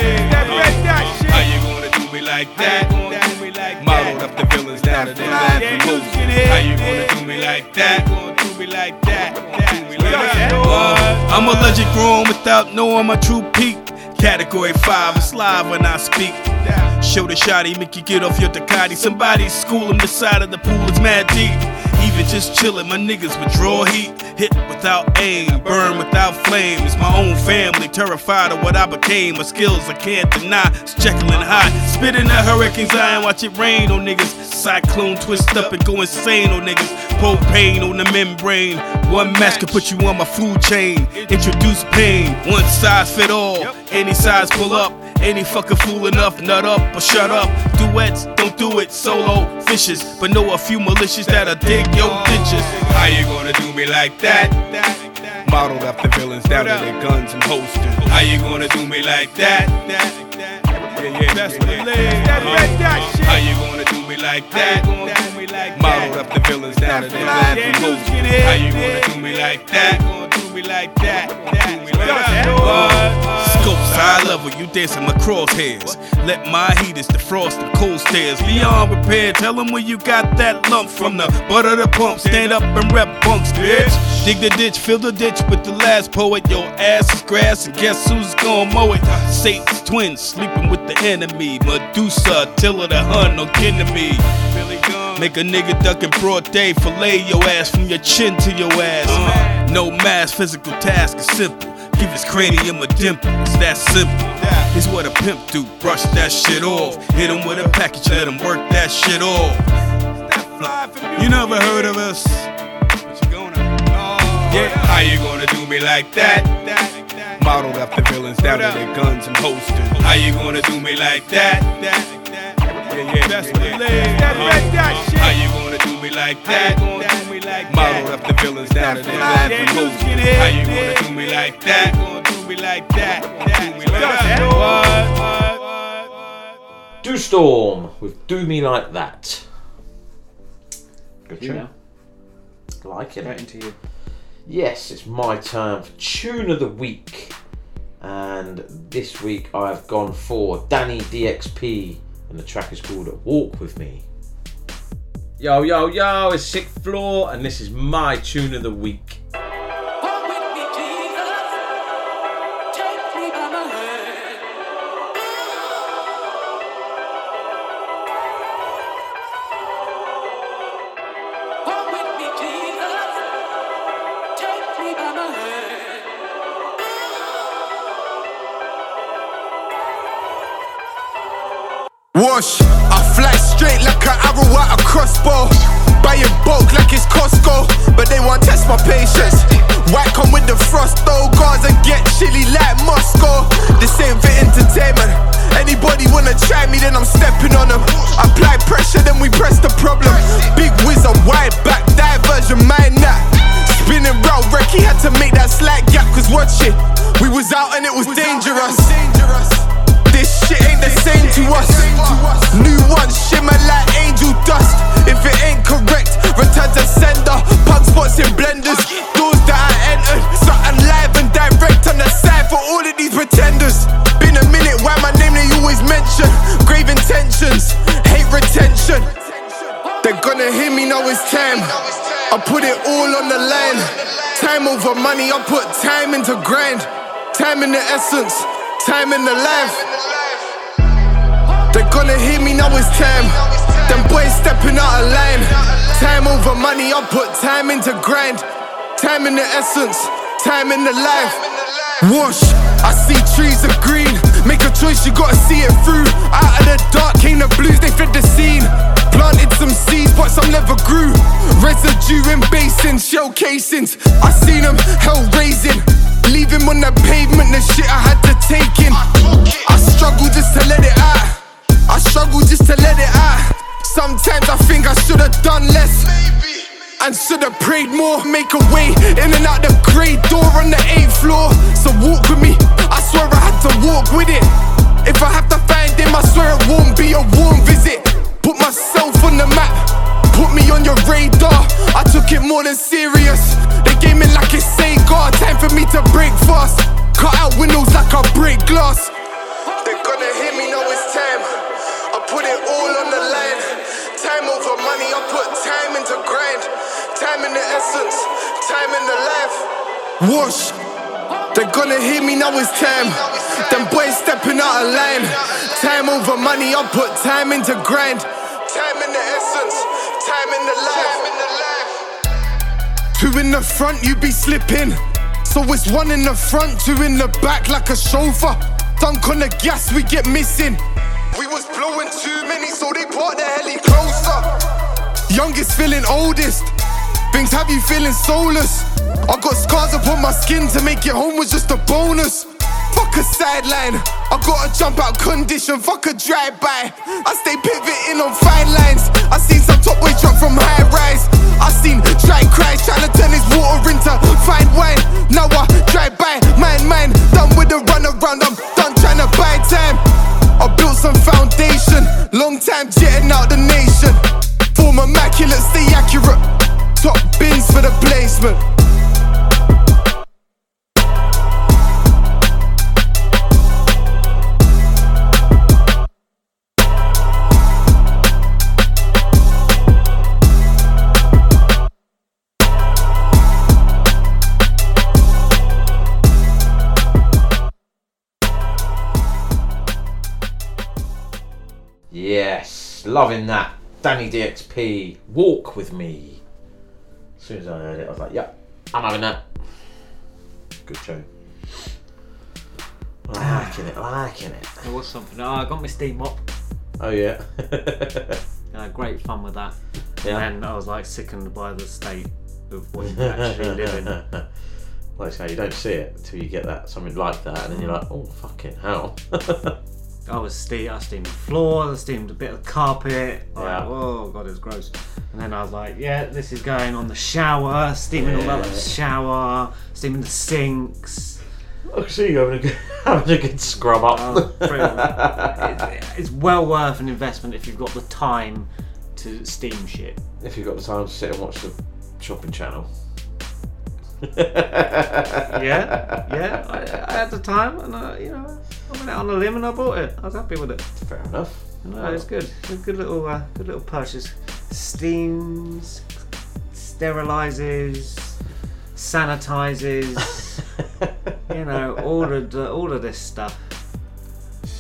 How you gonna do me like that? Modeled after villains down to their guns and. How you gonna do me like that? Do me like that? Do me like that? I'm a legend grown without knowing my true peak. Category 5 is live when I speak. Show the shotty, make you get off your Ducati. Somebody school him, the side of the pool is mad deep. Even just chillin', my niggas withdraw heat. Hit without aim, burn without flame. It's my own family, terrified of what I became. My skills I can't deny. It's Jekyll and Hyde. Spitting the hurricanes, I and watch it rain on niggas. Cyclone twist up and go insane on niggas. Propane on the membrane. One match could put you on my food chain. Introduce pain. One size fit all. Any size pull up. Any fucker fool enough, nut up or shut up. Duets, don't do it. Solo fishes, but know a few malicious that'll dig your ditches. How you gonna do me like that? Modeled after villains down to their guns and holsters. How you gonna do me like that? Yeah, Yeah, yeah, that's what it is. How you gonna do me like that? Modeled up the villains down to their guns and hoses. How you gonna do me like that? Do me like that? Do me like that? Scopes high level, you dancing my crosshairs. Let my heaters defrost the cold stairs. Beyond repair, tell them where you got that lump from the butt of the pump. Stand up and rep bunks, bitch. Dig the ditch, fill the ditch with the last poet. Your ass is grass, and guess who's gonna mow it? Satan's twins sleeping with the enemy. Medusa, Attila the Hun, no to me. Make a nigga duck in broad day, fillet your ass from your chin to your ass. No mass, physical task is simple. Give his cranium a dimple, it's that simple. It's what a pimp do, brush that shit off. Hit him with a package, let him work that shit off. You never heard of us. Oh, yeah, how you gonna do me like that? Modeled after villains down to their guns and holsters. How you gonna do me like that? Yeah, yeah, that's what it is. How you gonna do me like that? Modeled after villains down to their guns and holsters. How you gonna do me like that? Do me like that? Do me like that? Dustorm with Do Me Like That. Good You tune. now. Like it. Right into you. Yes, it's my turn for Tune of the Week. And this week I've gone for DannyDXP, and the track is called Walk With Me. Yo, yo, yo, it's Sixth Floor, and this is my Tune of the Week. Wash, I fly straight like an arrow at a crossbow. Buy in bulk like it's Costco, but they want test my patience. White come with the frost though, Gaza get chilly like Moscow. This ain't for entertainment. Anybody wanna try me, then I'm stepping on them. Apply pressure, then we press the problem. Big wizard, wide back, diversion, mind that. Spinning round, Recky had to make that slight gap, cause watch it. We was out and it was dangerous. This shit ain't the same to us. New ones shimmer like angel dust. If it ain't correct, return to sender. Pug spots in blenders. Doors that I entered. Something live and direct on the side for all of these pretenders. Been a minute, why my name they always mention? Grave intentions, hate retention. They're gonna hear me now it's time. I put it all on the line. Time over money, I put time into grind. Time in the essence, time in the life. They're gonna hear me now it's time. Them boys stepping out of line. Time over money, I put time into grind. Time in the essence, time in the life. Wash, I see trees of green. Choice, you gotta see it through. Out of the dark came the blues, they fed the scene. Planted some seeds, but some never grew. Residue in basins, shell casings. I seen them hell raising. Leave him on the pavement, the shit I had to take in. I struggle just to let it out. I struggle just to let it out. Sometimes I think I should've done less. And should've prayed more. Make a way in and out the grey door on the eighth floor. So walk with me. I swear I had to walk with it. If I have to find him, I swear it won't be a warm visit. Put myself on the map. Put me on your radar. I took it more than serious. They gave me like it's Sega. Time for me to break fast. Cut out windows like I break glass. They're gonna hear me know it's time. I put it all on the line. Time over money, I put time into grind. Time in the essence, time in the life. Wash. They're gonna hear me now it's time. Them boys stepping out of line. Time over money, I put time into grind. Time in the essence, time in the life. Two in the front, you be slipping. So it's one in the front, two in the back like a chauffeur. Dunk on the gas, we get missing. We was blowing too many, so they brought the heli closer. Youngest feeling oldest. Things have you feeling soulless. I got scars upon my skin to make it home was just a bonus. Fuck a sideline. I gotta jump out condition. Fuck a drive by. I stay pivoting on fine lines. I seen some top boy drop from high rise. I seen dry cries trying to turn his water into fine wine. Now I drive by, mine, mine. Done with the run around. I'm done trying to buy time. I built some foundation. Long time jetting out the nation. Form immaculate, stay accurate. Top bins for the placement. Loving that. DannyDXP, walk with me. As soon as I heard it, I was like, yep, I'm having that. Good tune. [SIGHS] Liking it, liking it. There was something. Oh, I got my steam mop. Oh yeah. [LAUGHS] Great fun with that. Yeah. And I was like sickened by the state of what you actually live in. [LAUGHS] Like I say, you don't see it until you get that something like that, and then you're like, oh fucking hell. [LAUGHS] I was ste- I steamed the floor, I steamed a bit of carpet. Like, Yeah. Oh god, it was gross. And then I was like, yeah, this is going on the shower, steaming all up the shower, steaming the sinks. I see you having a good, [LAUGHS] having a good scrub up. Oh, brilliant. It- it's well worth an investment if you've got the time to steam shit. if you've got the time to sit and watch the shopping channel. yeah, [LAUGHS] yeah. I, I had the time, and I, you know, I went out on a limb and I bought it. I was happy with it. Fair enough. No, it's good. It's a good little, uh, good little purchase. Steams, sterilizes, sanitizes. [LAUGHS] you know, all of the, all of this stuff.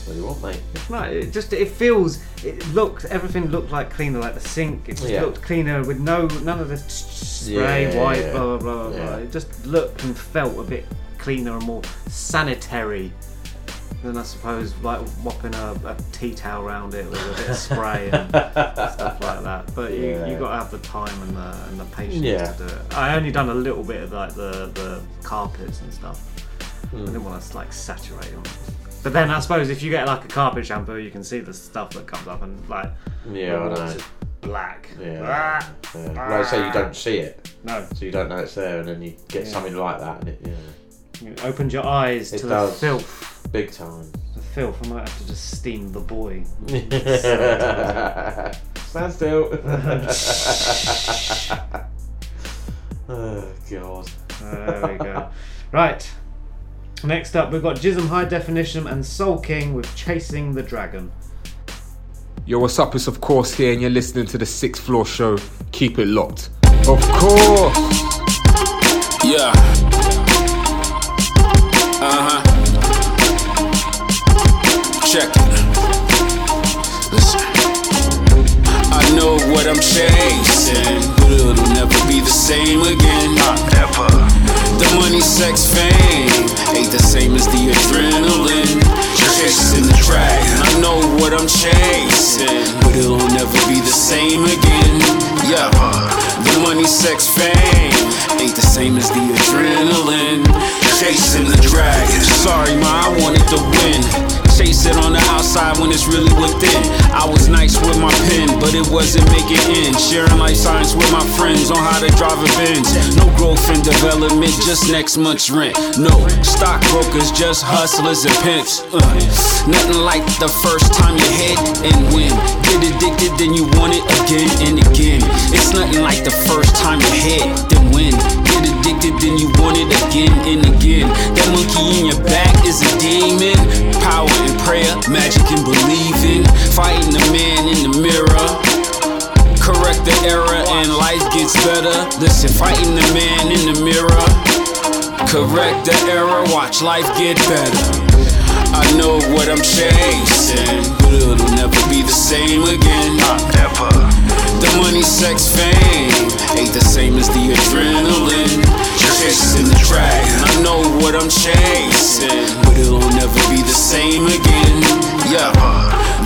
What do you want, mate? It's not. It just it feels. It looked. Everything looked like cleaner, like the sink. It just Yeah. looked cleaner with no none of the spray Yeah, white. yeah. Blah blah blah blah. Yeah. blah. It just looked and felt a bit cleaner and more sanitary than I suppose like whopping a, a tea towel around it with a bit of [LAUGHS] spray and stuff like that. But you Yeah. you got to have the time and the and the patience Yeah. to do it. I only done a little bit of like the the carpets and stuff. I Hmm. didn't want to like saturate them. But then I suppose if you get like a carpet shampoo, you can see the stuff that comes up and like Yeah, I it's know. just black. Yeah. Ah. yeah. Like I say, you don't see it. No. So you don't know it's there, and then you get Yeah. something like that, and it, yeah. You opened your eyes It to does. the filth. Big time. The filth. I might have to just steam the boy. [LAUGHS] Stand still. [LAUGHS] oh, God. There we go. Right. Next up, we've got Jizzm High Definition and Soul King with Chasing the Dragon. Yo, what's up? It's of course here, and you're listening to the Sixth Floor Show. Keep it locked. Of course. Yeah. Uh huh. Check it. Listen. I know what I'm chasing, but it'll never be the same again. Never. The money, sex, fame ain't the same as the adrenaline. Chasing the dragon. I know what I'm chasing, but it'll never be the same again. Yeah. The money, sex, fame ain't the same as the adrenaline. Chasing the dragon. Sorry, ma, I wanted to win. Chase it on the outside when it's really within. I was nice with my pen, but it wasn't making ends. Sharing life science with my friends on how to drive a Benz. No growth and development, just next month's rent. No stockbrokers, just hustlers and pimps. Uh, nothing like the first time you hit and win. Get addicted, then you want it again and again. It's nothing like the first time you hit, then win. Get addicted, then you want it again and again. That monkey in your back is a demon. Power and prayer, magic and believing. Fighting the man in the mirror. Correct the error and life gets better. Listen, fighting the man in the mirror. Correct the error, watch life get better. I know what I'm chasing, but it'll never be the same again. Uh, never. The money, sex, fame ain't the same as the adrenaline. Chasing the dragon. I know what I'm chasing, same again. Yeah.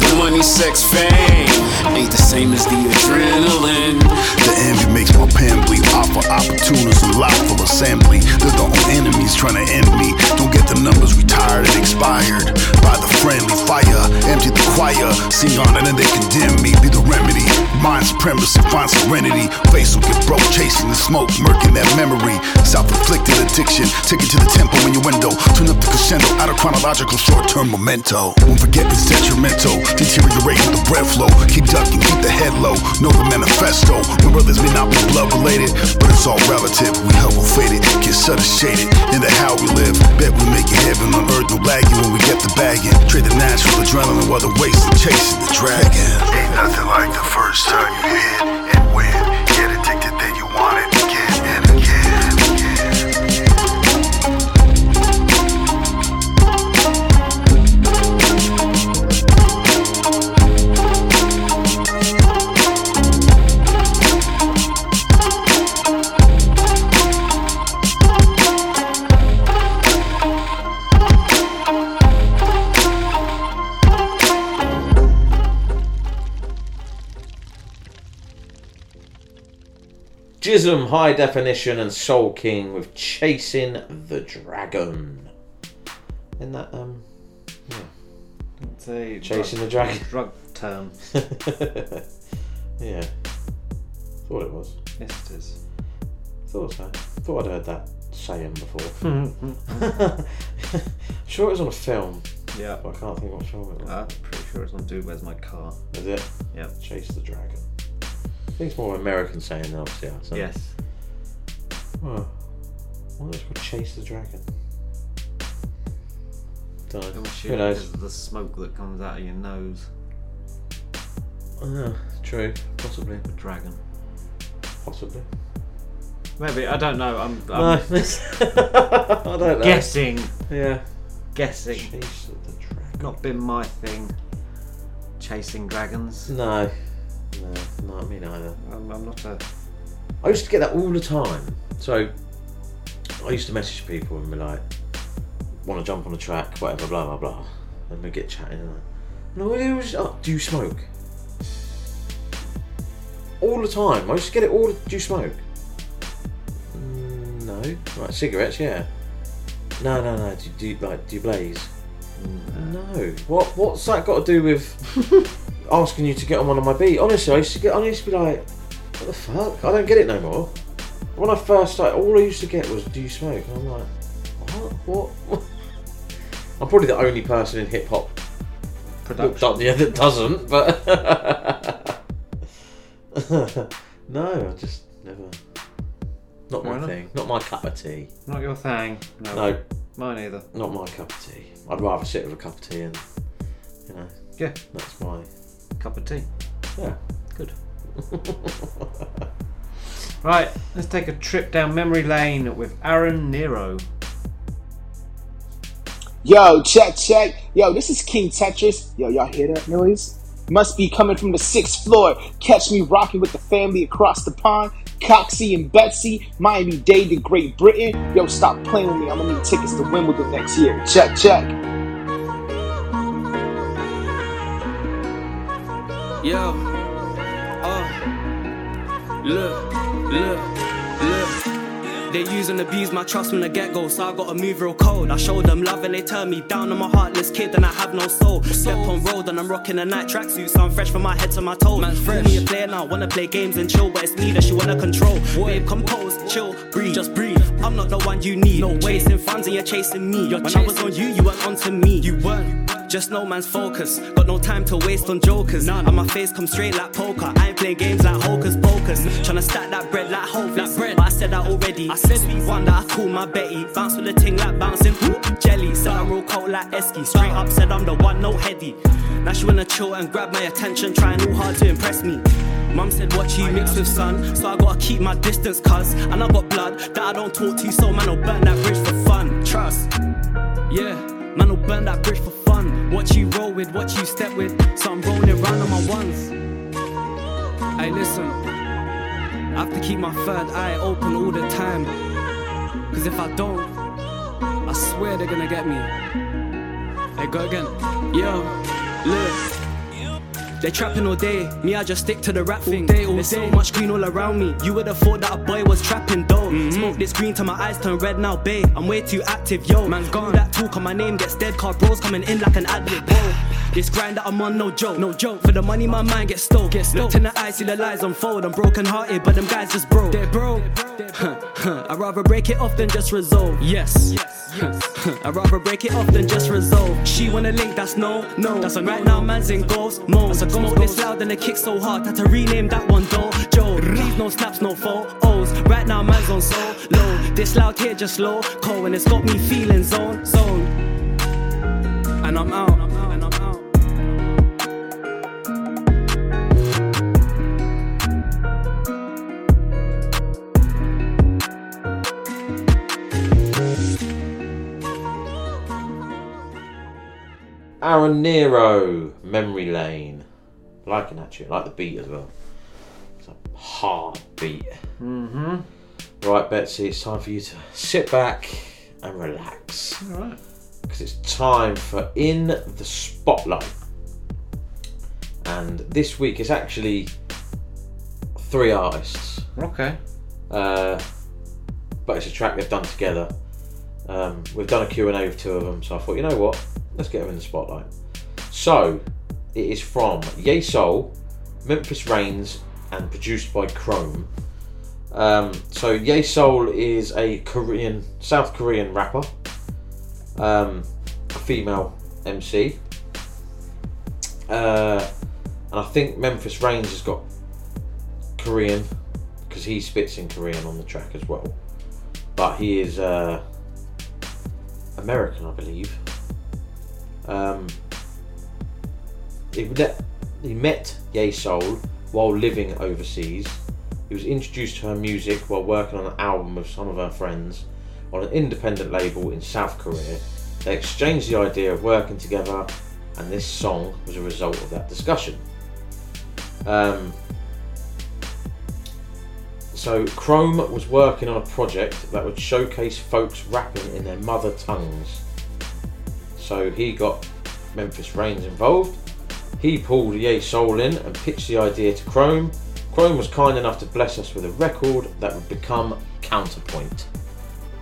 The money, sex, fame ain't the same as the adrenaline. The makes my pen bleed. Offer opportunities a lot for assembly. They're the own enemies trying to end me. Don't get the numbers retired and expired. By the friendly fire, empty the choir. Sing on and they condemn me. Be the remedy. Mind supremacy, find serenity. Face will get broke, chasing the smoke, murking that memory. Self-inflicted addiction, take it to the tempo in your window. Tune up the crescendo, out of chronological short-term memento. Won't forget it's detrimental, deteriorate with the breath flow. Keep ducking, keep the head low. Know the manifesto. My brothers may not blood related, but it's all relative. We help fade it, get shutter shaded into how we live. Bet we make it heaven on earth, no lagging when we get the bagging. Trade the natural adrenaline while the wasting chasing the dragon. Ain't nothing like the first time you hit Jizzm High Definition and Soul King with Chasing the Dragon. In that, um, yeah. It's a Chasing drug- the Dragon. [LAUGHS] Drug term. yeah. Thought it was. Yes, it is. Thought so. Thought I'd heard that saying before. [LAUGHS] [LAUGHS] sure it was on a film. Yeah. But I can't think what film it was. I'm pretty sure it's on Dude Where's My Car. Is it? Yeah. Chase the Dragon. I think it's more American saying than obviously us. Yes. Oh. Is it called Chase the Dragon? Don't know. Who knows? because of the smoke that comes out of your nose. Oh, true. Possibly. The dragon. Possibly. Maybe I don't know. I'm, I'm [LAUGHS] I don't know. guessing. Yeah. Guessing. Chase the Dragon. Not been my thing. Chasing dragons. No. No, not me neither. I'm, I'm not a. I used to get that all the time. So I used to message people and be like, want to jump on the track, whatever, blah blah blah. And we get chatting and like, no, it was, oh, do you smoke? All the time. I used to get it all. Do you smoke? Mm, no. Right, cigarettes, yeah. No, no, no. Do, you- do you like? Do you blaze? No. What? What's that got to do with [LAUGHS] asking you to get on one of my beat? Honestly, I used to get. I used to be like, what the fuck? I don't get it no more. When I first started, all I used to get was, "Do you smoke?" And I'm like, what? What? [LAUGHS] I'm probably the only person in hip hop Production. Yeah, that [LAUGHS] doesn't. But [LAUGHS] no, I just never. Not Fair my enough. thing. Not my cup of tea. Not your thing. No. No. Mine either. Not my cup of tea. I'd rather sit with a cup of tea and, you know. Yeah. That's my. Cup of tea. Yeah. Good. [LAUGHS] Right, let's take a trip down memory lane with Aaron Nero. Yo, check, check. Yo, this is King Tetris. Yo, y'all hear that noise? Must be coming from the sixth floor. Catch me rocking with the family across the pond. Coxie and Betsy, Miami Dade to Great Britain. Yo, stop playing with me. I'm gonna need tickets to Wimbledon next year. Check, check. Yo, uh, look, look, look. They use and abuse my trust from the get go, so I gotta move real cold. I show them love and they turn me down. I'm a heartless kid and I have no soul. Step on road and I'm rocking a night tracksuit, so I'm fresh from my head to my toes. Man, fresh. me a player now, wanna play games and chill, but it's me that she wanna control. Babe, compose, chill, breathe, just breathe. I'm not the one you need. No chasing fans and you're chasing me. when I was on you, you weren't onto me. You weren't. Just no man's focus. Got no time to waste on jokers. None. And my face come straight like poker. I ain't playing games like hocus pocus. Tryna stack that bread like Hovis. Like bread. But I said that already. I said we one that I call my Betty. Bounce with the ting like bouncing whoop, jelly. Said I roll cold like Esky. Straight up said I'm the one, no heady. Now she wanna chill and grab my attention, trying all hard to impress me. Mum said, What you mix with son? So I gotta keep my distance, cuz. And I got blood that I don't talk to, so man, I'll burn that bridge for fun. Trust. Yeah, man, will burn that bridge for fun. What you roll with, what you step with. So I'm rolling round on my ones. Hey, listen. I have to keep my third eye open all the time. Cause if I don't, I swear they're gonna get me. Hey, go again. Yo, look. They trapping all day, me I just stick to the rap thing. Day, all There's so much green all around me. You would've thought that a boy was trapping though. Mm-hmm. Smoke this green till my eyes turn red now, babe. I'm way too active, yo. Man, gone that talk on my name gets dead. Car bros coming in like an ad-lib, bro. This grind that I'm on, no joke, no joke. For the money, my mind gets stoked. Get Looked in the eyes, see the lies unfold. I'm broken hearted, but them guys just broke. They're broke. I'd rather break it off than just resolve. Yes. yes. I'd rather break it off than just resolve. She wanna link, that's no, no. That's a right now, man's in ghost mode. As I go this loud and the kick so hard, had to rename that one though. Joe, please no snaps, no photos. Right now, man's on so low. This loud here just low, cold, and it's got me feeling zone, zone. And I'm out. Aaron Nero, Memory Lane. Liking that tune, like the beat as well. It's a hard beat. Mm-hmm. Right, Betsy, it's time for you to sit back and relax. Alright. Because it's time for In the Spotlight. And this week it's actually three artists. Okay. Uh, but it's a track they've done together. Um, we've done a Q&A with two of them, so I thought, you know what? Let's get them in the spotlight. So, it is from Yesoul, Memphis Reigns, and produced by Krohme. Um, so, Yesoul is a Korean, South Korean rapper, um, female MC. Uh, and I think Memphis Reigns has got Korean because he spits in Korean on the track as well. But he is uh, American, I believe. Um, he, met, he met Yesoul while living overseas. He was introduced to her music while working on an album with some of her friends on an independent label in South Korea. They exchanged the idea of working together, and this song was a result of that discussion. Um, so Krohme was working on a project that would showcase folks rapping in their mother tongues. So he got Memphis Reigns involved. He pulled Yesoul in and pitched the idea to Krohme. Krohme was kind enough to bless us with a record that would become Counterpoint,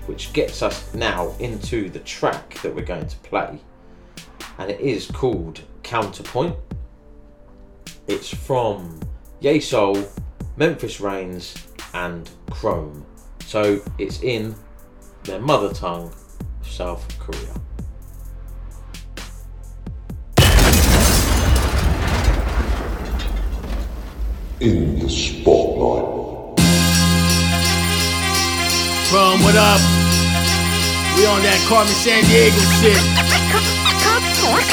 which gets us now into the track that we're going to play. And it is called Counterpoint. It's from Yesoul, Memphis Reigns, and Krohme. So it's in their mother tongue, South Korea. In the spotlight. From what up? We on that Carmen San Diego shit.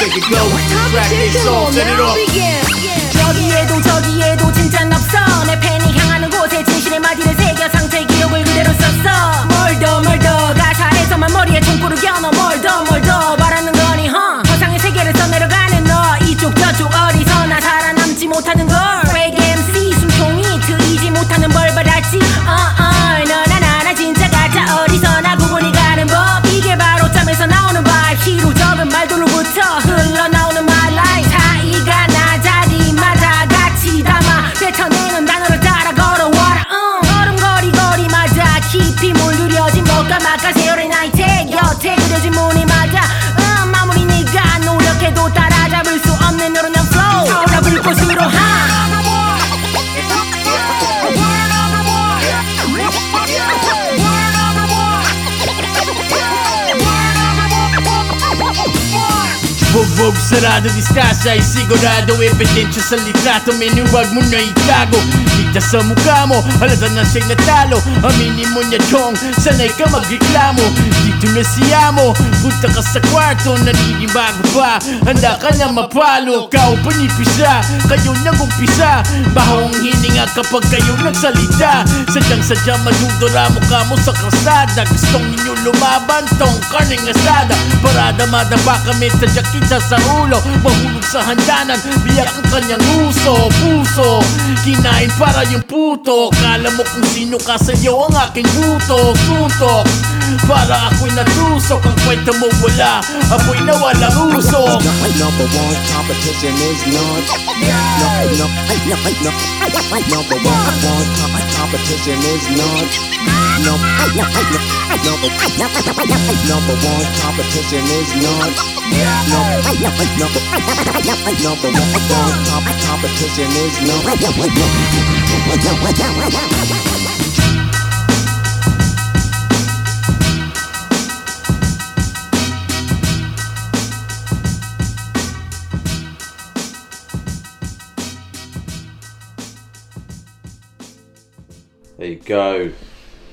Take it go. Track this song. Set it off. 여기에도 저기에도 진짠 없어 내 팬이 향하는 곳에 진실의 마디를 새겨 상처의 기록을 그대로 썼어 뭘더뭘더 가사에서만 머리에 총구를 겨눠 뭘더뭘더 바라는 거니 huh? 허상의 세계를 써내려가는 너 이쪽 저쪽 어디서나 살아남지 못하는 걸 see, uh uh. Huwag sarado diskasa ay sigurado Ebidensya sa litrato Minuwag mo na itago Kita sa mukha mo Halata na siya'y natalo Aminin mo niya chong Sanay ka magreklamo Dito na siya mo Punta ka sa kwarto Naninibago pa Handa ka na mapalo Kau panipisa Kayo nag-umpisa Bahong hininga kapag kayo nagsalita Sadyang sadya madudura mukha mo sa kalsada Gustong ninyo lumaban Tong karning asada Parada madaba kami Sadya kita sa ulo Mahulog sa handanan Biyak ang kanyang uso Puso Kinain para yung puto Kala mo kung sino ka sa'yo ang aking buto Suntok Para ako'y natusok Ang kwento mo wala Ako'y nawalang usok Number one competition is none. No, no, no, no, number one, one com- competition is none. No, no, no, number, number one competition is none. There you go.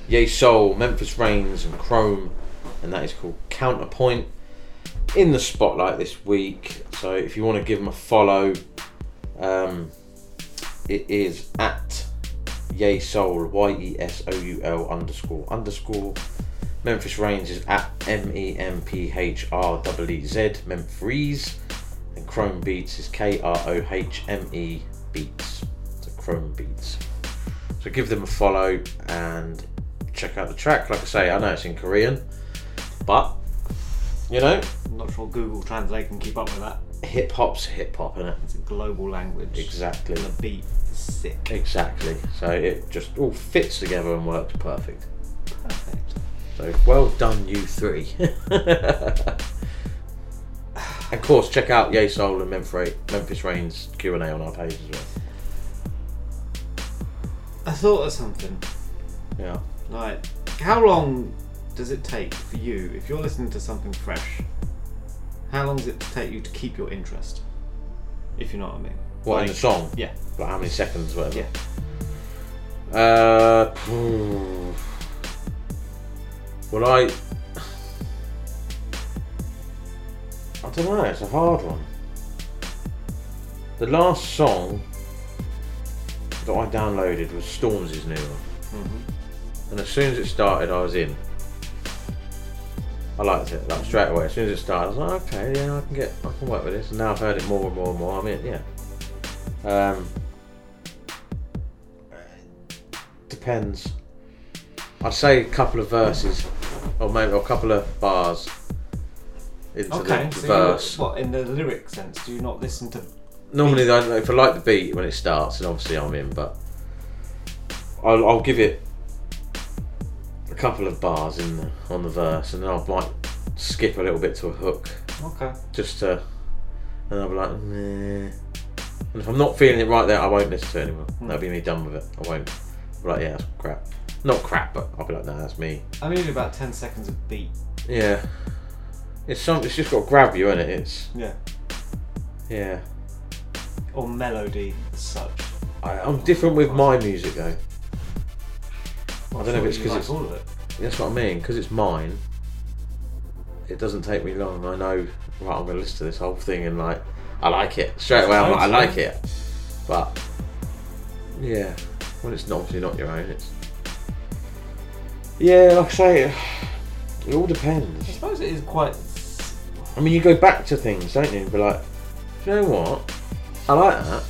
Yesoul, Memphis Reigns, and Krohme, and that is called Counterpoint. In the spotlight this week, so if you want to give them a follow, um, it is at Yesoul, Y E S O U L underscore underscore. Memphis Reigns is at M E M P H R E E Z, Memphis, and Krohme Beats is K R O H M E Beats. So Krohme Beats. So give them a follow and check out the track. Like I say, I know it's in Korean, but you know, I'm not sure Google Translate can keep up with that. hip hop's hip hop, isn't it? It's a global language. Exactly. And the beat is sick. Exactly. So it just all fits together and works perfect. Perfect. So well done, you three. [LAUGHS] of course, check out Yesoul and Memphis, Reigns Q and A on our page as well. I thought of something. Yeah. Like, how long does it take for you, if you're listening to something fresh, how long does it take you to keep your interest? If you know what I mean. What in Like- the song? Yeah. Like how many seconds, whatever. Yeah. Uh, well, I. I don't know. It's a hard one. The last song that I downloaded was Stormzy's new one, Mhm. and as soon as it started, I was in. I liked it like straight away. As soon as it started, I was like, okay, yeah, I can get, I can work with this. And now I've heard it more and more and more. I'm in, yeah. Um, depends. I'd say a couple of verses, or maybe or a couple of bars into Okay, the so verse. what, in the lyric sense, do you not listen to. Normally, I, if I like the beat when it starts, and obviously I'm in. But I'll, I'll give it a couple of bars in the, on the verse, and then I might skip a little bit to a hook, Okay. just to, and I'll be like, Meh. and if I'm not feeling it right there, I won't listen to it anymore. Hmm. That'll be me done with it. I won't. I'll be like, yeah, that's crap. Not crap, but I'll be like, no, that's me. I'm usually about 10 seconds of beat. Yeah. It's some. It's just got to grab you, innit? It's Yeah. yeah. Or melody as such. I, I'm different with my music though. I don't know if it's because it's all of it. That's what I mean. Because it's mine. It doesn't take me long. I know. Right, I'm going to listen to this whole thing and like, I like it straight away. I'm like, I like it. But yeah, when it's not obviously not your own, it's yeah. Like I say, it all depends. I suppose it is quite. I mean, you go back to things, don't you? And be like, do you know what? I like that.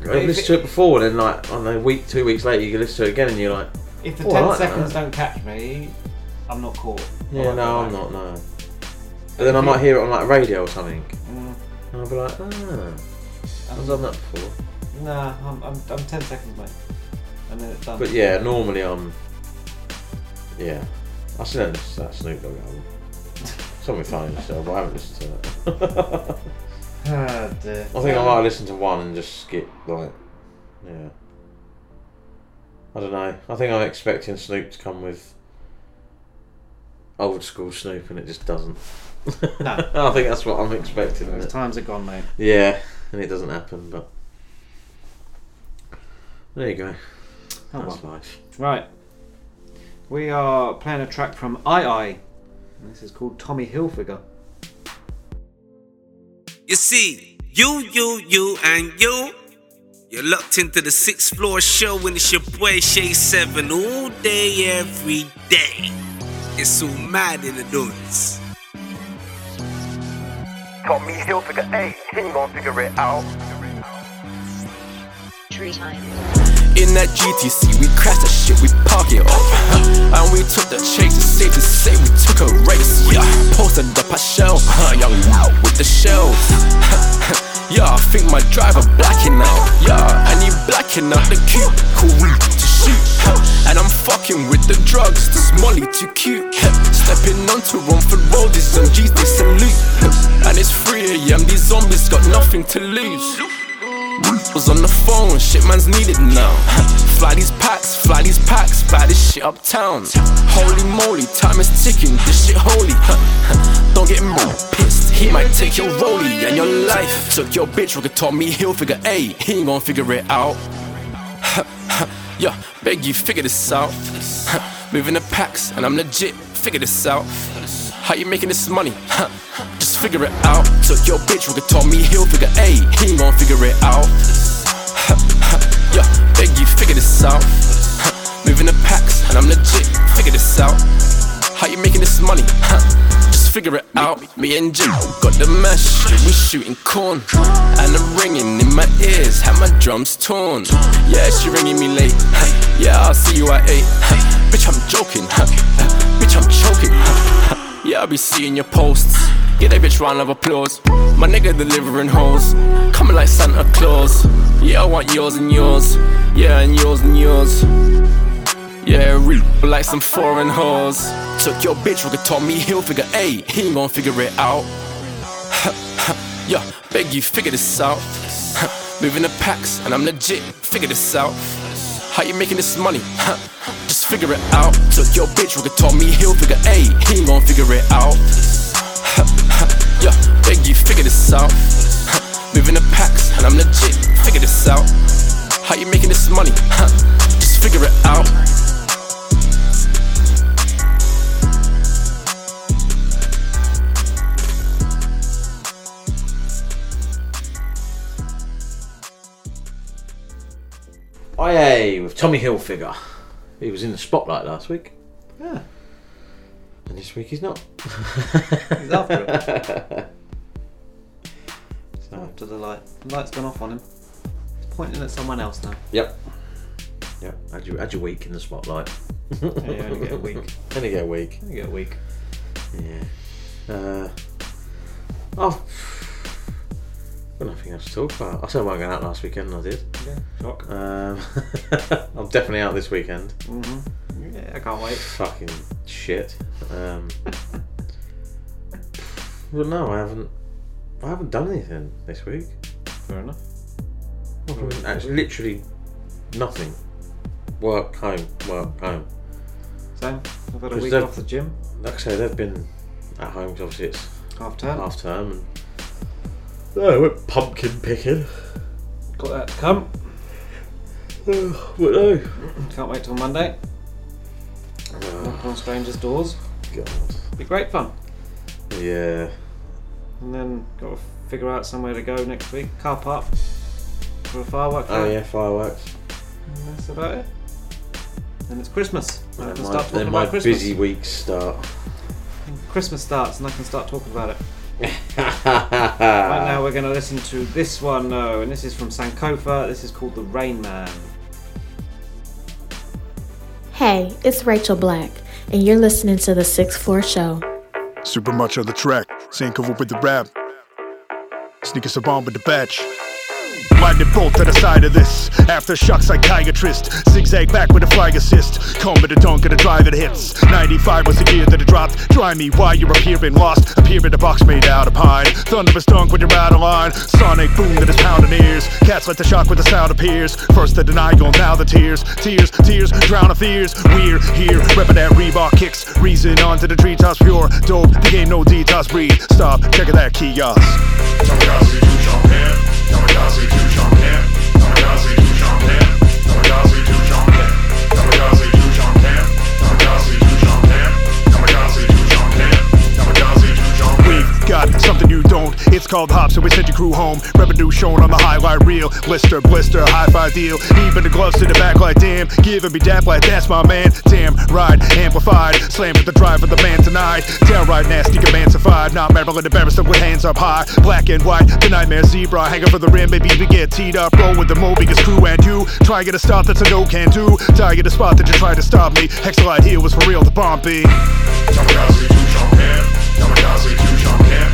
But I've listened to it before, and then like, I don't know, a week, two weeks later, you can listen to it again, and you're like, If the "Oh, 10 like that." seconds don't catch me, I'm not caught. Yeah, no, I'm not. No. But then I might hear it on like radio or something, Mm. and I'll be like, ah, I've done that before. Nah, I'm, I'm, I'm 10 seconds, mate. And then it's done. But yeah, normally I'm. Yeah, I still haven't listened to that Snoop Dogg album. It's on my phone still, but I haven't listened to it. Dear. [LAUGHS] I think I might listen to one and just skip like, yeah. I don't know. I think I'm expecting Snoop to come with old school Snoop, and it just doesn't. No. [LAUGHS] I think that's what I'm expecting. Those times are gone, mate. Yeah, and it doesn't happen, but there you go. Oh, That's well. life. Right. We are playing a track from I I. This is called Tommy Hilfiger. You see, you, you, you, and you. You're locked into the sixth floor show and it's your boy Shay 7 all day, every day. It's so mad in the dunes. Tommy Hilfiger, hey, he ain't gonna figure it out. entry time. In that GTC, we crashed that shit, we park it up. [LAUGHS] And we took the chase, it's safe to say we took a race. Yeah, posted up a shell, huh, young out with the shells. [LAUGHS] yeah, I think my driver blacking out. Yeah, and he blacking out the cube, cool to shoot. And I'm fucking with the drugs, this Molly too cute. Stepping onto for roadies and G's they salute. And it's 3 a.m., these zombies got nothing to lose. Was on the phone, shit man's needed now. [LAUGHS] Fly these packs, fly these packs, fly this shit uptown. Holy moly, time is ticking, this shit holy. [LAUGHS] Don't get me pissed, he might take your rollie and your life. Took your bitch, Rocket taught me he'll figure A, he ain't gon' figure it out. [LAUGHS] Yeah, beg you, figure this out. Moving the packs, and I'm legit, figure this out. How you making this money? Just figure it out. Took your bitch, Rocket taught me he'll figure A, he ain't gon' figure it out. [LAUGHS] Yeah, beg you, figure this out. Moving the packs, and I'm legit, figure this out. How you making this money? Just figure it out. Me and Jim got the mesh, we shooting corn. And I'm ringing in my ears, had my drums torn. Yeah, she ringing me late. Yeah, I'll see you at 8. Bitch, I'm joking. Bitch, I'm choking. Yeah, I'll be seeing your posts. Get that bitch round of applause. My nigga delivering hoes. Coming like Santa Claus. Yeah, I want yours and yours. Yeah, and yours and yours. Yeah, real like some foreign hoes. Took your bitch, taught me he'll figure A, he ain't gon' figure it out. [LAUGHS] yeah, beg you, figure this out. [LAUGHS] Moving the packs, and I'm legit, figure this out. How you making this money? Just figure it out. Took your bitch, Rocket taught me he'll figure A, he ain't gon' figure it out. [LAUGHS] yeah, beg you, figure this out. Moving the packs, and I'm legit, figure this out. How you making this money? Just figure it out. Eyeay with Tommy Hilfiger. He was in the spotlight last week. Yeah. And this week he's not. [LAUGHS] He's after it. [LAUGHS] After the light. The light's gone off on him. He's pointing at someone else now. Yep. Yep. Had your, had your week in the spotlight. Yeah, you only get a week. [LAUGHS] only get a week. You get a week. Yeah. Uh, oh. Got nothing else to talk about. I said I wasn't going out last weekend, and I did. Yeah, shock. Um, [LAUGHS] I'm definitely out this weekend. Mm-hmm. Yeah, I can't wait. Fucking shit. Um, well, no, I haven't. I haven't done anything this week. Fair enough. Actually, literally nothing. Work, home, work, home. Same. I've had a week off the gym. Like I say, they've been at home 'cause obviously it's Half term. Half term. And, oh, we're pumpkin picking. Got that to come. Oh, but no. Can't wait till Monday. Oh. Knock on strangers' doors. God. Be great fun. Yeah. And then got to figure out somewhere to go next week. Car park for a firework. Oh yeah, fireworks. And that's about it. And it's Christmas. And I Then can my, start talking then my about Christmas. busy weeks start. Christmas starts and I can start talking about it. [LAUGHS] right now we're going to listen to this one, no, and this is from Sankofa. This is called The Reignman. Hey, it's Rachel Black, and you're listening to the Sixth Floor Show. Super much on the track. Sankofa with the rap. Sneakers a bomb with the batch. Lightning bolt to the side of this. Aftershock psychiatrist. Zigzag back with a flying assist. Comb with a dunk and a drive it hits. 95 was the year that it dropped. Try me while you're appearing lost. Appear in a box made out of pine. Thunderous dunk when you're out of line. Sonic boom that is pounding ears. Cats let the shock with the sound appears. First the denial, now the tears. Tears, tears, drown of fears. We're here, repping that Reebok kicks. Reason onto the treetops pure. Dope, the game no detox breathe. Stop, checking that kiosk. Kamikaze, champion. Kamikaze, Jean-Pierre, dans la gare, got something you don't. It's called Hops, so we sent your crew home. Revenue shown on the highlight reel. Blister, blister, high five deal. Even the gloves to the back like damn. Giving me dap like that's my man. Damn, ride, amplified. Slam with the drive of the man tonight. Ride nasty, emancipied. Not Maryland embarrassed with hands up high. Black and white, the nightmare zebra. Hanging for the rim, baby, we get teed up. Roll with the Mobius crew and you. Try to get a stop that's a no can do. Target a spot that you tried to stop me. Hexalite here was for real to bomb B.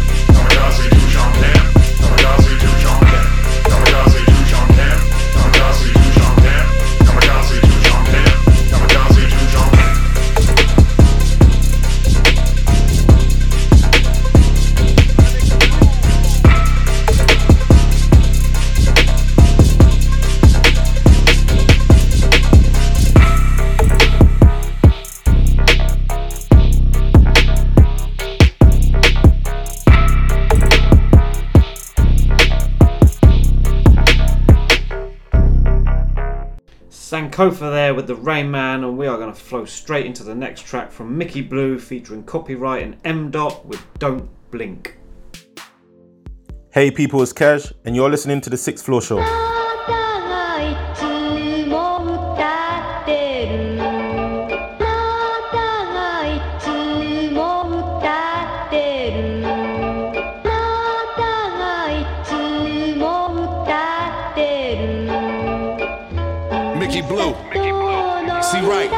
Sankofa there with the Reignman, and we are going to flow straight into the next track from Mickey Blue featuring Copywrite and M-Dot with Don't Blink. Hey people, it's Cash, and you're listening to the Sixth Floor Show. Right.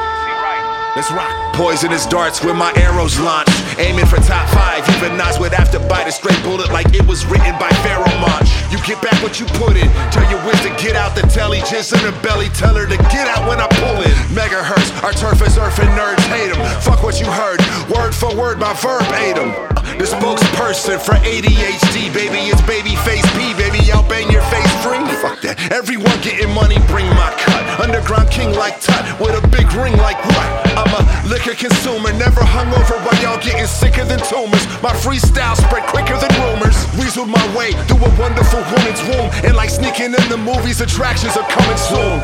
Let's rock. Poisonous darts where my arrows launch. Aiming for top five. Even Nas would have to bite a straight bullet like it was written by Pharoahe Monch. You get back what you put in. Tell your whiz to get out the telly. Jizz in her belly. Tell her to get out when I pull it. Megahertz. Our turf is earth and nerds hate 'em. Fuck what you heard. Word for word, my verb ate 'em. The spokesperson for ADHD, baby, it's babyface P, baby, I'll bang your face. Fuck that. Everyone getting money, bring my cut. Underground king like Tut, with a big ring like what? I'm a liquor consumer, never hungover while y'all getting sicker than tumors. My freestyle spread quicker than rumors. Weaseled my way through a wonderful woman's womb, and like sneaking in the movies, attractions are coming soon.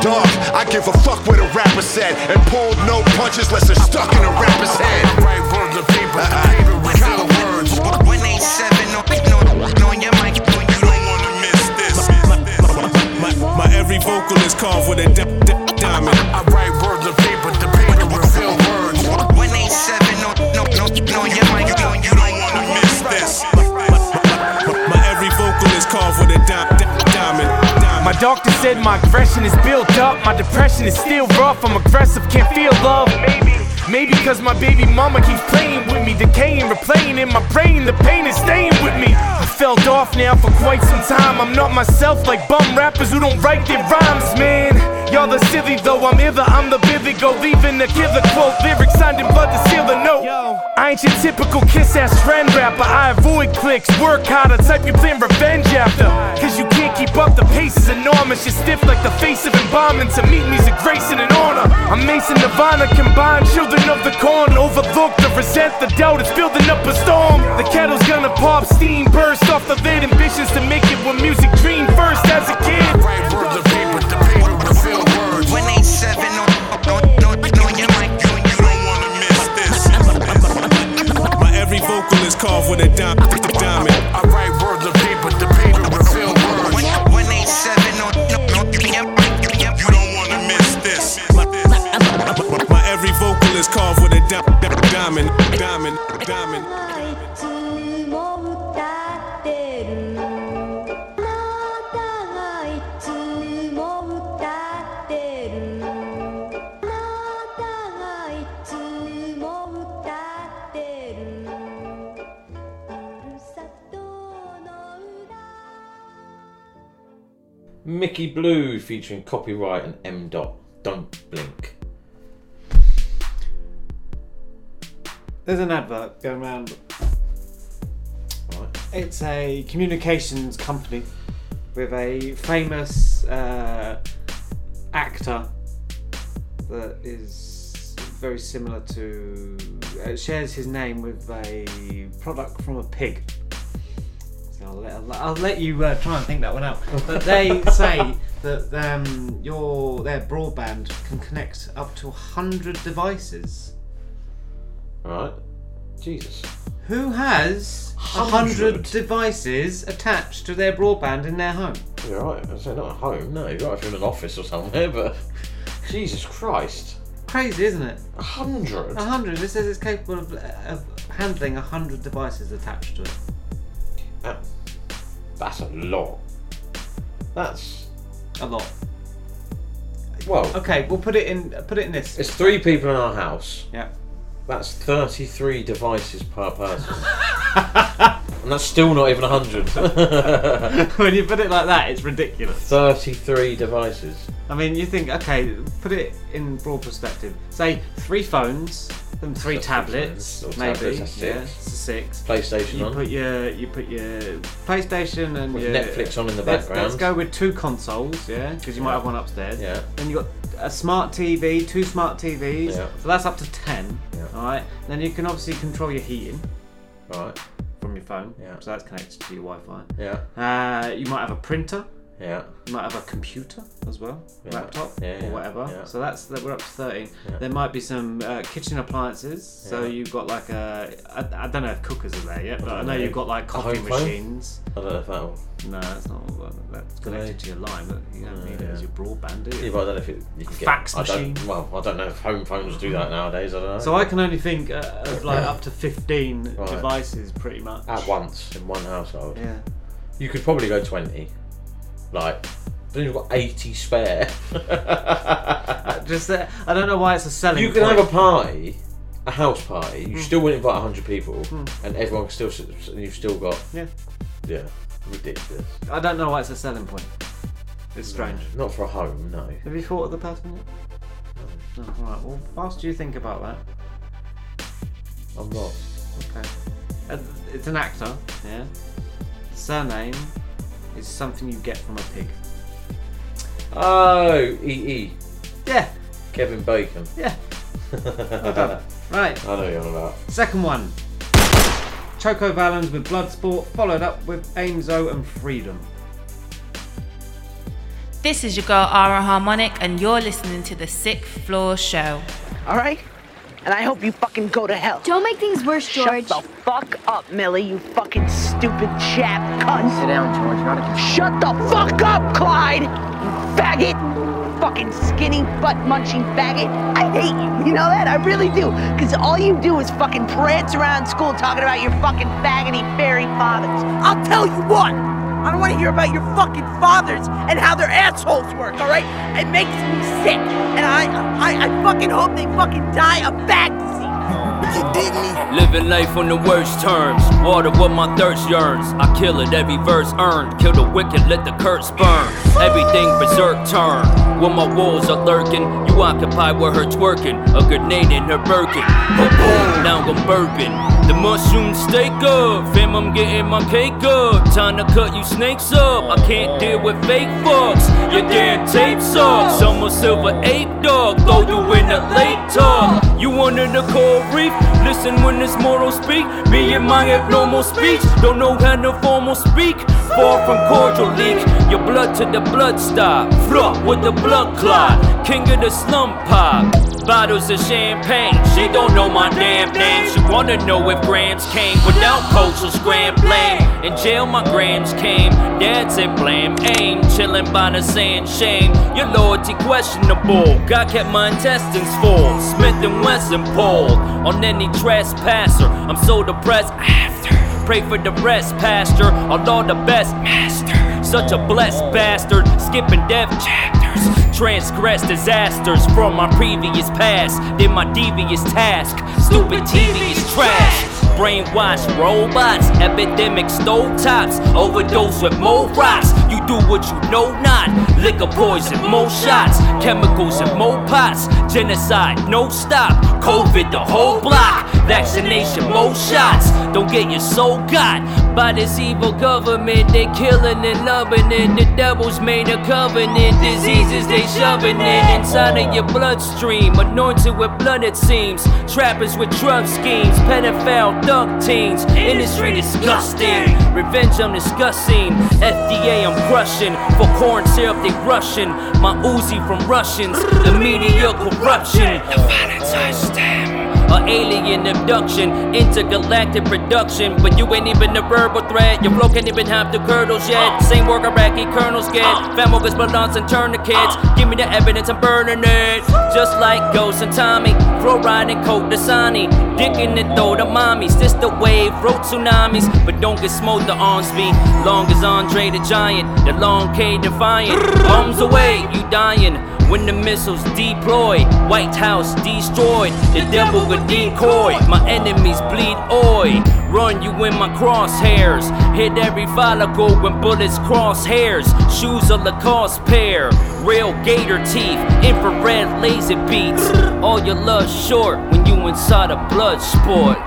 Dog, I give a fuck what a rapper said, and pulled no punches unless they're stuck in a rapper's head. Right words of people, couple words. When they seven, no, no, no, your mic, My, my every vocal is carved with a di- di- diamond. I write words of paper, the paper reveal words. When they seven, no, no, no, no, your mic, you don't, you don't wanna miss this. My every vocal is carved with a di- di- diamond. My doctor said my aggression is built up. My depression is still rough. I'm aggressive, can't feel love. Maybe, maybe because my baby mama keeps playing with me, decaying, replaying in my brain. The pain is staying with me. I felt off now for quite some time. I'm not myself like bum rappers who don't write their rhymes, man. Y'all the silly though, I'm either I'm the Billy go leaving the killer quote lyrics signed in blood to seal the note. I ain't your typical kiss ass friend rapper. I avoid clicks, work harder, type you plan revenge after. Cause you can't keep up, the pace is enormous. You're stiff like the face of embalming. To meet me's a grace and an honor. I'm Mason Nirvana combined, children of the corn. Overlooked, the resent, the doubt, it's building up a storm. The kettle's gonna pop, steam burst off the lid. Ambitions to make it when music dreamed first as a kid. Write words of paper, the paper carved with a di- di- diamond. I write words of paper, the paper reveal words. When, when they seven, no, no, no, your you, you don't wanna miss this. My every vocal is carved with a di- di- diamond. Diamond. Diamond. 'Mickey Blue featuring Copywrite and M-Dot. Don't blink. There's an advert going around. It's a communications company with a famous uh, actor that is very similar to. Uh, shares his name with a product from a pig. So I'll let, I'll, I'll let you uh, try and think that one out. But they [LAUGHS] say that um, your their broadband can connect up to 100 devices. Right. Jesus. Who has a hundred devices attached to their broadband in their home? You're right. I say not at home. No, you're right if you're in an office or somewhere, but Jesus Christ. Crazy, isn't it? A hundred. A hundred. It says it's capable of, of handling a hundred devices attached to it. That's a lot. That's a lot. Well, Okay, we'll put it in. Put it in this. it's three people in our house. Yeah. That's 33 devices per person. [LAUGHS] and that's still not even 100. [LAUGHS] when you put it like that, it's ridiculous. 33 devices. I mean, you think, okay, put it in broad perspective. Say three phones, then three That's tablets, or maybe. tablets, that's yeah, six. it's six. PlayStation you on. Put your, you put your PlayStation and With your Netflix on in the let's, background. Let's go with two consoles, yeah, because you might have one upstairs. Yeah. Then you got a smart TV, two smart TVs. Yeah. So that's up to ten. Yeah. All right. Then you can obviously control your heating. Right. From your phone. Yeah. So that's connected to your Wi-Fi. Yeah. Uh, you might have a printer. Yeah. You might have a computer as well, Yeah. laptop Yeah, or whatever. yeah. So that's that we're up to thirteen. There might be some uh, kitchen appliances. So you've got like a I, I don't know if cookers are there yet, but I don't know know. you've got like coffee home phone? machines. I don't know if that'll. No, that's not well, that's connected to your line, but you don't need it as your broadband, do you? Yeah, but I don't know if it, you can get Fax I don't- machine. well, I don't know if home phones do that nowadays. I don't know. So I can only think uh, of like up to fifteen Right. devices, pretty much. at once in one household. Yeah. You could probably go 20. Like, then you've got 80 spare. [LAUGHS] Just that, I don't know why it's a selling. you can point. have a party, a house party. You Mm. still wouldn't invite 100 people, Mm. and everyone can still. you've still got. Yeah. Yeah. Ridiculous. I don't know why it's a selling point. It's strange. Not for a home, no. Have you thought of the pattern yet? No. Alright, well, whilst you think about that. I'm lost. Okay. It's an actor, yeah? Surname is something you get from a pig. Oh, E.E. Yeah. Kevin Bacon. Yeah. [LAUGHS] Well done. Right. I know you're on about. Second one. Choco Valens with Bloodsport, followed up with Aemzo and Freedom. This is your girl Ara Harmonic, and you're listening to the Sixth Floor Show. All right? And I hope you fucking go to hell. Don't make things worse, George. Shut the fuck up, Millie, you fucking stupid chap cunt. Sit down, George. Not a... Shut the fuck up, Clyde! You faggot! Fucking skinny, butt munching faggot. I hate you. You know that? I really do. Because all you do is fucking prance around school talking about your fucking faggoty fairy fathers. I'll tell you what! I don't want to hear about your fucking fathers and how their assholes work, alright? It makes me sick. And I, I, I fucking hope they fucking die of back disease. You dig me? Living life on the worst terms. Water what my thirst yearns. I kill it, every verse earned. Kill the wicked, let the curse burn. Everything berserk turn. When my walls are lurking, you occupy where her twerking. A grenade in her Birkin. Boom, now I'm burping. The mushrooms stay good. Fam, I'm getting my cake up. Time to cut you snakes up. I can't deal with fake fucks. Your damn tape sucks. Summer silver ape dog. Throw you in the lake tub. You under the coral reef. Listen when this mortal speak. Me and my abnormal speech. Don't know how to formal speak. Far from cordial leak. Your blood to the blood stop. Fluff with the blood clot. King of the slum pop. Bottles of champagne. She don't know my damn name. She wanna know if grams came without culture scrambling. In jail, my grams came. Dad said blame aim. Chilling by the sand shame. Your loyalty questionable. God kept my intestines full. Smith and Wesson pulled on any trespasser. I'm so depressed after. Pray for the rest, Pastor. Allah the best, Master. Such a blessed bastard. Skipping death chapters. Transgress disasters from my previous past. Did my devious task. Stupid TV is trash. Brainwashed robots, epidemic stove tops, overdose with more rocks. You do what you know not. Liquor poison, more shots, chemicals and more pots. Genocide, no stop. COVID, the whole block. Vaccination, more shots. Don't get your soul got by this evil government. They killing and loving it. The devil's made a covenant. Diseases they shoving it inside of your bloodstream. Anointed with blood, it seems. Trappers with drug schemes. Pedophile thug teens. Industry disgusting. Revenge, I'm discussing. FDA, I'm crushing. For corn syrup, they rushing. My Uzi from Russians, the media corruption. The violence I stem. A alien abduction, intergalactic production. But you ain't even a verbal threat. Your flow can't even have the curdles yet. Uh. Same work Iraqi colonels get. Uh. Famogers, balance, and tourniquets. Uh. Give me the evidence, I'm burning it. Just like Ghost and Tommy. Fluoride and Coke Dasani. Dick in the throat of mommies. This the wave, wrote tsunamis. But don't get smoked the arms be. Long as Andre the Giant. The long K defiant. Bombs away, you dying. When the missiles deploy, White House destroyed, the devil could decoy. My enemies bleed oi, run you in my crosshairs. Hit every follicle when bullets cross hairs. Shoes a Lacoste pair, real gator teeth, infrared laser beats. All your love short when you inside a blood sport.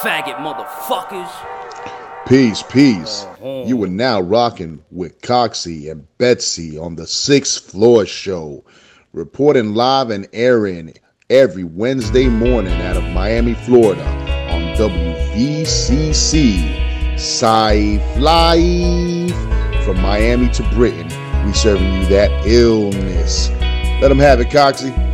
Faggot motherfuckers. Peace, peace. Uh-huh. You are now rocking with Coxie and Betsy on the Sixth Floor Show, reporting live and airing every Wednesday morning out of Miami, Florida on WVCC. Sci Live from Miami to Britain. We serving you that illness. Let them have it, Coxie.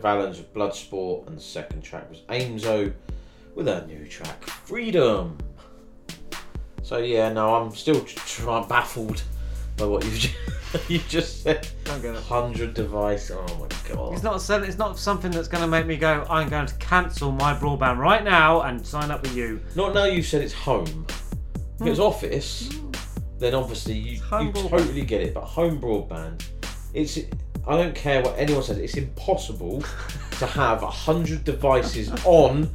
Valens with Bloodsport, and the second track was Aemzo with her new track Freedom. So yeah, no, I'm still try- baffled by what you've just, [LAUGHS] you just said. Don't get it. Hundred device. Oh my god. It's not so- it's not something that's going to make me go. I'm going to cancel my broadband right now and sign up with you. Not now you said it's home. If it was hmm. office, then obviously you, you broadband. totally get it. But home broadband, it's I don't care what anyone says. It's impossible to have a hundred devices on,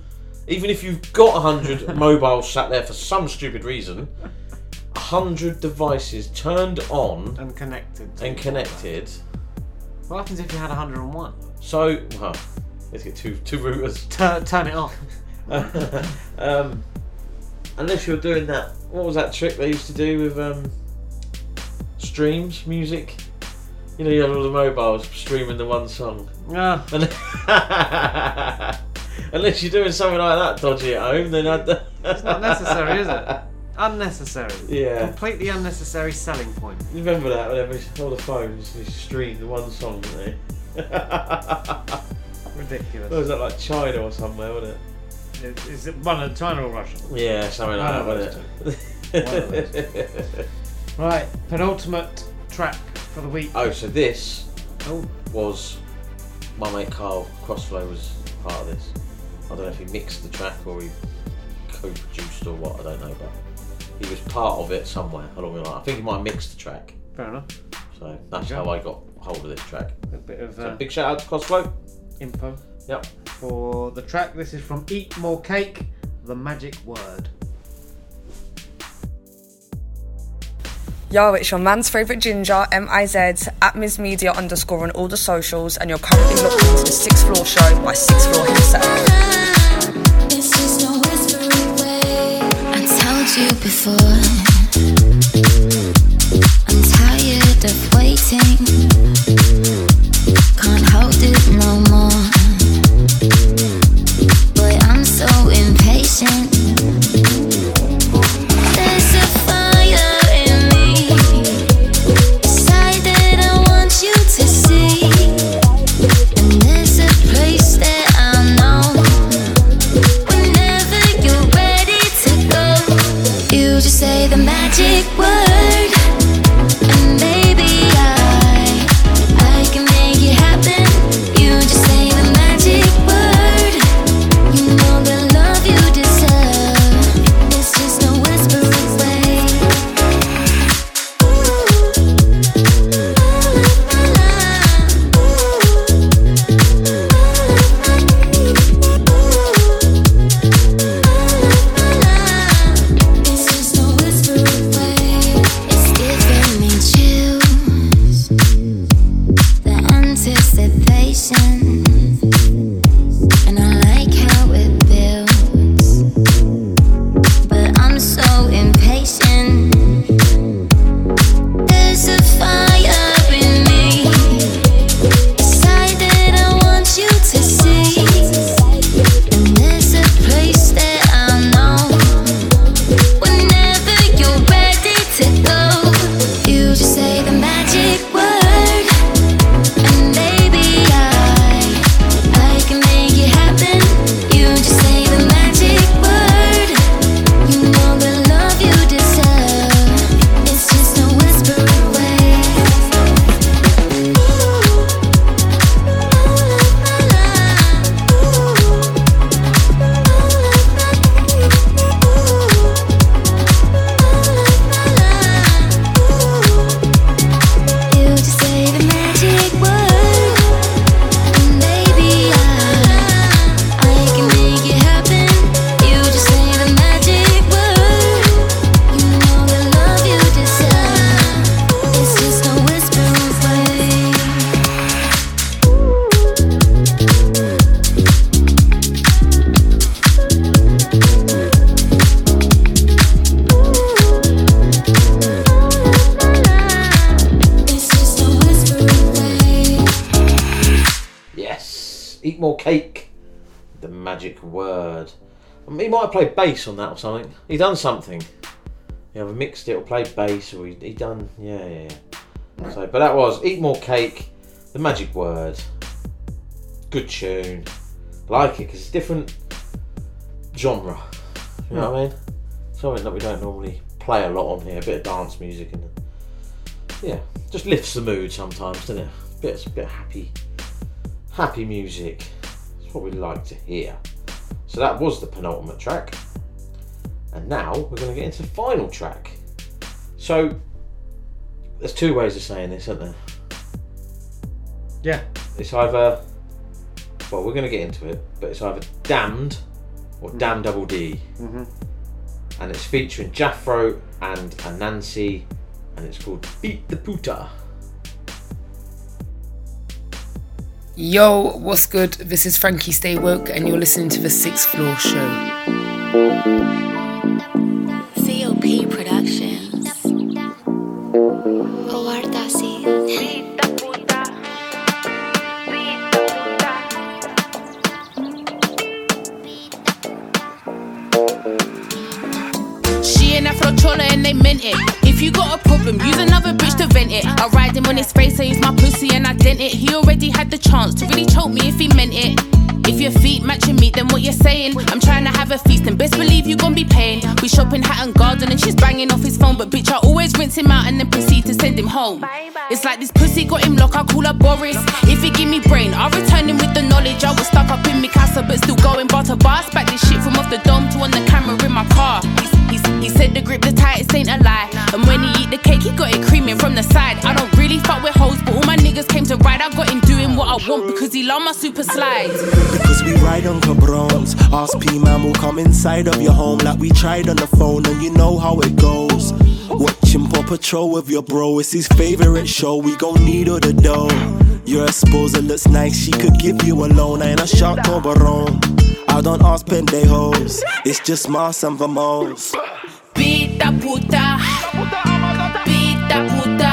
even if you've got a hundred [LAUGHS] mobiles sat there for some stupid reason. A hundred devices turned on and connected. and connected. What happens if you had 101? So, well, let's get two two routers. Turn, turn it off. [LAUGHS] um, unless you're doing that, what was that trick they used to do with um, streams, music? You know, you had all the mobiles streaming the one song. Yeah. [LAUGHS] unless you're doing something like that dodgy at home, then I'd. It's not necessary, is it? [LAUGHS] Unnecessary. Yeah. Completely unnecessary selling point. You remember that whenever all the phones you stream the one song, didn't they? [LAUGHS] Ridiculous. Was that like China or somewhere, wasn't it? Is, it one of China or Russia? Yeah, something like that, wasn't it? Right, penultimate track for the week. Oh, so this Oh. was my mate Carl Crossflow was part of this. I don't know if he mixed the track or he co-produced or what. I don't know, but he was part of it somewhere along the line. I think he might have mixed the track. Fair enough. So that's how I got hold of this track. A bit of So uh, big shout out to Crossflow. info. Yep. For the track, this is from Eat More Cake, The Magic Word. Yo, it's your man's favourite ginger, M-I-Z, at Ms Media underscore on all the socials, and you're currently locked into the Sixth Floor Show by Sixth Floor himself. You before. I'm tired of waiting. Can't hold it no more. Boy, I'm so impatient. Magic word, Played bass on that or something. He done something. He either mixed it or played bass or he, he done yeah yeah yeah. So, but that was Eat More Cake, The Magic Word. Good tune. Like it because it's different genre. You know what I mean? Something that we don't normally play a lot on here. A bit of dance music and yeah, just lifts the mood sometimes, doesn't it? Bit, a bit of happy, happy music. That's what we like to hear. So that was the penultimate track, and now we're going to get into the final track. So there's two ways of saying this, isn't there? Yeah. It's either well, we're going to get into it, but it's either Damned or Damn Double D, Mm-hmm. and it's featuring Jafro and Anansi, and it's called Beat the Puta. Yo, what's good? This is Frankie Stay Woke, and you're listening to the Sixth Floor Show. COP Productions. Oardasi. She and Afro Chola and they meant it. You got a problem, use another bitch to vent it. I ride him on his face, I use my pussy and I dent it. He already had the chance to really choke me if he meant it. If your feet matching me, then what you're saying? I'm trying to have a feast, and best believe you gon' be paying. We shop in Hatton Garden, and she's banging off his phone, but bitch, I always rinse him out and then proceed to send him home. It's like this pussy got him locked, I call her Boris. If he give me brain, I'll return him with the knowledge. I was stuck up in my casa, but still going bar to bar. Back this shit from off the dome to on the camera in my car. He said the grip the tightest ain't a lie. And when he eat the cake, he got it creaming from the side. I don't really fuck with hoes, but all my niggas came to ride. I got him doing what I want because he love my super slides. Because we ride on cabrons. Ask P man will come inside of your home like we tried on the phone, and you know how it goes. Watching Paw Patrol with your bro, it's his favorite show. We gon' need all the dough. Your esposa looks nice, she could give you a loan. I ain't a shark or. I don't ask pendejos, it's just más and vamos. Pita puta. Pita puta.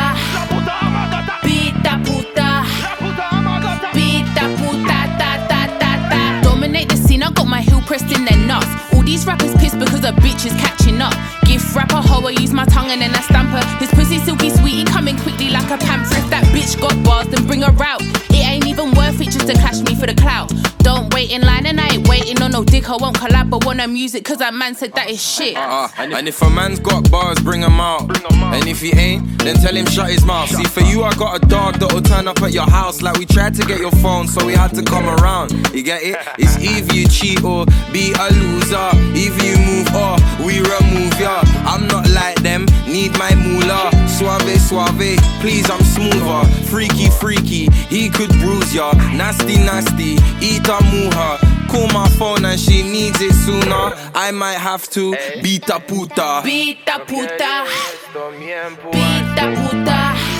Pita puta. Pita puta. Ta ta ta ta. Dominate the scene, I got my heel pressed in their nuts. All these rappers pissed because a bitch is catching up. Gift rapper hoe, I use my tongue and then I stamp her. His pussy silky sweetie coming quickly like a pamphlet. If that bitch got bars, then bring her out. It ain't even worth it just to clash me for the clout. Don't wait in line and I ain't waiting on no dick. I won't collab, but want her music cause that man said that is shit. Uh, and if a man's got bars, bring 'em out. And if he ain't, then tell him shut his mouth. See, for you, I got a dog that'll turn up at your house like we tried to get your phone, so we had to come around. You get it? It's either you cheat or be a loser. Either you move or we remove ya. I'm not like them, need my moolah. Suave, suave, please, I'm smoother. Freaky, freaky, he could bruise ya. Nasty, nasty, eat a muha. Call my phone and she needs it sooner. I might have to beat a puta. Pita puta. Pita puta.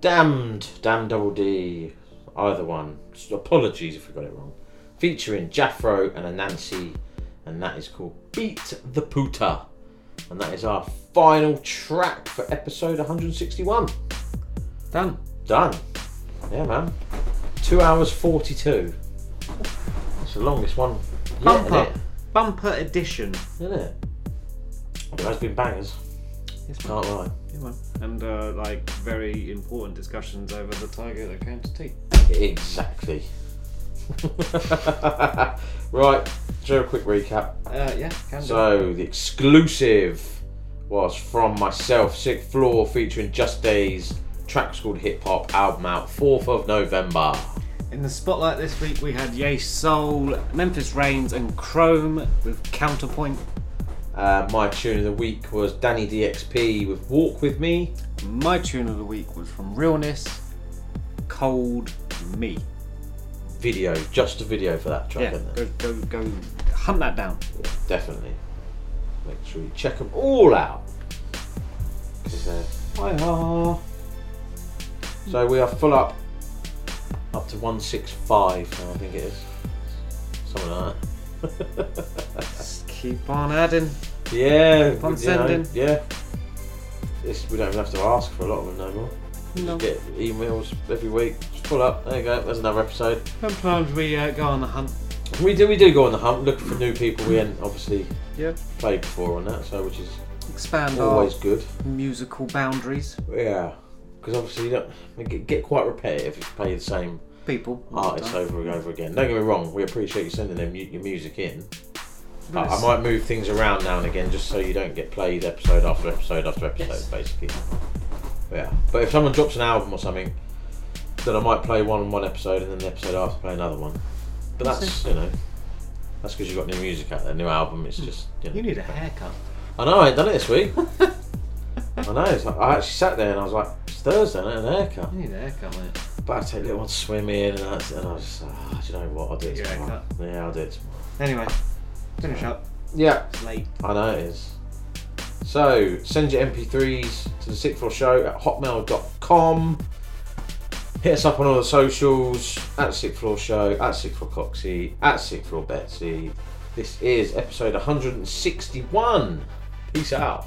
Damned, Damn Double D, either one. Apologies if we got it wrong. Featuring Jafro and Anansi, and that is called Beat the Puta. And that is our final track for episode 161. Done. Done. Yeah, man. Two hours 42. That's the longest one yet, Bumper. Bumper edition. Isn't it? There has been bangers. Yes, Can't lie. Yeah, man. And uh, like very important discussions over the tiger that came to tea. Exactly. [LAUGHS] right, do a quick recap. Uh, yeah, can do. So the exclusive was from myself, Sixth Floor, featuring Jus Daze. Track's called Hip Hop. Album out 4th of November. In the spotlight this week, we had Yesoul, Memphis Reigns, and Krohme with Counterpoint. Uh, my tune of the week was DannyDXP with Walk With Me. My tune of the week was from Realness, Cold Me. Video, just a video for that track, Yeah, isn't go, go, go hunt that down. Definitely. Make sure you check them all out. hi-ha. So we are full up Up to 165 now, I think it is. Something like that. [LAUGHS] Just keep on adding. Yeah, Keep on you know, yeah. It's, we don't even have to ask for a lot of them no more. No. Just get emails every week. Just pull up. There you go. There's another episode. Sometimes we uh, go on the hunt. We do. We do go on the hunt, looking for new people. We ain't obviously Yeah. played before on that, so which is Expand always good. musical boundaries. Yeah, because obviously you don't get, get quite repetitive if you play the same people artists over and over again. Don't get me wrong. We appreciate you sending them your music in. I, I might move things around now and again just so you don't get played episode after episode after episode, basically. Yeah, but if someone drops an album or something, then I might play one one episode and then the episode after play another one. But That's you know, that's because you've got new music out there, new album. It's hmm. just you know. You need a haircut. I know, I ain't done it this week. [LAUGHS] I know. It's like, I actually sat there and I was like, it's Thursday, I need an haircut. You need a haircut, mate. But I take little one swimming and, that's, and I was just like, oh, do you know what? I'll do it tomorrow. Yeah, I'll do it tomorrow. Anyway, finish up. Yeah. It's late. I know it is. So, send your MP3s to the Sixth Floor Show at hotmail.com. Hit us up on all the socials at Sixth Floor Show, at Sixth Floor Coxie, at Sixth Floor Betsy. This is episode 161. Peace out.